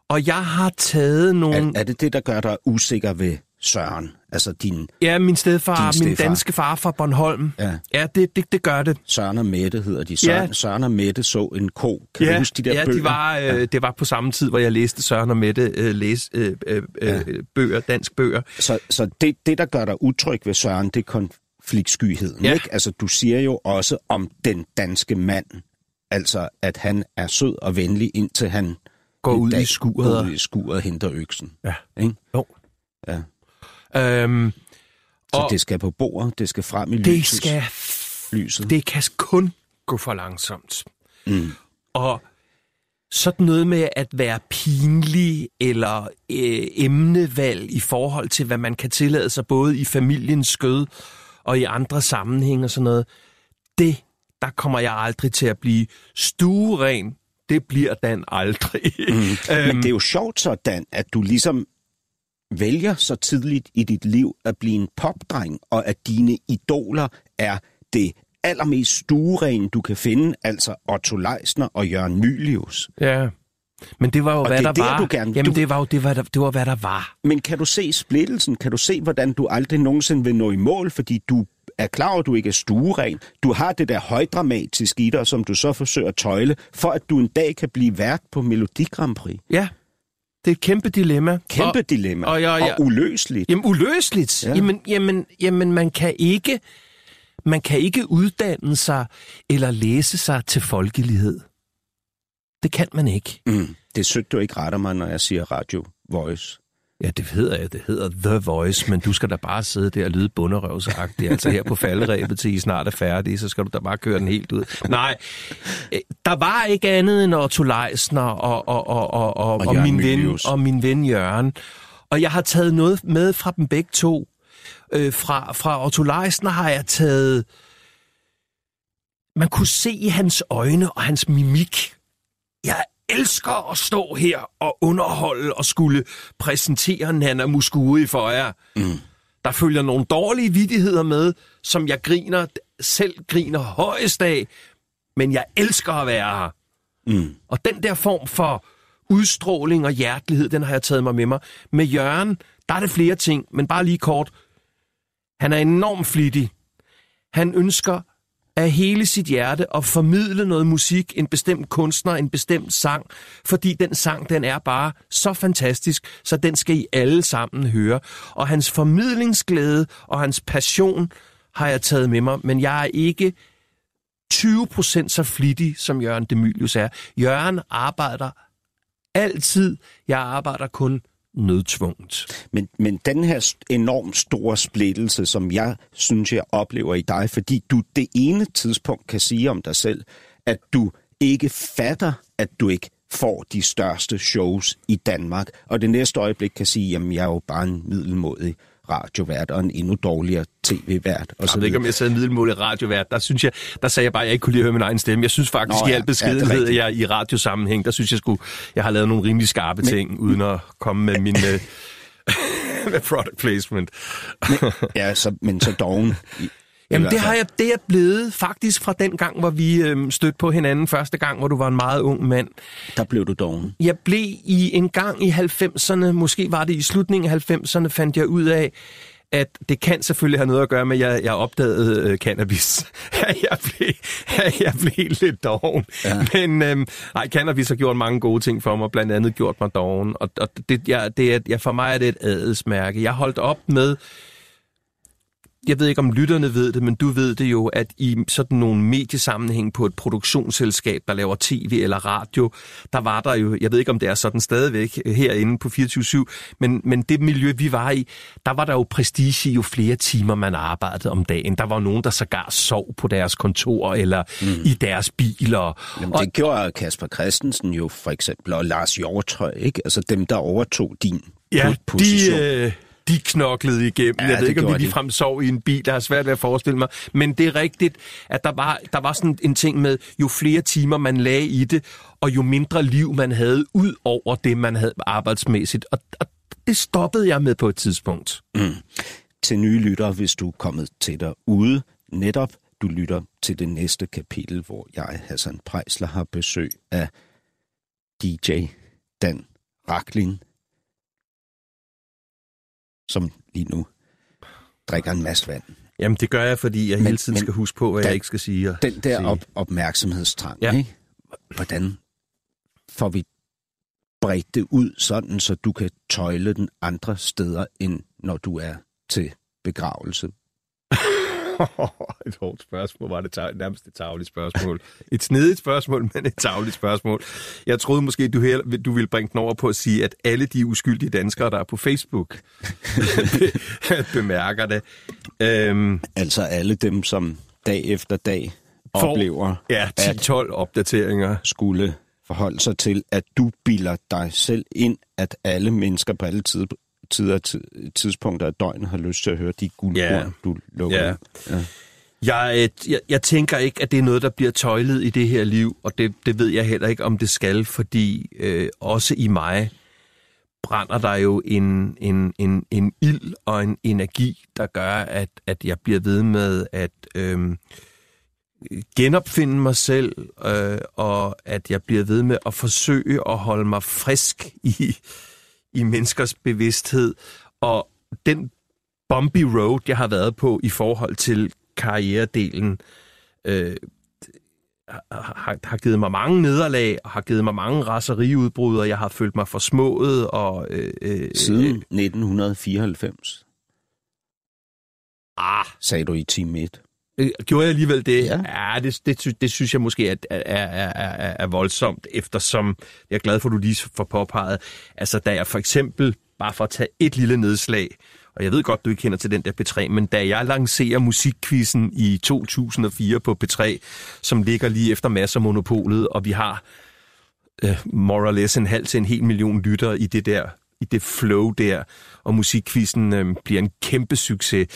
og jeg har taget nogle... Er, er det det, der gør dig usikker ved Søren? Altså din Ja, min stedfar, Din min stedfar. danske far fra Bornholm. Ja. Ja, det, det, det gør det. Søren og Mette hedder de. Søren, Ja. Søren og Mette så en ko. Kan ja, du huske de der ja, bøger? de var, øh, ja, det var på samme tid, hvor jeg læste Søren og Mette øh, læse øh, øh, Ja. øh, bøger, dansk bøger. Så, så det, det, der gør dig utryg ved Søren, det er konfliktskyheden. Ja. Ikke? Altså, du siger jo også om den danske mand, altså at han er sød og venlig, indtil han Går ud i dag skuret. går ud i skuret og henter øksen. Ja. Ikke? Jo. Ja. Øhm, Så Og- det skal på bordet, det skal frem i det lyset. skal... lyset. Det kan kun gå for langsomt. Mm. Og sådan noget med at være pinlig eller øh, emnevalg i forhold til, hvad man kan tillade sig både i familiens skød og i andre sammenhænge og sådan noget, det, der kommer jeg aldrig til at blive stueren. Det bliver Dan aldrig. Mm. Øhm, Men det er jo sjovt sådan, at du ligesom vælger så tidligt i dit liv at blive en popdreng, og at dine idoler er det allermest stueren, du kan finde, altså Otto Leisner og Jørgen Mylius. Ja. Men det var jo, Og hvad det er der der, var. du gerne- Jamen, du- det var jo det var, der, det var, hvad der var. Men kan du se splittelsen? Kan du se, hvordan du aldrig nogensinde vil nå i mål, fordi du er klar over, at du ikke er stueren. Du har det der højdramatiske i dig, som du så forsøger at tøjle, for at du en dag kan blive vært på Melodi Grand Prix. Ja. Det er et kæmpe dilemma. Kæmpe og, dilemma. og jeg- jeg- og uløseligt. Jamen, uløseligt. Ja. Ja. Jamen, jamen, jamen, man kan ikke... Man kan ikke uddanne sig eller læse sig til folkelighed. Det kan man ikke. Mm. Det er sødt, du ikke retter mig, når jeg siger radio voice. Ja, det hedder jeg. Det hedder The Voice, men du skal da bare sidde der og lyde bunderøvsagtigt. Altså her på falderæbet til I snart er færdige, så skal du da bare køre den helt ud. Nej, øh, der var ikke andet end Otto Leisner og, og, og, og, og, og, Jørgen min, ven, og min ven Jørgen. Og jeg har taget noget med fra dem begge to. Øh, fra, fra Otto Leisner har jeg taget... Man kunne se i hans øjne og hans mimik. Jeg elsker at stå her og underholde og skulle præsentere Nana Muscuri for jer. Mm. Der følger nogle dårlige vidigheder med, som jeg griner, selv griner højest af, men jeg elsker at være her. Mm. Og den der form for udstråling og hjertelighed, den har jeg taget mig med mig. Med Jørgen, der er det flere ting, men bare lige kort. Han er enormt flittig. Han ønsker af hele sit hjerte at formidle noget musik, en bestemt kunstner, en bestemt sang, fordi den sang, den er bare så fantastisk, så den skal I alle sammen høre. Og hans formidlingsglæde og hans passion har jeg taget med mig, men jeg er ikke 20% så flittig, som Jørgen Demilius er. Jørgen arbejder altid. Jeg arbejder kun nødtvunget. Men, men den her enormt store splittelse, som jeg synes, jeg oplever i dig, fordi du det ene tidspunkt kan sige om dig selv, at du ikke fatter, at du ikke får de største shows i Danmark, og det næste øjeblik kan sige, jamen jeg er jo bare en middelmodig radiovært og en endnu dårligere tv-vært. Og Jeg ved ikke, om jeg sagde middelmålig radiovært. Der, synes jeg, der sagde jeg bare, at jeg ikke kunne lide at høre min egen stemme. Jeg synes faktisk Nå, ja. i al beskedenhed, ja, jeg i radiosammenhæng, der synes jeg skulle, jeg har lavet nogle rimelig skarpe ting, uden at komme med min øh, med product placement. Ja, så, men så doven. Jamen, det har jeg, det er jeg blevet faktisk fra den gang, hvor vi øhm, stødte på hinanden første gang, hvor du var en meget ung mand. Der blev du doven. Jeg blev i en gang i 90'erne, måske var det i slutningen af 90'erne, fandt jeg ud af, at det kan selvfølgelig have noget at gøre med, at jeg, jeg opdagede øh, cannabis. jeg, blev, jeg blev lidt doven. Ja. Men øhm, nej, cannabis har gjort mange gode ting for mig, blandt andet gjort mig doven. Og, og det, jeg, det er, ja, for mig er det et adelsmærke. Jeg holdt op med jeg ved ikke, om lytterne ved det, men du ved det jo, at i sådan nogle mediesammenhæng på et produktionsselskab, der laver tv eller radio, der var der jo, jeg ved ikke, om det er sådan stadigvæk herinde på 24-7, men, men det miljø, vi var i, der var der jo prestige jo flere timer, man arbejdede om dagen. Der var nogen, der sågar sov på deres kontor eller mm. i deres biler. Jamen, Og- det gjorde Kasper Christensen jo for eksempel, og Lars Hjortøj, ikke? Altså dem, der overtog din Ja, po- position. de, øh, de knoklede igennem. Ja, jeg ved ikke, om de ligefrem sov i en bil. Der har svært ved at forestille mig. Men det er rigtigt, at der var, der var sådan en ting med, jo flere timer man lagde i det, og jo mindre liv man havde ud over det, man havde arbejdsmæssigt. Og, og det stoppede jeg med på et tidspunkt. Til nye lyttere, hvis du er kommet til dig ude, netop du lytter til det næste kapitel, hvor jeg, Hassan Prejsler, har besøg af DJ Dan Raklin, som lige nu drikker en masse vand. Jamen, det gør jeg, fordi jeg Men- hele tiden men skal huske på, hvad den- jeg ikke skal sige. og Den der sige. op- opmærksomhedstrang, Ja. ikke? hvordan får vi bredt det ud, sådan så du kan tøjle den andre steder, end når du er til begravelse? et hårdt spørgsmål, var det tag- nærmest et tavligt spørgsmål. Et snedigt spørgsmål, men et tavligt spørgsmål. Jeg troede måske, du, her, du ville bringe den over på at sige, at alle de uskyldige danskere, der er på Facebook, bemærker det. Øhm, Altså alle dem, som dag efter dag Får- oplever ja, at 10-12 opdateringer. skulle forholde sig til, at du bilder dig selv ind, at alle mennesker på alle tid, tider, tid, tidspunkter af døgnet har lyst til at høre de guldkorn, Ja. du lukker. Ja. ja. Jeg, øh, jeg, jeg tænker ikke, at det er noget, der bliver tøjlet i det her liv, og det, det ved jeg heller ikke, om det skal, fordi øh, også i mig brænder der jo en, en, en, en ild og en energi, der gør, at, at jeg bliver ved med at øhm, genopfinde mig selv, øh, og at jeg bliver ved med at forsøge at holde mig frisk i, i menneskers bevidsthed. Og den bumpy road, jeg har været på i forhold til karrieredelen, øh, har, har givet mig mange nederlag, og har givet mig mange raseriudbrud, og jeg har følt mig forsmået. Og, øh, øh, Siden 1994, ah, sagde du i Team 1. øh, gjorde jeg alligevel det? Ja. ja det, det, det synes jeg måske er, er, er, er, er voldsomt, eftersom jeg er glad for, at du lige får påpeget. Altså, da jeg for eksempel, bare for at tage et lille nedslag, og jeg ved godt, du ikke kender til den der P3, men da jeg lancerer musikquizzen i 2004 på P3, som ligger lige efter masser af monopolet, og vi har øh, more or less en halv til en hel million lyttere i det der i det flow der, og musikquizzen øh, bliver en kæmpe succes.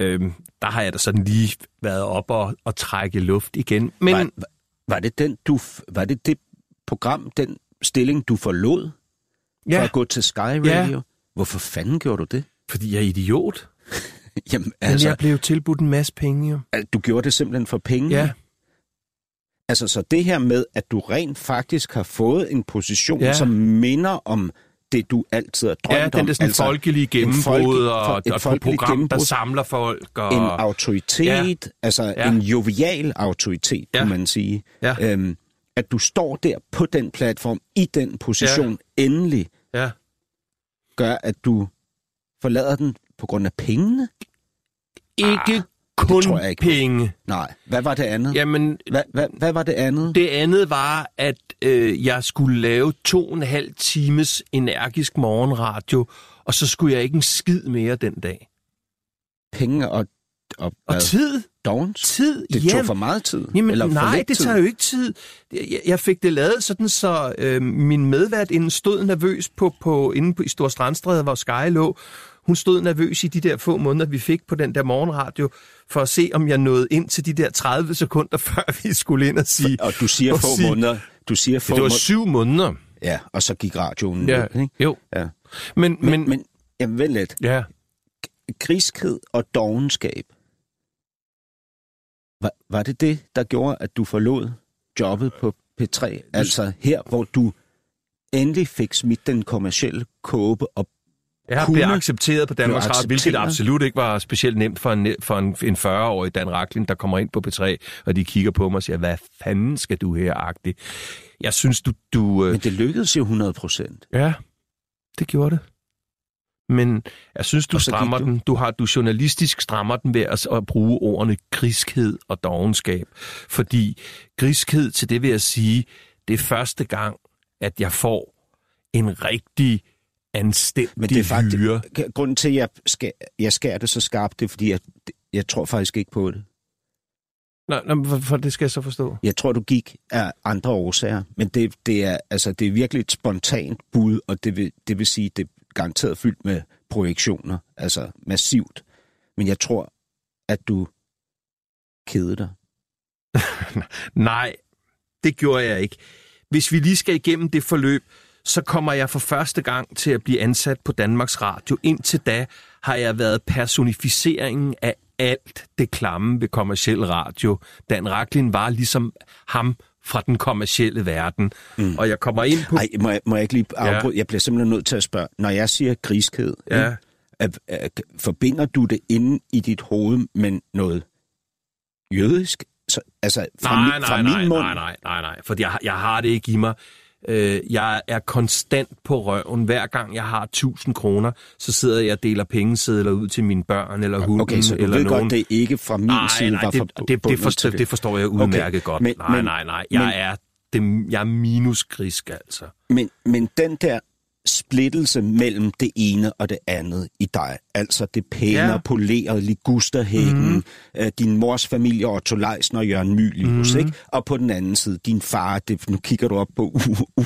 Øh, der har jeg da sådan lige været op og, og trække luft igen. Men Var, var- det den, du, var det det program, den stilling, du forlod ja, for at gå til Sky Radio? Hvorfor fanden gjorde du det? fordi jeg er idiot. Jamen, Altså, altså, jeg blev tilbudt en masse penge, jo. al- du gjorde det simpelthen for penge? Ja, Altså, så det her med, at du rent faktisk har fået en position, Ja. ja. som minder om det, du altid har drømt ja om. den der sådan altså, folkelige gennembrud, folke- og, et og et program, der gennembrud. samler folk. Og, en autoritet, ja. altså Ja. ja. en jovial autoritet, Ja. ja. kunne man sige. Ja. Øhm, at du står der på den platform, i den position, ja. endelig ja. gør, at du forlader den på grund af pengene? Ikke kun tror jeg ikke penge. Nej. Hvad var det andet? Jamen, Hvad, hvad, hvad var det andet? Det andet var, at øh, jeg skulle lave to og en halv times energisk morgenradio, og så skulle jeg ikke en skid mere den dag. Penge og, og, Og tid, Downs? tid, Det jamen, tog for meget tid? Jamen, eller for nej, det tager jo ikke tid. Jeg, jeg fik det lavet sådan, så øh, min medvært inden stod nervøs på, på, inde på, i Stor Strandstræde, hvor Sky lå. Hun stod nervøs i de der få måneder, vi fik på den der morgenradio, for at se, om jeg nåede ind til de der 30 sekunder, før vi skulle ind og sige... Og du siger og få sige- måneder. Du siger få Det var syv måneder. Ja, og så gik radioen Ja, ned, ikke? jo. Ja. Men, Men, men, men, men jamen, vel lidt. ja. Griskhed og dogenskab. Var, var det det, der gjorde, at du forlod jobbet på P3? Altså her, hvor du endelig fik smidt den kommercielle kåbe og Jeg kunne blev accepteret på Danmarks Radio, hvilket absolut ikke var specielt nemt for en, for en, en 40-årig Dan Raklin, der kommer ind på P3, og de kigger på mig og siger, hvad fanden skal du her, agtigt? Jeg synes, du... du øh, Men det lykkedes jo 100 procent. ja, det gjorde det. Men jeg synes, du strammer du. den. Du har du journalistisk strammer den ved at, at bruge ordene griskhed og dogenskab. Fordi griskhed, til det vil jeg sige, det er første gang, at jeg får en rigtig anstændig Men det er faktisk... hyre. Grunden til, at jeg, skal, jeg skærer det så skarpt, det er, fordi jeg, jeg tror faktisk ikke på det. Nå, nå, for, for det skal jeg så forstå. Jeg tror, du gik af andre årsager, men det, det, er, altså, det er virkelig et spontant bud, og det vil, det vil sige, det er garanteret fyldt med projektioner, altså massivt. Men jeg tror, at du kede dig. Nej, det gjorde jeg ikke. Hvis vi lige skal igennem det forløb, så kommer jeg for første gang til at blive ansat på Danmarks Radio. Indtil da har jeg været personificeringen af alt det klamme ved kommersiel radio. Dan Raklin var ligesom ham fra den kommercielle verden. Mm. Og jeg kommer ind på... Ej, må jeg, må jeg ikke lige Ja. afbryde? Jeg bliver simpelthen nødt til at spørge. Når jeg siger griskhed, Ja. ikke, at, at, forbinder du det inde i dit hoved med noget jødisk? Så, altså, fra, nej, min, fra nej, nej, min mund? nej, nej, nej, nej, for jeg, jeg har det ikke i mig. Øh, jeg er konstant på røven. Hver gang jeg har 1000 kroner, så sidder jeg og deler pengesedler ud til mine børn eller hunden. Okay, så du eller ved nogen. godt, det er ikke fra min nej, side, nej, var det, for, det, det, forstår, til det forstår jeg udmærket Okay, godt. men- nej, nej, nej. Jeg men- er det, jeg er minusgrisk, altså. Men, men den der splittelse mellem det ene og det andet i dig, altså det pæne Ja. polerede ligusterhækken, mm. øh, din mors familie, Otto Leisner og Jørgen Mylius, mm. ikke? og på den anden side din far, det, nu kigger du op på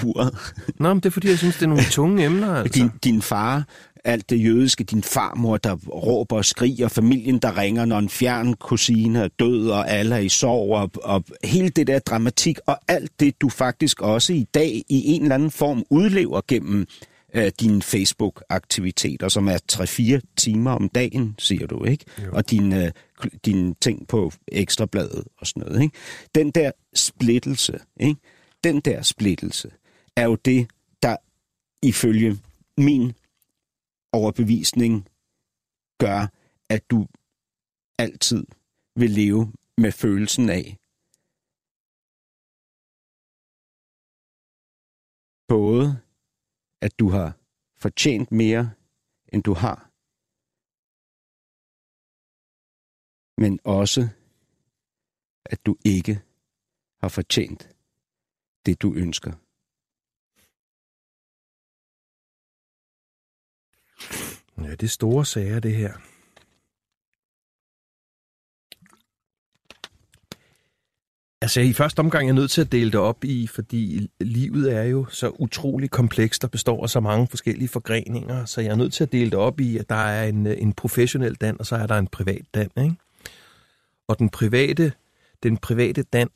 uret, Nå, men det er fordi, jeg synes, det er nogle tunge emner, altså. din, din far, alt det jødiske, din farmor, der råber og skriger, familien, der ringer, når en fjern kusine er død, og alle er i sorg, og, og hele det der dramatik, og alt det, du faktisk også i dag i en eller anden form udlever gennem øh, dine Facebook-aktiviteter, som er 3-4 timer om dagen, siger du, ikke? Jo. Og dine, øh, dine ting på ekstrabladet og sådan noget, ikke? Den der splittelse, ikke? Den der splittelse er jo det, der ifølge min overbevisning gør, at du altid vil leve med følelsen af, både at du har fortjent mere, end du har, men også at du ikke har fortjent det, du ønsker. Ja, det er store sager, det her. Altså i første omgang er jeg nødt til at dele det op i, fordi livet er jo så utrolig komplekst og består af så mange forskellige forgreninger, så jeg er nødt til at dele det op i, at der er en, en professionel dan, og så er der en privat dan. Ikke? Og den private, den private dan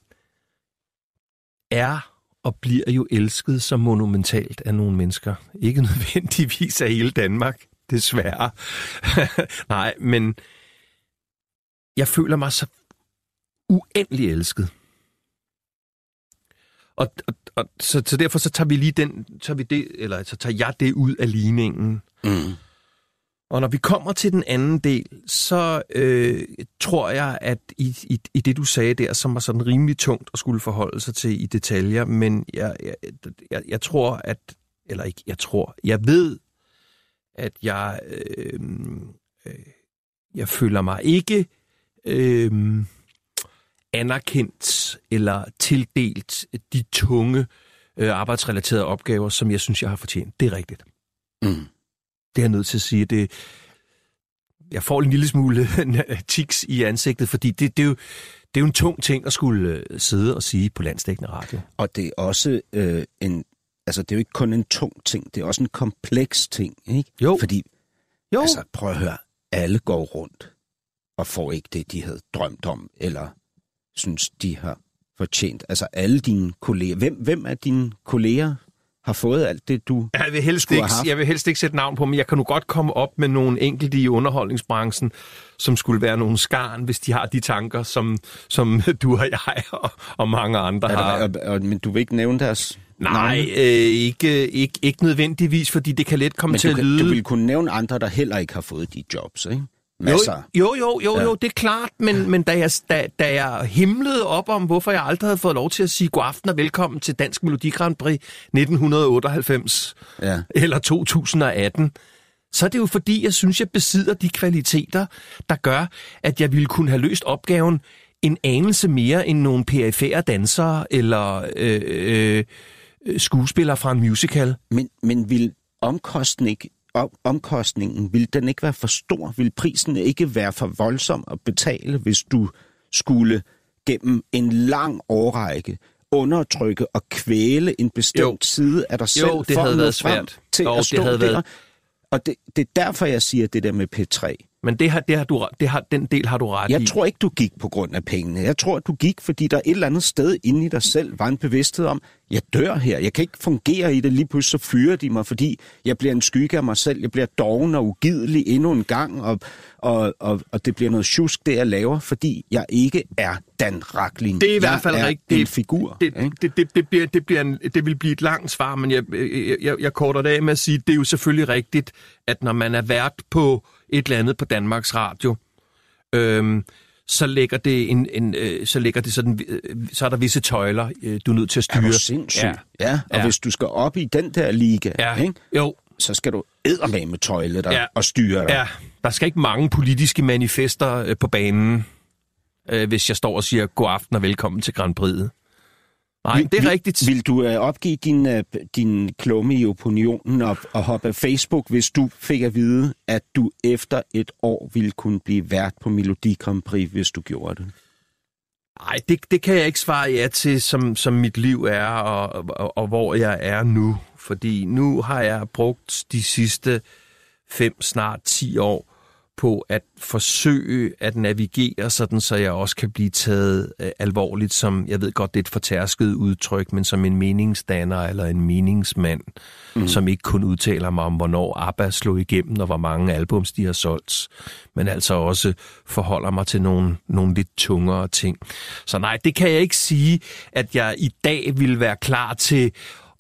er og bliver jo elsket så monumentalt af nogle mennesker. Ikke nødvendigvis af hele Danmark, desværre. Nej, men jeg føler mig så uendelig elsket. Og, og, og så, så derfor så tager vi lige den, tager vi det, eller så tager jeg det ud af ligningen. Mm. Og når vi kommer til den anden del, så øh, tror jeg, at i, i, i det, du sagde der, som var sådan rimelig tungt at skulle forholde sig til i detaljer, men jeg, jeg, jeg, jeg tror, at, eller ikke, jeg tror, jeg ved, at jeg, øh, øh, jeg føler mig ikke øh, anerkendt eller tildelt de tunge øh, arbejdsrelaterede opgaver, som jeg synes, jeg har fortjent. Det er rigtigt. Mm. Det er jeg nødt til at sige. Det, jeg får en lille smule tiks i ansigtet, fordi det, det, er jo, det er jo en tung ting at skulle øh, sidde og sige på landstækkende radio. Og det er også øh, en, altså det er jo ikke kun en tung ting, det er også en kompleks ting, ikke? Jo. Fordi, jo. altså prøv at høre, alle går rundt og får ikke det, de havde drømt om, eller synes, de har fortjent. Altså alle dine kolleger. Hvem, hvem er dine kolleger, har fået alt det, du jeg vil, helst ikke, jeg vil helst ikke sætte navn på, men jeg kan nu godt komme op med nogle enkelte i underholdningsbranchen, som skulle være nogle skarn, hvis de har de tanker, som, som du og jeg og, og mange andre er har. Og, og, men du vil ikke nævne deres Nej, øh, ikke, ikke, ikke nødvendigvis, fordi det kan let komme men til at kan, lyde... du vil kunne nævne andre, der heller ikke har fået de jobs, ikke? Masser. Jo, jo, jo, jo, jo, det er klart, men, men da, jeg, da, da jeg himlede op om, hvorfor jeg aldrig havde fået lov til at sige god aften og velkommen til Dansk Melodi Grand Prix 1998 ja. eller 2018, så er det jo fordi, jeg synes, jeg besidder de kvaliteter, der gør, at jeg ville kunne have løst opgaven en anelse mere end nogle perifære dansere eller øh, øh, skuespillere fra en musical. Men, men vil omkostning omkostningen, vil den ikke være for stor? Vil prisen ikke være for voldsom at betale, hvis du skulle gennem en lang årrække undertrykke og kvæle en bestemt jo. side af dig selv jo, det for havde at været svært. til jo, at stå det havde der. Været... Og det, det er derfor, jeg siger det der med P3. Men det har, det har du, det har, den del har du ret jeg i. Jeg tror ikke, du gik på grund af pengene. Jeg tror, at du gik, fordi der et eller andet sted inde i dig selv var en bevidsthed om, jeg dør her. Jeg kan ikke fungere i det. Lige pludselig så fyrer de mig, fordi jeg bliver en skygge af mig selv. Jeg bliver doven og ugidelig endnu en gang, og, og, og, og det bliver noget tjusk, det jeg laver, fordi jeg ikke er Dan Raklin. Det er i hvert fald rigtigt. en figur. Det, det, det, det, bliver, det, bliver en, det vil blive et langt svar, men jeg, jeg, jeg korter det af med at sige, det er jo selvfølgelig rigtigt, at når man er vært på et eller andet på Danmarks Radio, øhm, så lægger det en, en øh, så lægger det sådan, øh, så er der visse tøjler, øh, du er nødt til at styre. Er du sindssyg? Ja. ja. Og ja. hvis du skal op i den der liga, ja. ikke? Jo. så skal du eddermame med tøjle der ja. og styre dig. Ja, der skal ikke mange politiske manifester øh, på banen, øh, hvis jeg står og siger god aften og velkommen til Grand Prix. Nej, vil, det er vil, rigtigt. Vil du uh, opgive din, uh, din klumme i opinionen og, og hoppe af Facebook, hvis du fik at vide, at du efter et år ville kunne blive vært på Melodi Grand Prix, hvis du gjorde det? Nej, det, det kan jeg ikke svare ja til, som, som mit liv er, og, og, og hvor jeg er nu. Fordi nu har jeg brugt de sidste fem, snart 10 år på at forsøge at navigere sådan, så jeg også kan blive taget øh, alvorligt som, jeg ved godt, det er et fortærsket udtryk, men som en meningsdanner eller en meningsmand, mm. som ikke kun udtaler mig om, hvornår ABBA slog igennem, og hvor mange albums de har solgt, men altså også forholder mig til nogle, nogle lidt tungere ting. Så nej, det kan jeg ikke sige, at jeg i dag vil være klar til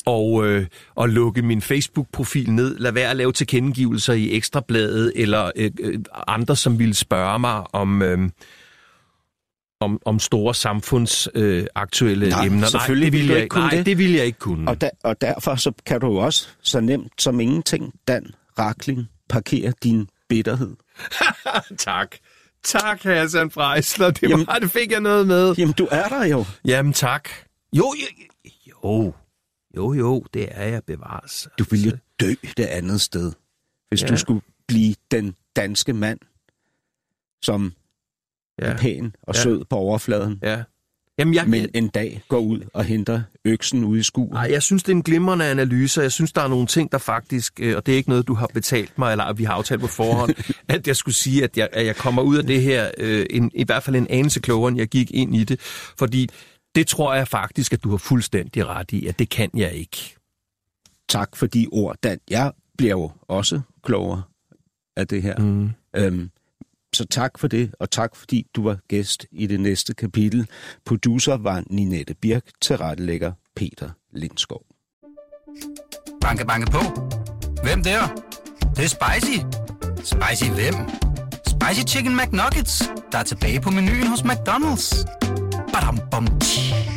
og, øh, og lukke min Facebook-profil ned. Lad være at lave tilkendegivelser i Ekstrabladet eller øh, øh, andre, som ville spørge mig om... Øh, om, om store samfundsaktuelle øh, emner. Selvfølgelig nej, det vil jeg, ikke kunne nej, det. det vil jeg ikke kunne. Og, der, og derfor så kan du jo også så nemt som ingenting, Dan Rakling, parkere din bitterhed. tak. Tak, Hassan Freisler. Det, jamen, var, det fik jeg noget med. Jamen, du er der jo. Jamen, tak. Jo, jo, jo. Jo, jo, det er jeg bevares. Du ville jo dø det andet sted, hvis ja. du skulle blive den danske mand, som ja. er pæn og ja. sød på overfladen. Ja. Jamen, jeg, men en dag går ud og henter øksen ude i skuret. Nej, jeg synes, det er en glimrende analyse, jeg synes, der er nogle ting, der faktisk, øh, og det er ikke noget, du har betalt mig, eller vi har aftalt på forhånd, at jeg skulle sige, at jeg, at jeg kommer ud af det her, øh, en, i hvert fald en anelse klogere, end jeg gik ind i det. Fordi det tror jeg faktisk, at du har fuldstændig ret i, at det kan jeg ikke. Tak for de ord, Dan. Jeg bliver jo også klogere af det her. Mm. Øhm, så tak for det, og tak fordi du var gæst i det næste kapitel. Producer var Ninette Birk, tilrettelægger Peter Lindskov. Banke, banke på. Hvem der? Det, det er spicy. Spicy hvem? Spicy Chicken McNuggets, der er tilbage på menuen hos McDonald's. Badum, bom, tji.